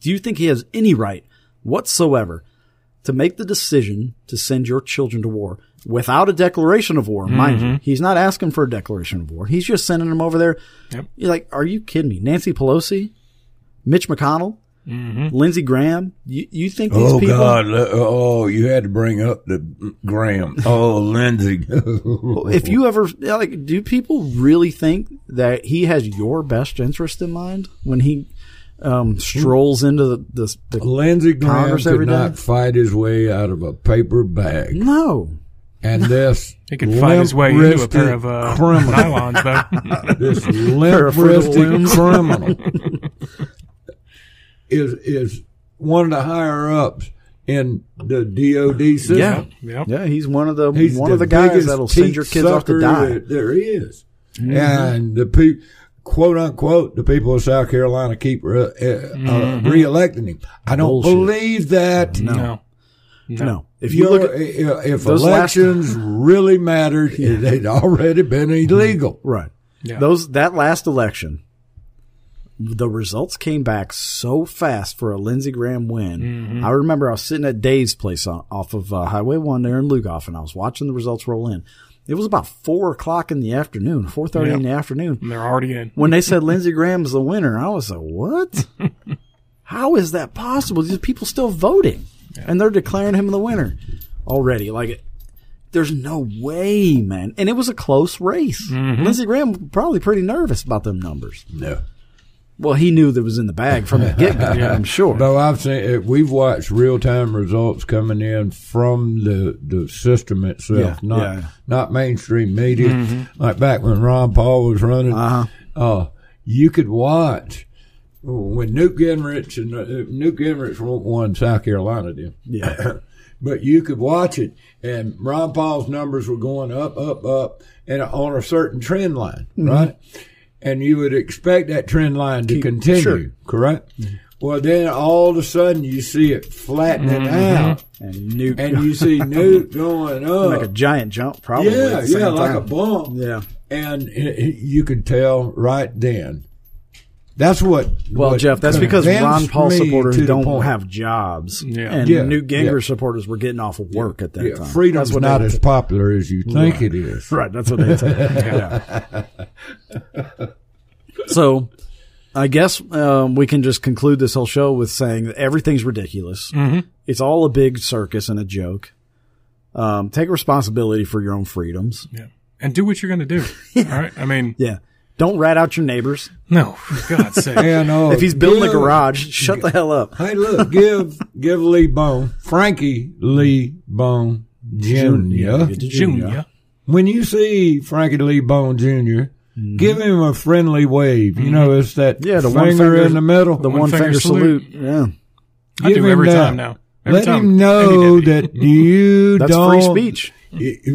Speaker 1: Do you think he has any right whatsoever to make the decision to send your children to war without a declaration of war? Mind you, mm-hmm. he's not asking for a declaration of war. He's just sending them over there.
Speaker 2: Yep.
Speaker 1: You're like, are you kidding me? Nancy Pelosi, Mitch McConnell, mm-hmm. Lindsey Graham. You, you think these
Speaker 3: Oh
Speaker 1: people?
Speaker 3: God! Uh, oh, you had to bring up the Graham. Oh, Lindsey.
Speaker 1: If you ever like, do people really think that he has your best interest in mind when he um, strolls into the, the, the
Speaker 3: Lindsey Graham
Speaker 1: Congress
Speaker 3: could
Speaker 1: every day?
Speaker 3: not fight his way out of a paper bag,
Speaker 1: no?
Speaker 3: and this
Speaker 2: He could fight his way into a pair of uh,
Speaker 3: criminal.
Speaker 2: nylons, though.
Speaker 3: this
Speaker 1: Pair of Fruit
Speaker 3: limp-wristed criminal is is one of the higher ups in the DoD system.
Speaker 1: Yeah.
Speaker 2: yep.
Speaker 1: Yeah, he's one of the
Speaker 3: He's
Speaker 1: one
Speaker 3: the
Speaker 1: of the guys that'll send your kids off to
Speaker 3: sucker
Speaker 1: die.
Speaker 3: that There is, and the pe- quote unquote the people of South Carolina keep re- uh, uh, reelecting him. I don't
Speaker 1: Bullshit.
Speaker 3: believe that.
Speaker 2: No.
Speaker 1: No, if you
Speaker 3: You're-
Speaker 1: look at
Speaker 3: if
Speaker 1: those last-
Speaker 3: elections really mattered, they'd already been illegal.
Speaker 1: right,
Speaker 2: Yeah.
Speaker 1: those that last election, the results came back so fast for a Lindsey Graham win.
Speaker 3: Mm-hmm.
Speaker 1: I remember I was sitting at Dave's place on, off of uh, Highway One there in Lugoff, and I was watching the results roll in. It was about four o'clock in the afternoon, four thirty in the afternoon.
Speaker 2: And they're already in.
Speaker 1: when they said Lindsey Graham's the winner, I was like, "What? How is that possible? These people still voting, and they're declaring him the winner already. Like, there's no way, man. And it was a close race. Mm-hmm. Lindsey Graham probably pretty nervous about them numbers.
Speaker 3: No.
Speaker 1: Well, he knew that was in the bag from the get go. I'm sure.
Speaker 3: No, I've seen uh, we've watched real time results coming in from the the system itself,
Speaker 1: Yeah,
Speaker 3: not
Speaker 1: yeah.
Speaker 3: not mainstream media. Like back when Ron Paul was running,
Speaker 1: Uh-huh.
Speaker 3: uh, you could watch when Newt Gingrich and uh, Newt Gingrich won South Carolina, did.
Speaker 1: Yeah.
Speaker 3: but you could watch it, and Ron Paul's numbers were going up, up, up, and on a certain trend line,
Speaker 1: Mm-hmm.
Speaker 3: right? And you would expect that trend line to continue,
Speaker 1: sure. Mm-hmm.
Speaker 3: correct? Well, then all of a sudden you see it flattening out,
Speaker 1: And
Speaker 3: and you see Newt going up,
Speaker 1: like a giant jump, probably.
Speaker 3: yeah, yeah, like a
Speaker 1: time.
Speaker 3: bump,
Speaker 1: Yeah.
Speaker 3: and it, it- you could tell right then That's what.
Speaker 1: Well,
Speaker 3: what
Speaker 1: Jeff, that's because Ron Paul supporters
Speaker 3: to
Speaker 1: don't
Speaker 3: point.
Speaker 1: have jobs,
Speaker 2: Yeah.
Speaker 1: and
Speaker 3: Yeah,
Speaker 1: Newt Gingrich
Speaker 3: yeah.
Speaker 1: supporters were getting off of work at that
Speaker 3: Yeah,
Speaker 1: time.
Speaker 3: freedom's
Speaker 1: That's
Speaker 3: not as popular as you think it is.
Speaker 1: Right, that's what they say. Yeah. so, I guess um, we can just conclude this whole show with saying that everything's ridiculous. Mm-hmm. It's all a big circus and a joke. Um, take responsibility for your own freedoms.
Speaker 2: Yeah. And do what you're going to do. All right. I mean,
Speaker 1: Yeah. Don't rat out your neighbors.
Speaker 2: no, for God's sake.
Speaker 3: And uh,
Speaker 1: If he's building a garage, shut the hell up.
Speaker 3: Hey, look, give give Lee Boan, Frankie Lee Boan Jr.
Speaker 2: Junior.
Speaker 3: When you see Frankie Lee Boan junior give him a friendly wave. You know, it's that
Speaker 1: Mm-hmm. Yeah, the
Speaker 3: finger,
Speaker 1: one finger
Speaker 3: in the middle.
Speaker 1: The
Speaker 2: One
Speaker 1: one,
Speaker 2: finger
Speaker 1: finger,
Speaker 2: salute.
Speaker 1: salute. Yeah.
Speaker 2: I
Speaker 3: Give
Speaker 2: do
Speaker 3: him
Speaker 2: every
Speaker 3: that.
Speaker 2: time now. Every
Speaker 3: Let
Speaker 2: time.
Speaker 3: him know that you
Speaker 1: That's
Speaker 3: don't.
Speaker 1: That's free speech.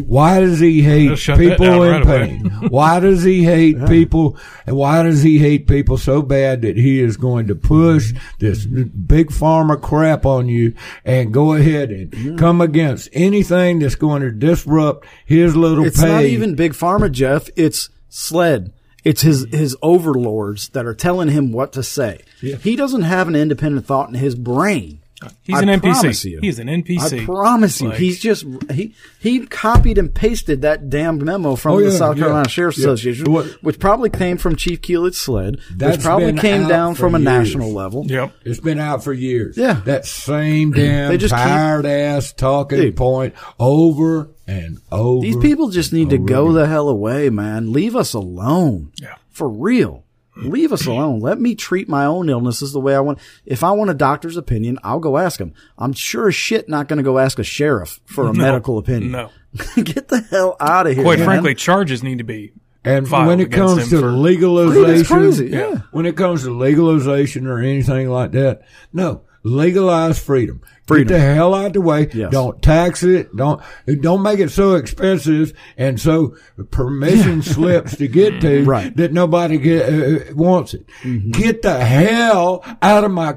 Speaker 3: Why does he hate
Speaker 2: Just shut that
Speaker 3: people in
Speaker 2: right
Speaker 3: pain? why does he hate people? And why does he hate people so bad that he is going to push this big pharma crap on you and go ahead and come against anything that's going to disrupt his little
Speaker 1: It's
Speaker 3: pay?
Speaker 1: not even big pharma, Jeff. It's SLED. It's his his overlords that are telling him what to say. He doesn't have an independent thought in his brain.
Speaker 2: He's
Speaker 1: I
Speaker 2: an
Speaker 1: promise
Speaker 2: NPC.
Speaker 1: you.
Speaker 2: He's an NPC.
Speaker 1: I promise you,
Speaker 2: Like,
Speaker 1: he's just he he copied and pasted that damned memo from
Speaker 3: Oh,
Speaker 1: the
Speaker 3: yeah,
Speaker 1: South
Speaker 3: yeah,
Speaker 1: Carolina Sheriff's
Speaker 3: yeah.
Speaker 1: Association,
Speaker 3: What-
Speaker 1: which probably came from Chief Keelit SLED,
Speaker 3: That's
Speaker 1: which probably came down
Speaker 3: for
Speaker 1: from a national level.
Speaker 2: Yep.
Speaker 3: It's been out for years.
Speaker 1: Yeah.
Speaker 3: That same damn
Speaker 1: They just keep-
Speaker 3: tired ass talking
Speaker 1: Dude.
Speaker 3: point over and over.
Speaker 1: These people just need to go
Speaker 3: again.
Speaker 1: the hell away, man. Leave us alone.
Speaker 2: Yeah.
Speaker 1: For real. Leave us alone. Let me treat my own illnesses the way I want. If I want a doctor's opinion, I'll go ask him. I'm sure as shit not going to go ask a sheriff for a medical opinion.
Speaker 2: No.
Speaker 1: Get the hell out of here.
Speaker 2: Quite
Speaker 1: man.
Speaker 2: frankly, charges need to be
Speaker 3: And
Speaker 2: filed
Speaker 3: when it comes to
Speaker 2: for-
Speaker 3: legalization,
Speaker 1: crazy, yeah.
Speaker 3: When it comes to legalization or anything like that, no, legalize freedom.
Speaker 1: Freedom.
Speaker 3: Get the hell out the way.
Speaker 1: Yes.
Speaker 3: Don't tax it. Don't don't make it so expensive and so permission slips to get to
Speaker 1: Right. Mm-hmm.
Speaker 3: that nobody get, uh, wants it. Get the hell out of my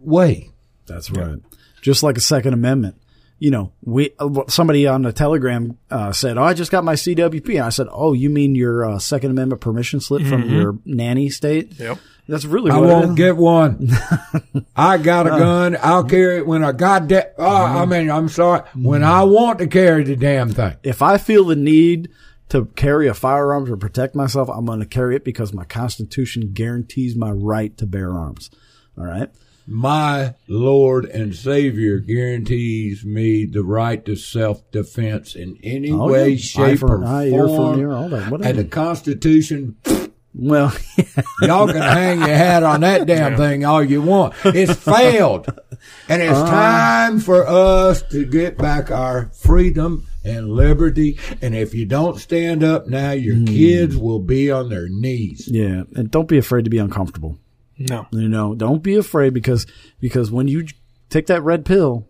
Speaker 3: way.
Speaker 1: That's right. Just like a Second Amendment. You know, we uh, somebody on the Telegram uh, said, "Oh, I just got my CWP," and I said, "Oh, you mean your uh, Second Amendment permission slip from your nanny state?"
Speaker 2: Yep.
Speaker 1: That's really
Speaker 3: I
Speaker 1: what it
Speaker 3: won't
Speaker 1: is.
Speaker 3: get one. I got a gun. I'll carry it when I got that. Oh, I mean, I'm sorry. When I want to carry the damn thing.
Speaker 1: if I feel the need to carry a firearm to protect myself, I'm going to carry it because my Constitution guarantees my right to bear arms. All right.
Speaker 3: My Lord and Savior guarantees me the right to self defense in any
Speaker 1: Oh,
Speaker 3: way,
Speaker 1: yeah.
Speaker 3: shape, or
Speaker 1: an eye, ear for
Speaker 3: form.
Speaker 1: an ear, all that. Whatever.
Speaker 3: And the Constitution,
Speaker 1: Well,
Speaker 3: y'all can hang your hat on that damn thing all you want. It's failed. And it's
Speaker 1: Uh.
Speaker 3: time for us to get back our freedom and liberty. And if you don't stand up now, your
Speaker 1: Hmm.
Speaker 3: kids will be on their knees.
Speaker 1: yeah. And don't be afraid to be uncomfortable.
Speaker 2: No.
Speaker 1: You know, don't be afraid because, because when you take that red pill,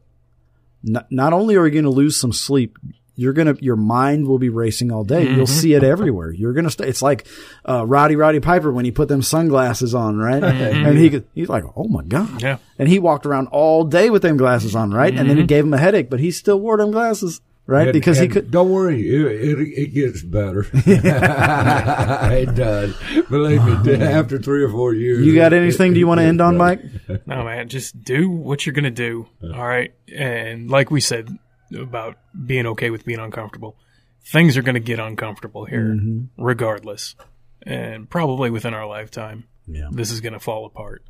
Speaker 1: not, not only are you going to lose some sleep, you're going to, your mind will be racing all day. You'll mm-hmm. see it everywhere. You're going to, st- it's like, uh, Roddy Roddy Piper when he put them sunglasses on, right? Mm-hmm. And he he's like, oh my God.
Speaker 2: Yeah.
Speaker 1: And he walked around all day with them glasses on, right? And then it mm-hmm. gave him a headache, but he still wore them glasses, right?
Speaker 3: And-
Speaker 1: because he could,
Speaker 3: Don't worry, it, it, it gets better. it does. Believe me, oh, after three or four years.
Speaker 1: you got anything
Speaker 3: it-
Speaker 1: do you want to end on, Mike?
Speaker 2: No, man, just do what you're going to do. All right. And like we said about being okay with being uncomfortable, things are going to get uncomfortable here mm-hmm. regardless. And probably within our lifetime,
Speaker 1: Yeah.
Speaker 2: this is going to fall apart.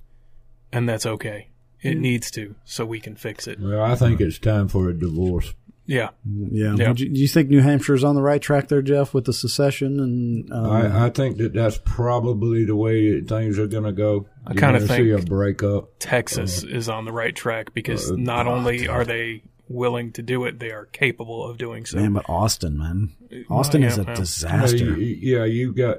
Speaker 2: And that's okay. It mm. needs to, so we can fix it.
Speaker 3: Well, I think it's time for a divorce.
Speaker 2: Yeah.
Speaker 1: Yeah.
Speaker 2: Yeah.
Speaker 1: Would you, do you think New Hampshire's on the right track there, Jeff, with the secession and, um,
Speaker 3: I, I think that that's probably the way things are going to go.
Speaker 2: I kinda
Speaker 3: gonna see a breakup.
Speaker 2: Texas is on the right track because
Speaker 3: Uh,
Speaker 2: not only are they willing to do it, they are capable of doing so.
Speaker 1: Man, but Austin, man, Austin
Speaker 2: yeah,
Speaker 1: is a
Speaker 2: yeah.
Speaker 3: Uh,
Speaker 1: disaster.
Speaker 3: you- yeah, you got.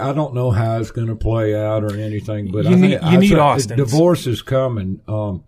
Speaker 3: I don't know how it's going to play out or anything, but
Speaker 2: You
Speaker 3: I
Speaker 2: need-
Speaker 3: think
Speaker 2: you
Speaker 3: I
Speaker 2: need
Speaker 3: think
Speaker 2: Austins.
Speaker 3: Divorce is coming. Um,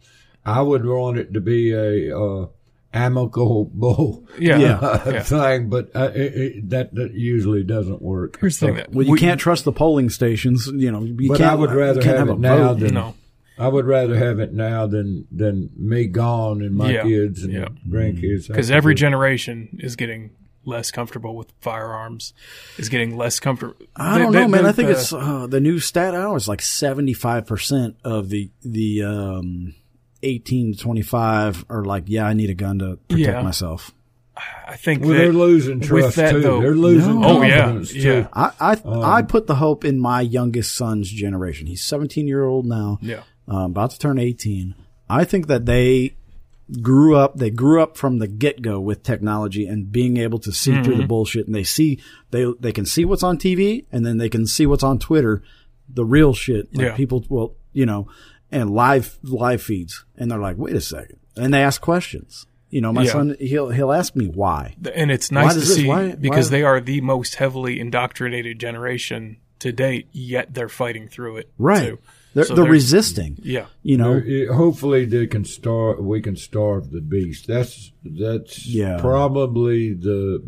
Speaker 3: I would want it to be a uh, amicable
Speaker 2: Yeah.
Speaker 1: Yeah.
Speaker 2: Yeah.
Speaker 3: thing, but uh, it, it, that that usually doesn't work.
Speaker 2: Here's the thing
Speaker 1: Well, you
Speaker 2: we-
Speaker 1: can't trust the polling stations. You know, you
Speaker 3: But
Speaker 1: can't.
Speaker 3: I would rather have
Speaker 1: have,
Speaker 3: it now
Speaker 1: vote.
Speaker 3: than
Speaker 2: No.
Speaker 3: I would rather have it now than than me gone and my
Speaker 2: Yeah.
Speaker 3: kids and
Speaker 2: Yeah.
Speaker 3: grandkids.
Speaker 2: because every generation is getting less comfortable with firearms, is getting less comfortable.
Speaker 1: I don't know, man. I think it's uh, the new stat out is like seventy five percent of the the um, eighteen to twenty five are like, yeah, I need a gun to protect
Speaker 2: Yeah.
Speaker 1: myself.
Speaker 2: I think
Speaker 3: Well,
Speaker 2: that
Speaker 3: they're losing
Speaker 2: with
Speaker 3: trust
Speaker 2: that,
Speaker 3: too.
Speaker 2: though-
Speaker 3: they're losing
Speaker 1: No.
Speaker 2: Oh, yeah.
Speaker 3: confidence
Speaker 2: Yeah.
Speaker 3: too.
Speaker 1: I I,
Speaker 3: Um,
Speaker 1: I put the hope in my youngest son's generation. He's seventeen year old now.
Speaker 2: yeah,
Speaker 1: um, about to turn 18. I think that they grew up, they grew up from the get go with technology and being able to see through
Speaker 2: Mm-hmm.
Speaker 1: the bullshit and they see, they, they can see what's on TV and then they can see what's on Twitter, the real shit. Like
Speaker 2: Yeah.
Speaker 1: people will, you know, and live, live feeds. And they're like, wait a second. And they ask questions. You know, my
Speaker 2: Yeah.
Speaker 1: son, he'll, he'll ask me why.
Speaker 2: and it's
Speaker 1: Why
Speaker 2: nice to
Speaker 1: this-
Speaker 2: see
Speaker 1: why-
Speaker 2: because
Speaker 1: why-
Speaker 2: they are the most heavily indoctrinated generation to date. Yet they're fighting through it.
Speaker 1: Right.
Speaker 2: too.
Speaker 1: They're,
Speaker 2: So
Speaker 1: they're
Speaker 2: there's-
Speaker 1: resisting,
Speaker 2: Yeah,
Speaker 1: you know,
Speaker 3: it- hopefully they can starve. We can starve the beast. That's that's
Speaker 1: Yeah.
Speaker 3: probably the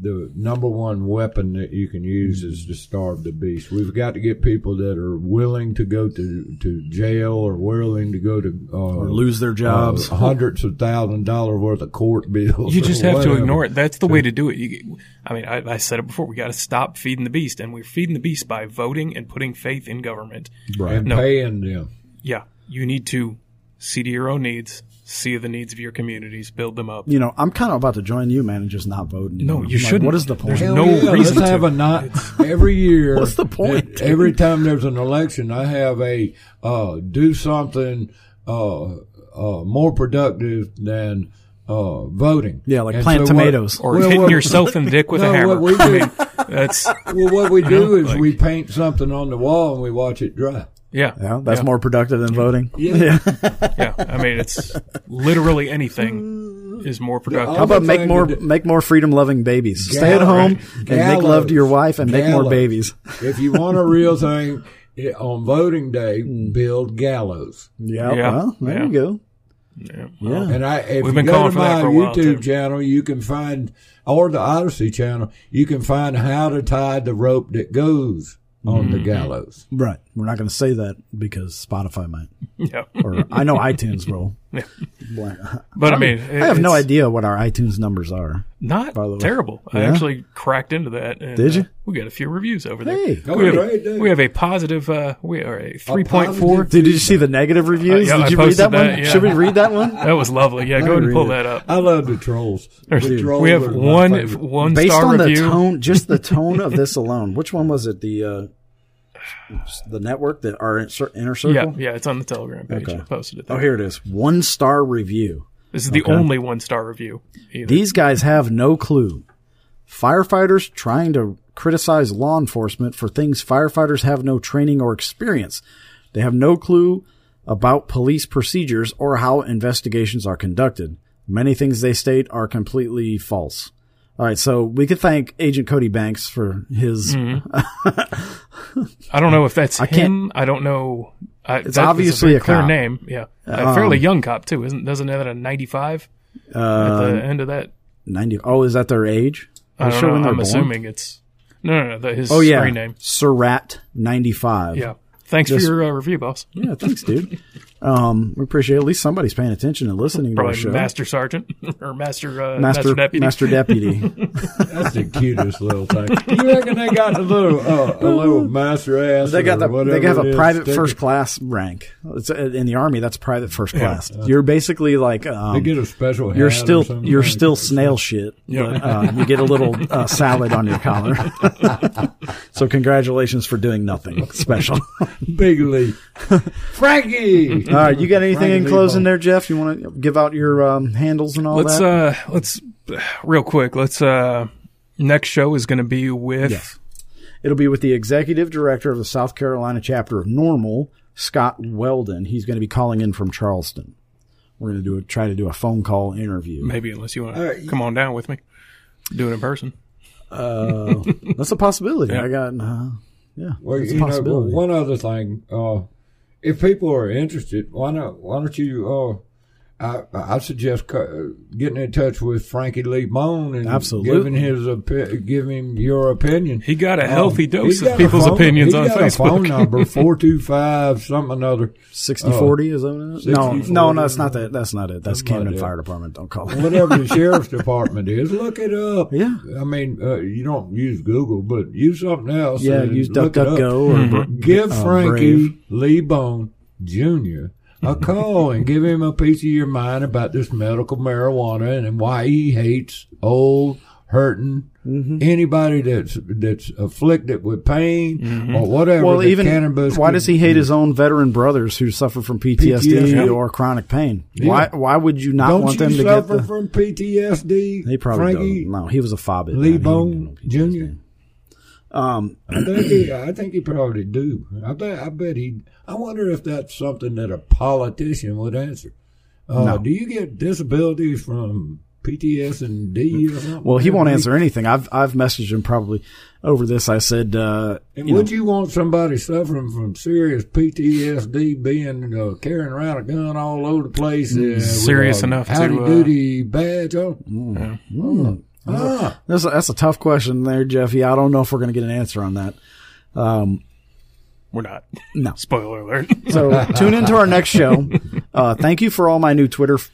Speaker 3: the number one weapon that you can use is to starve the beast. We've got to get people that are willing to go to to jail or willing to go to uh,
Speaker 1: or lose their jobs.
Speaker 3: uh, hundreds of thousand dollars worth of court bills.
Speaker 2: you just have to ignore it. That's the way to do it. You, I mean, I, I said it before. We got to stop feeding the beast, and we're feeding the beast by voting and putting faith in government.
Speaker 3: and
Speaker 2: No.
Speaker 3: paying them.
Speaker 2: Yeah, you need to see to your own needs, see the needs of your communities, build them up.
Speaker 1: you know, I'm kind of about to join you, man, and just not vote.
Speaker 2: No,
Speaker 1: anymore.
Speaker 2: you
Speaker 1: I'm
Speaker 2: shouldn't.
Speaker 1: What is the point?
Speaker 2: There's no
Speaker 3: yeah,
Speaker 2: reason
Speaker 3: let's
Speaker 2: to.
Speaker 3: have a night every year.
Speaker 1: What's the point, dude?
Speaker 3: Every time there's an election, I have a uh, do something uh, uh, more productive than uh, voting.
Speaker 1: Yeah, like
Speaker 3: And
Speaker 1: plant
Speaker 3: so what-
Speaker 1: tomatoes.
Speaker 2: or
Speaker 3: well,
Speaker 2: hitting
Speaker 3: what-
Speaker 2: yourself in the dick with
Speaker 3: No,
Speaker 2: a hammer.
Speaker 3: what we
Speaker 2: I
Speaker 3: do-
Speaker 2: mean, that's
Speaker 3: Well, what we do is
Speaker 2: like-
Speaker 3: we paint something on the wall and we watch it dry.
Speaker 2: Yeah,
Speaker 1: Yeah, that's
Speaker 2: yeah,
Speaker 1: more productive than voting.
Speaker 3: Yeah.
Speaker 2: Yeah, I mean, it's literally anything is more productive.
Speaker 1: How about make more
Speaker 3: do-
Speaker 1: make more freedom loving babies? Stay at
Speaker 3: Gallows.
Speaker 1: home and make love to your wife and make more babies.
Speaker 3: If you want a real thing eh, on voting day, build gallows.
Speaker 1: Yeah,
Speaker 2: Yeah,
Speaker 1: well, there
Speaker 2: yeah.
Speaker 1: you go.
Speaker 2: Yeah.
Speaker 1: Yeah.
Speaker 3: And I, if
Speaker 2: We've
Speaker 3: you go to my
Speaker 2: for a while,
Speaker 3: YouTube
Speaker 2: too.
Speaker 3: channel, you can find, or the Odysee channel, you can find how to tie the rope that goes on
Speaker 2: Mm-hmm.
Speaker 3: the gallows.
Speaker 1: Right. We're not going to say that because Spotify might,
Speaker 2: Yeah.
Speaker 1: or I know iTunes will.
Speaker 2: Yeah. But I mean,
Speaker 1: I have no idea what our iTunes numbers are.
Speaker 2: Not
Speaker 1: by the way.
Speaker 2: terrible. I actually cracked into that. And,
Speaker 1: Did you?
Speaker 2: uh, we got a few reviews over there.
Speaker 1: Hey.
Speaker 2: We, have,
Speaker 3: great,
Speaker 2: a, we have a positive. Uh, we are a three point four.
Speaker 1: Did you see the negative reviews?
Speaker 2: Uh, yeah,
Speaker 1: Did you read
Speaker 2: posted
Speaker 1: that one?
Speaker 2: yeah.
Speaker 1: Should we read that one?
Speaker 2: That was lovely. Yeah, go ahead and pull
Speaker 1: it.
Speaker 2: that up.
Speaker 3: I love the trolls. The trolls
Speaker 2: we have
Speaker 3: are
Speaker 2: one
Speaker 3: favorite.
Speaker 2: one
Speaker 1: Based on
Speaker 2: review.
Speaker 1: the tone, just the tone of this alone. Which one was it? The uh, the network that our inner circle.
Speaker 2: Yeah, yeah, it's on the Telegram page.
Speaker 1: Okay.
Speaker 2: I posted it.
Speaker 1: Oh, here it is. One star review.
Speaker 2: This is the
Speaker 1: Okay.
Speaker 2: only one star review. Either.
Speaker 1: These guys have no clue. Firefighters trying to criticize law enforcement for things firefighters have no training or experience. They have no clue about police procedures or how investigations are conducted. Many things they state are completely false. All right, so we could thank Agent Cody Banks for his. Mm-hmm.
Speaker 2: I don't know if that's
Speaker 1: I
Speaker 2: him. I don't know. I,
Speaker 1: It's obviously
Speaker 2: a,
Speaker 1: a
Speaker 2: clear
Speaker 1: cop.
Speaker 2: name. Yeah, a fairly young cop too. Isn't doesn't have that a ninety five at the end of that?
Speaker 1: Ninety. Oh, is that their age?
Speaker 2: I don't
Speaker 1: sure
Speaker 2: know. I'm
Speaker 1: born?
Speaker 2: assuming it's no, no, no. The, his
Speaker 1: Oh yeah,
Speaker 2: name.
Speaker 1: Surat ninety five.
Speaker 2: Yeah. Thanks
Speaker 1: Just-
Speaker 2: for your uh, review, boss.
Speaker 1: yeah. Thanks, dude. Um, we appreciate at least somebody's paying attention and listening to our show.
Speaker 2: Master Sergeant or Master uh,
Speaker 1: Master,
Speaker 2: Master Deputy.
Speaker 1: Master Deputy.
Speaker 3: That's the cutest little thing. You reckon they got a little, uh, a little master ass?
Speaker 1: They got
Speaker 3: or
Speaker 1: the they have a private
Speaker 3: sticker?
Speaker 1: first class rank. It's uh, in the army. That's private first class. You're basically like
Speaker 3: They
Speaker 1: um,
Speaker 3: get a special.
Speaker 1: you're
Speaker 3: hat or
Speaker 1: still
Speaker 3: something.
Speaker 1: you're still snail shit.
Speaker 2: Yeah.
Speaker 1: But, uh, you get a little uh, salad on your collar. so congratulations for doing nothing special.
Speaker 3: big league. Frankie.
Speaker 1: All right, you got anything in closing
Speaker 3: Lee
Speaker 1: there, Jeff? You want to give out your um, handles and all
Speaker 2: Let's
Speaker 1: that?
Speaker 2: uh let's real quick. Let's uh next show is going to be with
Speaker 1: Yes. It'll be with the executive director of the South Carolina chapter of NORML, Scott Weldon. He's going to be calling in from Charleston. We're going to do a, try to do a phone call interview.
Speaker 2: maybe unless you want to
Speaker 3: All right.
Speaker 2: come on down with me, do it in person.
Speaker 1: Uh, that's a possibility.
Speaker 2: Yeah.
Speaker 1: I got, uh, yeah,
Speaker 3: Well,
Speaker 1: that's a
Speaker 3: you know, well, one other thing. Uh, if people are interested, why not? Why don't you uh, I, I suggest getting in touch with Frankie Lee Boan and
Speaker 1: Absolutely.
Speaker 3: giving his opi- give him your opinion.
Speaker 2: He got a healthy
Speaker 3: Um,
Speaker 2: dose of people's
Speaker 3: phone-
Speaker 2: opinions
Speaker 3: he's
Speaker 2: on
Speaker 3: got A
Speaker 2: Facebook.
Speaker 3: phone number four two five something another.
Speaker 1: 60 40 is that what it is? No,
Speaker 3: 60,
Speaker 1: no, no, that's not that. That's not it. That's
Speaker 3: Something
Speaker 1: Camden
Speaker 3: that.
Speaker 1: Fire Department. Don't call it.
Speaker 3: Whatever the sheriff's department is, look it up.
Speaker 1: Yeah.
Speaker 3: I mean, uh, you don't use Google, but use something else.
Speaker 1: Yeah, use
Speaker 3: look it up.
Speaker 1: DuckDuckGo or
Speaker 2: Mm-hmm.
Speaker 3: Give
Speaker 1: uh,
Speaker 3: Frankie
Speaker 1: Brave.
Speaker 3: Lee Boan Jr. a call and give him a piece of your mind about this medical marijuana and why he hates old, hurting
Speaker 1: Mm-hmm.
Speaker 3: anybody that's that's afflicted with pain or whatever.
Speaker 1: Well, even
Speaker 3: cannabis
Speaker 1: why does he hate his own veteran brothers who suffer from PTSD,
Speaker 3: PTSD.
Speaker 1: or chronic pain? Why? Why would you not
Speaker 3: Don't
Speaker 1: want
Speaker 3: you
Speaker 1: them to get
Speaker 3: suffer
Speaker 1: the?
Speaker 3: from PTSD?
Speaker 1: He probably
Speaker 3: Frankie
Speaker 1: doesn't. No, he was a fobbit.
Speaker 3: Lee Boan
Speaker 1: get no PTSD.
Speaker 3: Jr. I think he, I think he probably do. I bet. I bet he. I wonder if that's something that a politician would answer. Uh,
Speaker 1: No.
Speaker 3: Do you get disabilities from PTS and D or something?
Speaker 1: Well, he won't answer anything. I've I've messaged him probably over this. I said, uh,
Speaker 3: And
Speaker 1: you know,
Speaker 3: would you want somebody suffering from serious PTSD being uh, carrying around a gun all over the place? Uh, with
Speaker 2: Serious
Speaker 3: a
Speaker 2: enough to,
Speaker 3: howdy
Speaker 2: uh,
Speaker 3: duty badge on? Mm. Ah.
Speaker 1: that's a, that's a tough question there, Jeffy. I don't know if we're going to get an answer on that.
Speaker 2: We're not.
Speaker 1: No.
Speaker 2: Spoiler alert.
Speaker 1: So tune into our next show. Uh, thank you for all my new Twitter. f-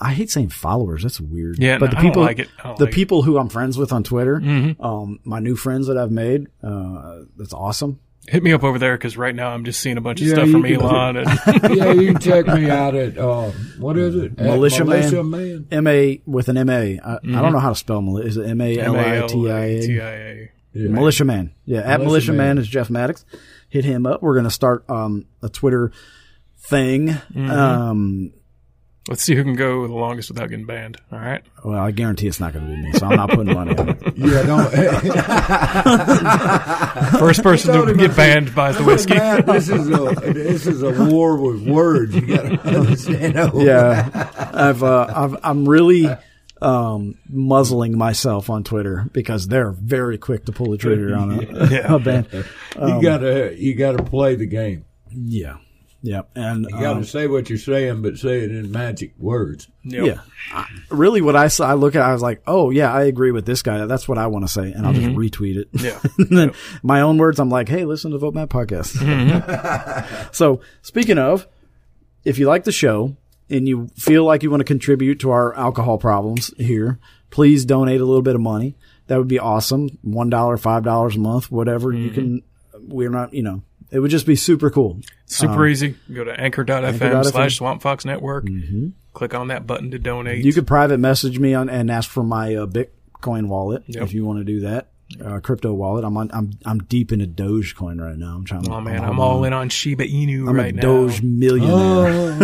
Speaker 1: I hate saying followers. That's weird.
Speaker 2: Yeah,
Speaker 1: but
Speaker 2: no,
Speaker 1: the
Speaker 2: I don't
Speaker 1: people,
Speaker 2: like it.
Speaker 1: The
Speaker 2: like it.
Speaker 1: people who I'm friends with on Twitter,
Speaker 2: Mm-hmm.
Speaker 1: um, my new friends that I've made, uh, that's awesome.
Speaker 2: Hit me up over there because right now I'm just seeing a bunch of
Speaker 3: Yeah,
Speaker 2: stuff
Speaker 3: you
Speaker 2: from
Speaker 3: can-
Speaker 2: Elon. And
Speaker 3: yeah, you can check me out at uh, what is it? At
Speaker 1: Militia Man.
Speaker 3: Militia Man.
Speaker 1: M A with an M A. I,
Speaker 2: Mm-hmm.
Speaker 1: I don't know how to spell militia. Is it M A L I T I A?
Speaker 2: M-A-L-I-T-I-A.
Speaker 3: Yeah.
Speaker 1: Militia Man. Yeah, at
Speaker 3: Militia
Speaker 1: Militia Man.
Speaker 3: Man.
Speaker 1: is Jeff Mattox. Hit him up. We're going to start um, a Twitter thing.
Speaker 2: Mm-hmm.
Speaker 1: Um,
Speaker 2: Let's see who can go the longest without getting banned. All right.
Speaker 1: well, I guarantee it's not going to be me, so I'm not putting money on it.
Speaker 3: Yeah, don't.
Speaker 2: First person to get banned buys the whiskey.
Speaker 3: Matt, this is a this is a war with words. You got to understand. that.
Speaker 1: yeah, I've, uh, I've I'm really um, muzzling myself on Twitter because they're very quick to pull the trigger on a,
Speaker 2: Yeah.
Speaker 1: a ban.
Speaker 3: you got to you got to play the game.
Speaker 1: Yeah, yeah, and
Speaker 3: You got to
Speaker 1: um,
Speaker 3: say what you're saying, but say it in magic words.
Speaker 2: Yep.
Speaker 1: yeah, I, really, what I saw, I look at, I was like, oh yeah, I agree with this guy. That's what I want to say, and I'll just mm-hmm. retweet it.
Speaker 2: Yeah.
Speaker 1: and then my own words, I'm like, hey, listen to Vote Matt podcast. Mm-hmm. so speaking of, if you like the show and you feel like you want to contribute to our alcohol problems here, please donate a little bit of money. That would be awesome. One dollar, five dollars a month, whatever you mm-hmm. can. We're not, you know, it would just be super cool.
Speaker 2: Super easy. Go to anchor.fm slash Swamp Fox Network. Click on that button to donate.
Speaker 1: You could private message me on and ask for my uh, Bitcoin wallet
Speaker 2: Yep.
Speaker 1: if you want to do that. Uh, crypto wallet. I'm on. I'm I'm deep into Dogecoin right now. I'm trying.
Speaker 2: oh man, I'm all in on Shiba Inu
Speaker 1: I'm
Speaker 2: right
Speaker 1: a
Speaker 2: now.
Speaker 1: Doge millionaire.
Speaker 3: Oh,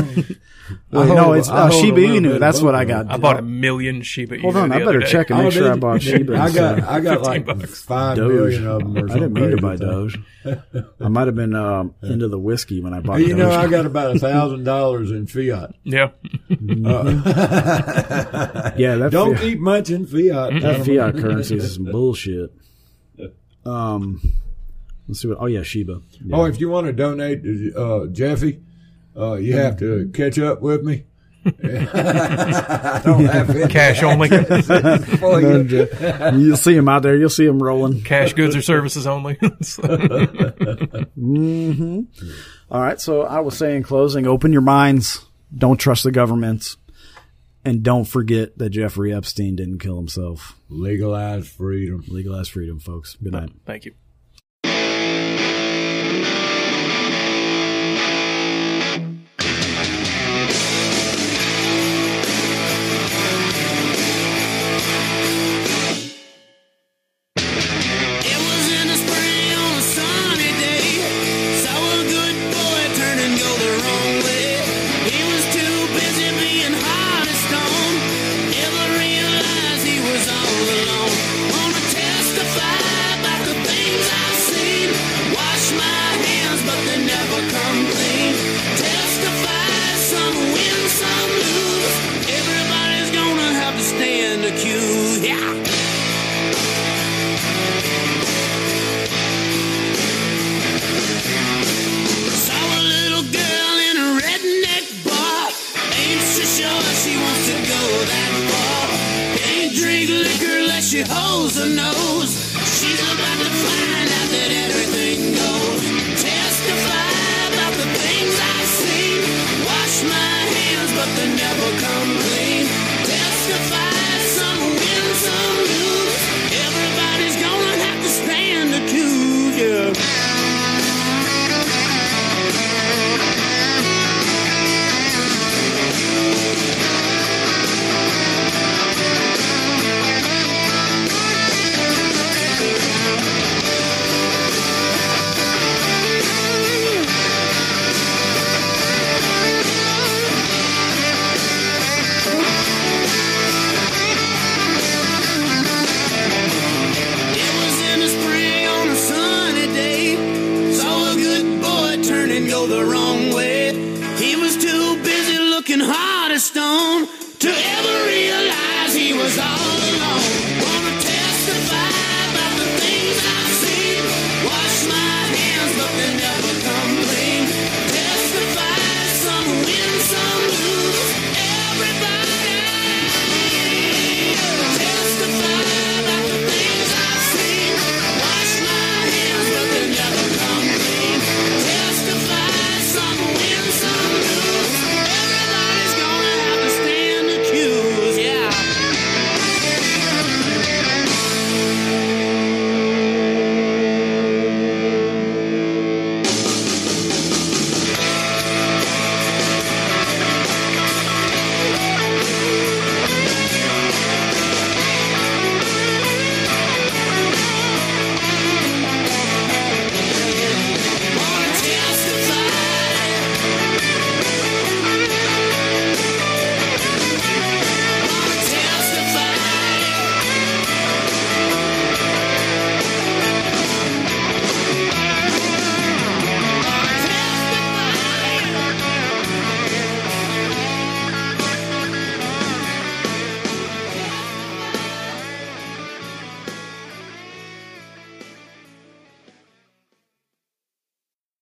Speaker 1: Well,
Speaker 3: I
Speaker 1: no, it's
Speaker 3: I
Speaker 1: uh, Shiba Inu. That's what I got.
Speaker 2: I bought a million Shiba Inu.
Speaker 1: Hold on,
Speaker 2: the
Speaker 1: I better check and
Speaker 3: Oh,
Speaker 1: make sure I bought Shiba.
Speaker 3: I got. I got like
Speaker 2: bucks.
Speaker 3: five
Speaker 1: Doge.
Speaker 3: million of them. Or
Speaker 1: I didn't mean to buy
Speaker 3: Doge.
Speaker 1: Doge. I might have been um, into the whiskey when I bought it.
Speaker 3: You
Speaker 1: Doge.
Speaker 3: know, I got about a thousand dollars in fiat.
Speaker 2: Yeah.
Speaker 1: yeah,
Speaker 3: Don't
Speaker 1: fiat,
Speaker 3: keep much in fiat.
Speaker 1: that fiat currency is some bullshit. Um, let's see what. Oh yeah, Shiba. Yeah.
Speaker 3: Oh, if you want to donate uh, Jeffy, uh, you have to catch up with me. I don't have it
Speaker 2: Cash only.
Speaker 3: for you.
Speaker 1: You'll see him out there. You'll see him rolling.
Speaker 2: Cash goods or services only.
Speaker 1: All right. So I will say in closing, open your minds. Don't trust the governments. And don't forget that Jeffrey Epstein didn't kill himself.
Speaker 3: Legalize freedom.
Speaker 1: Legalize freedom, folks. Good night.
Speaker 2: Thank you.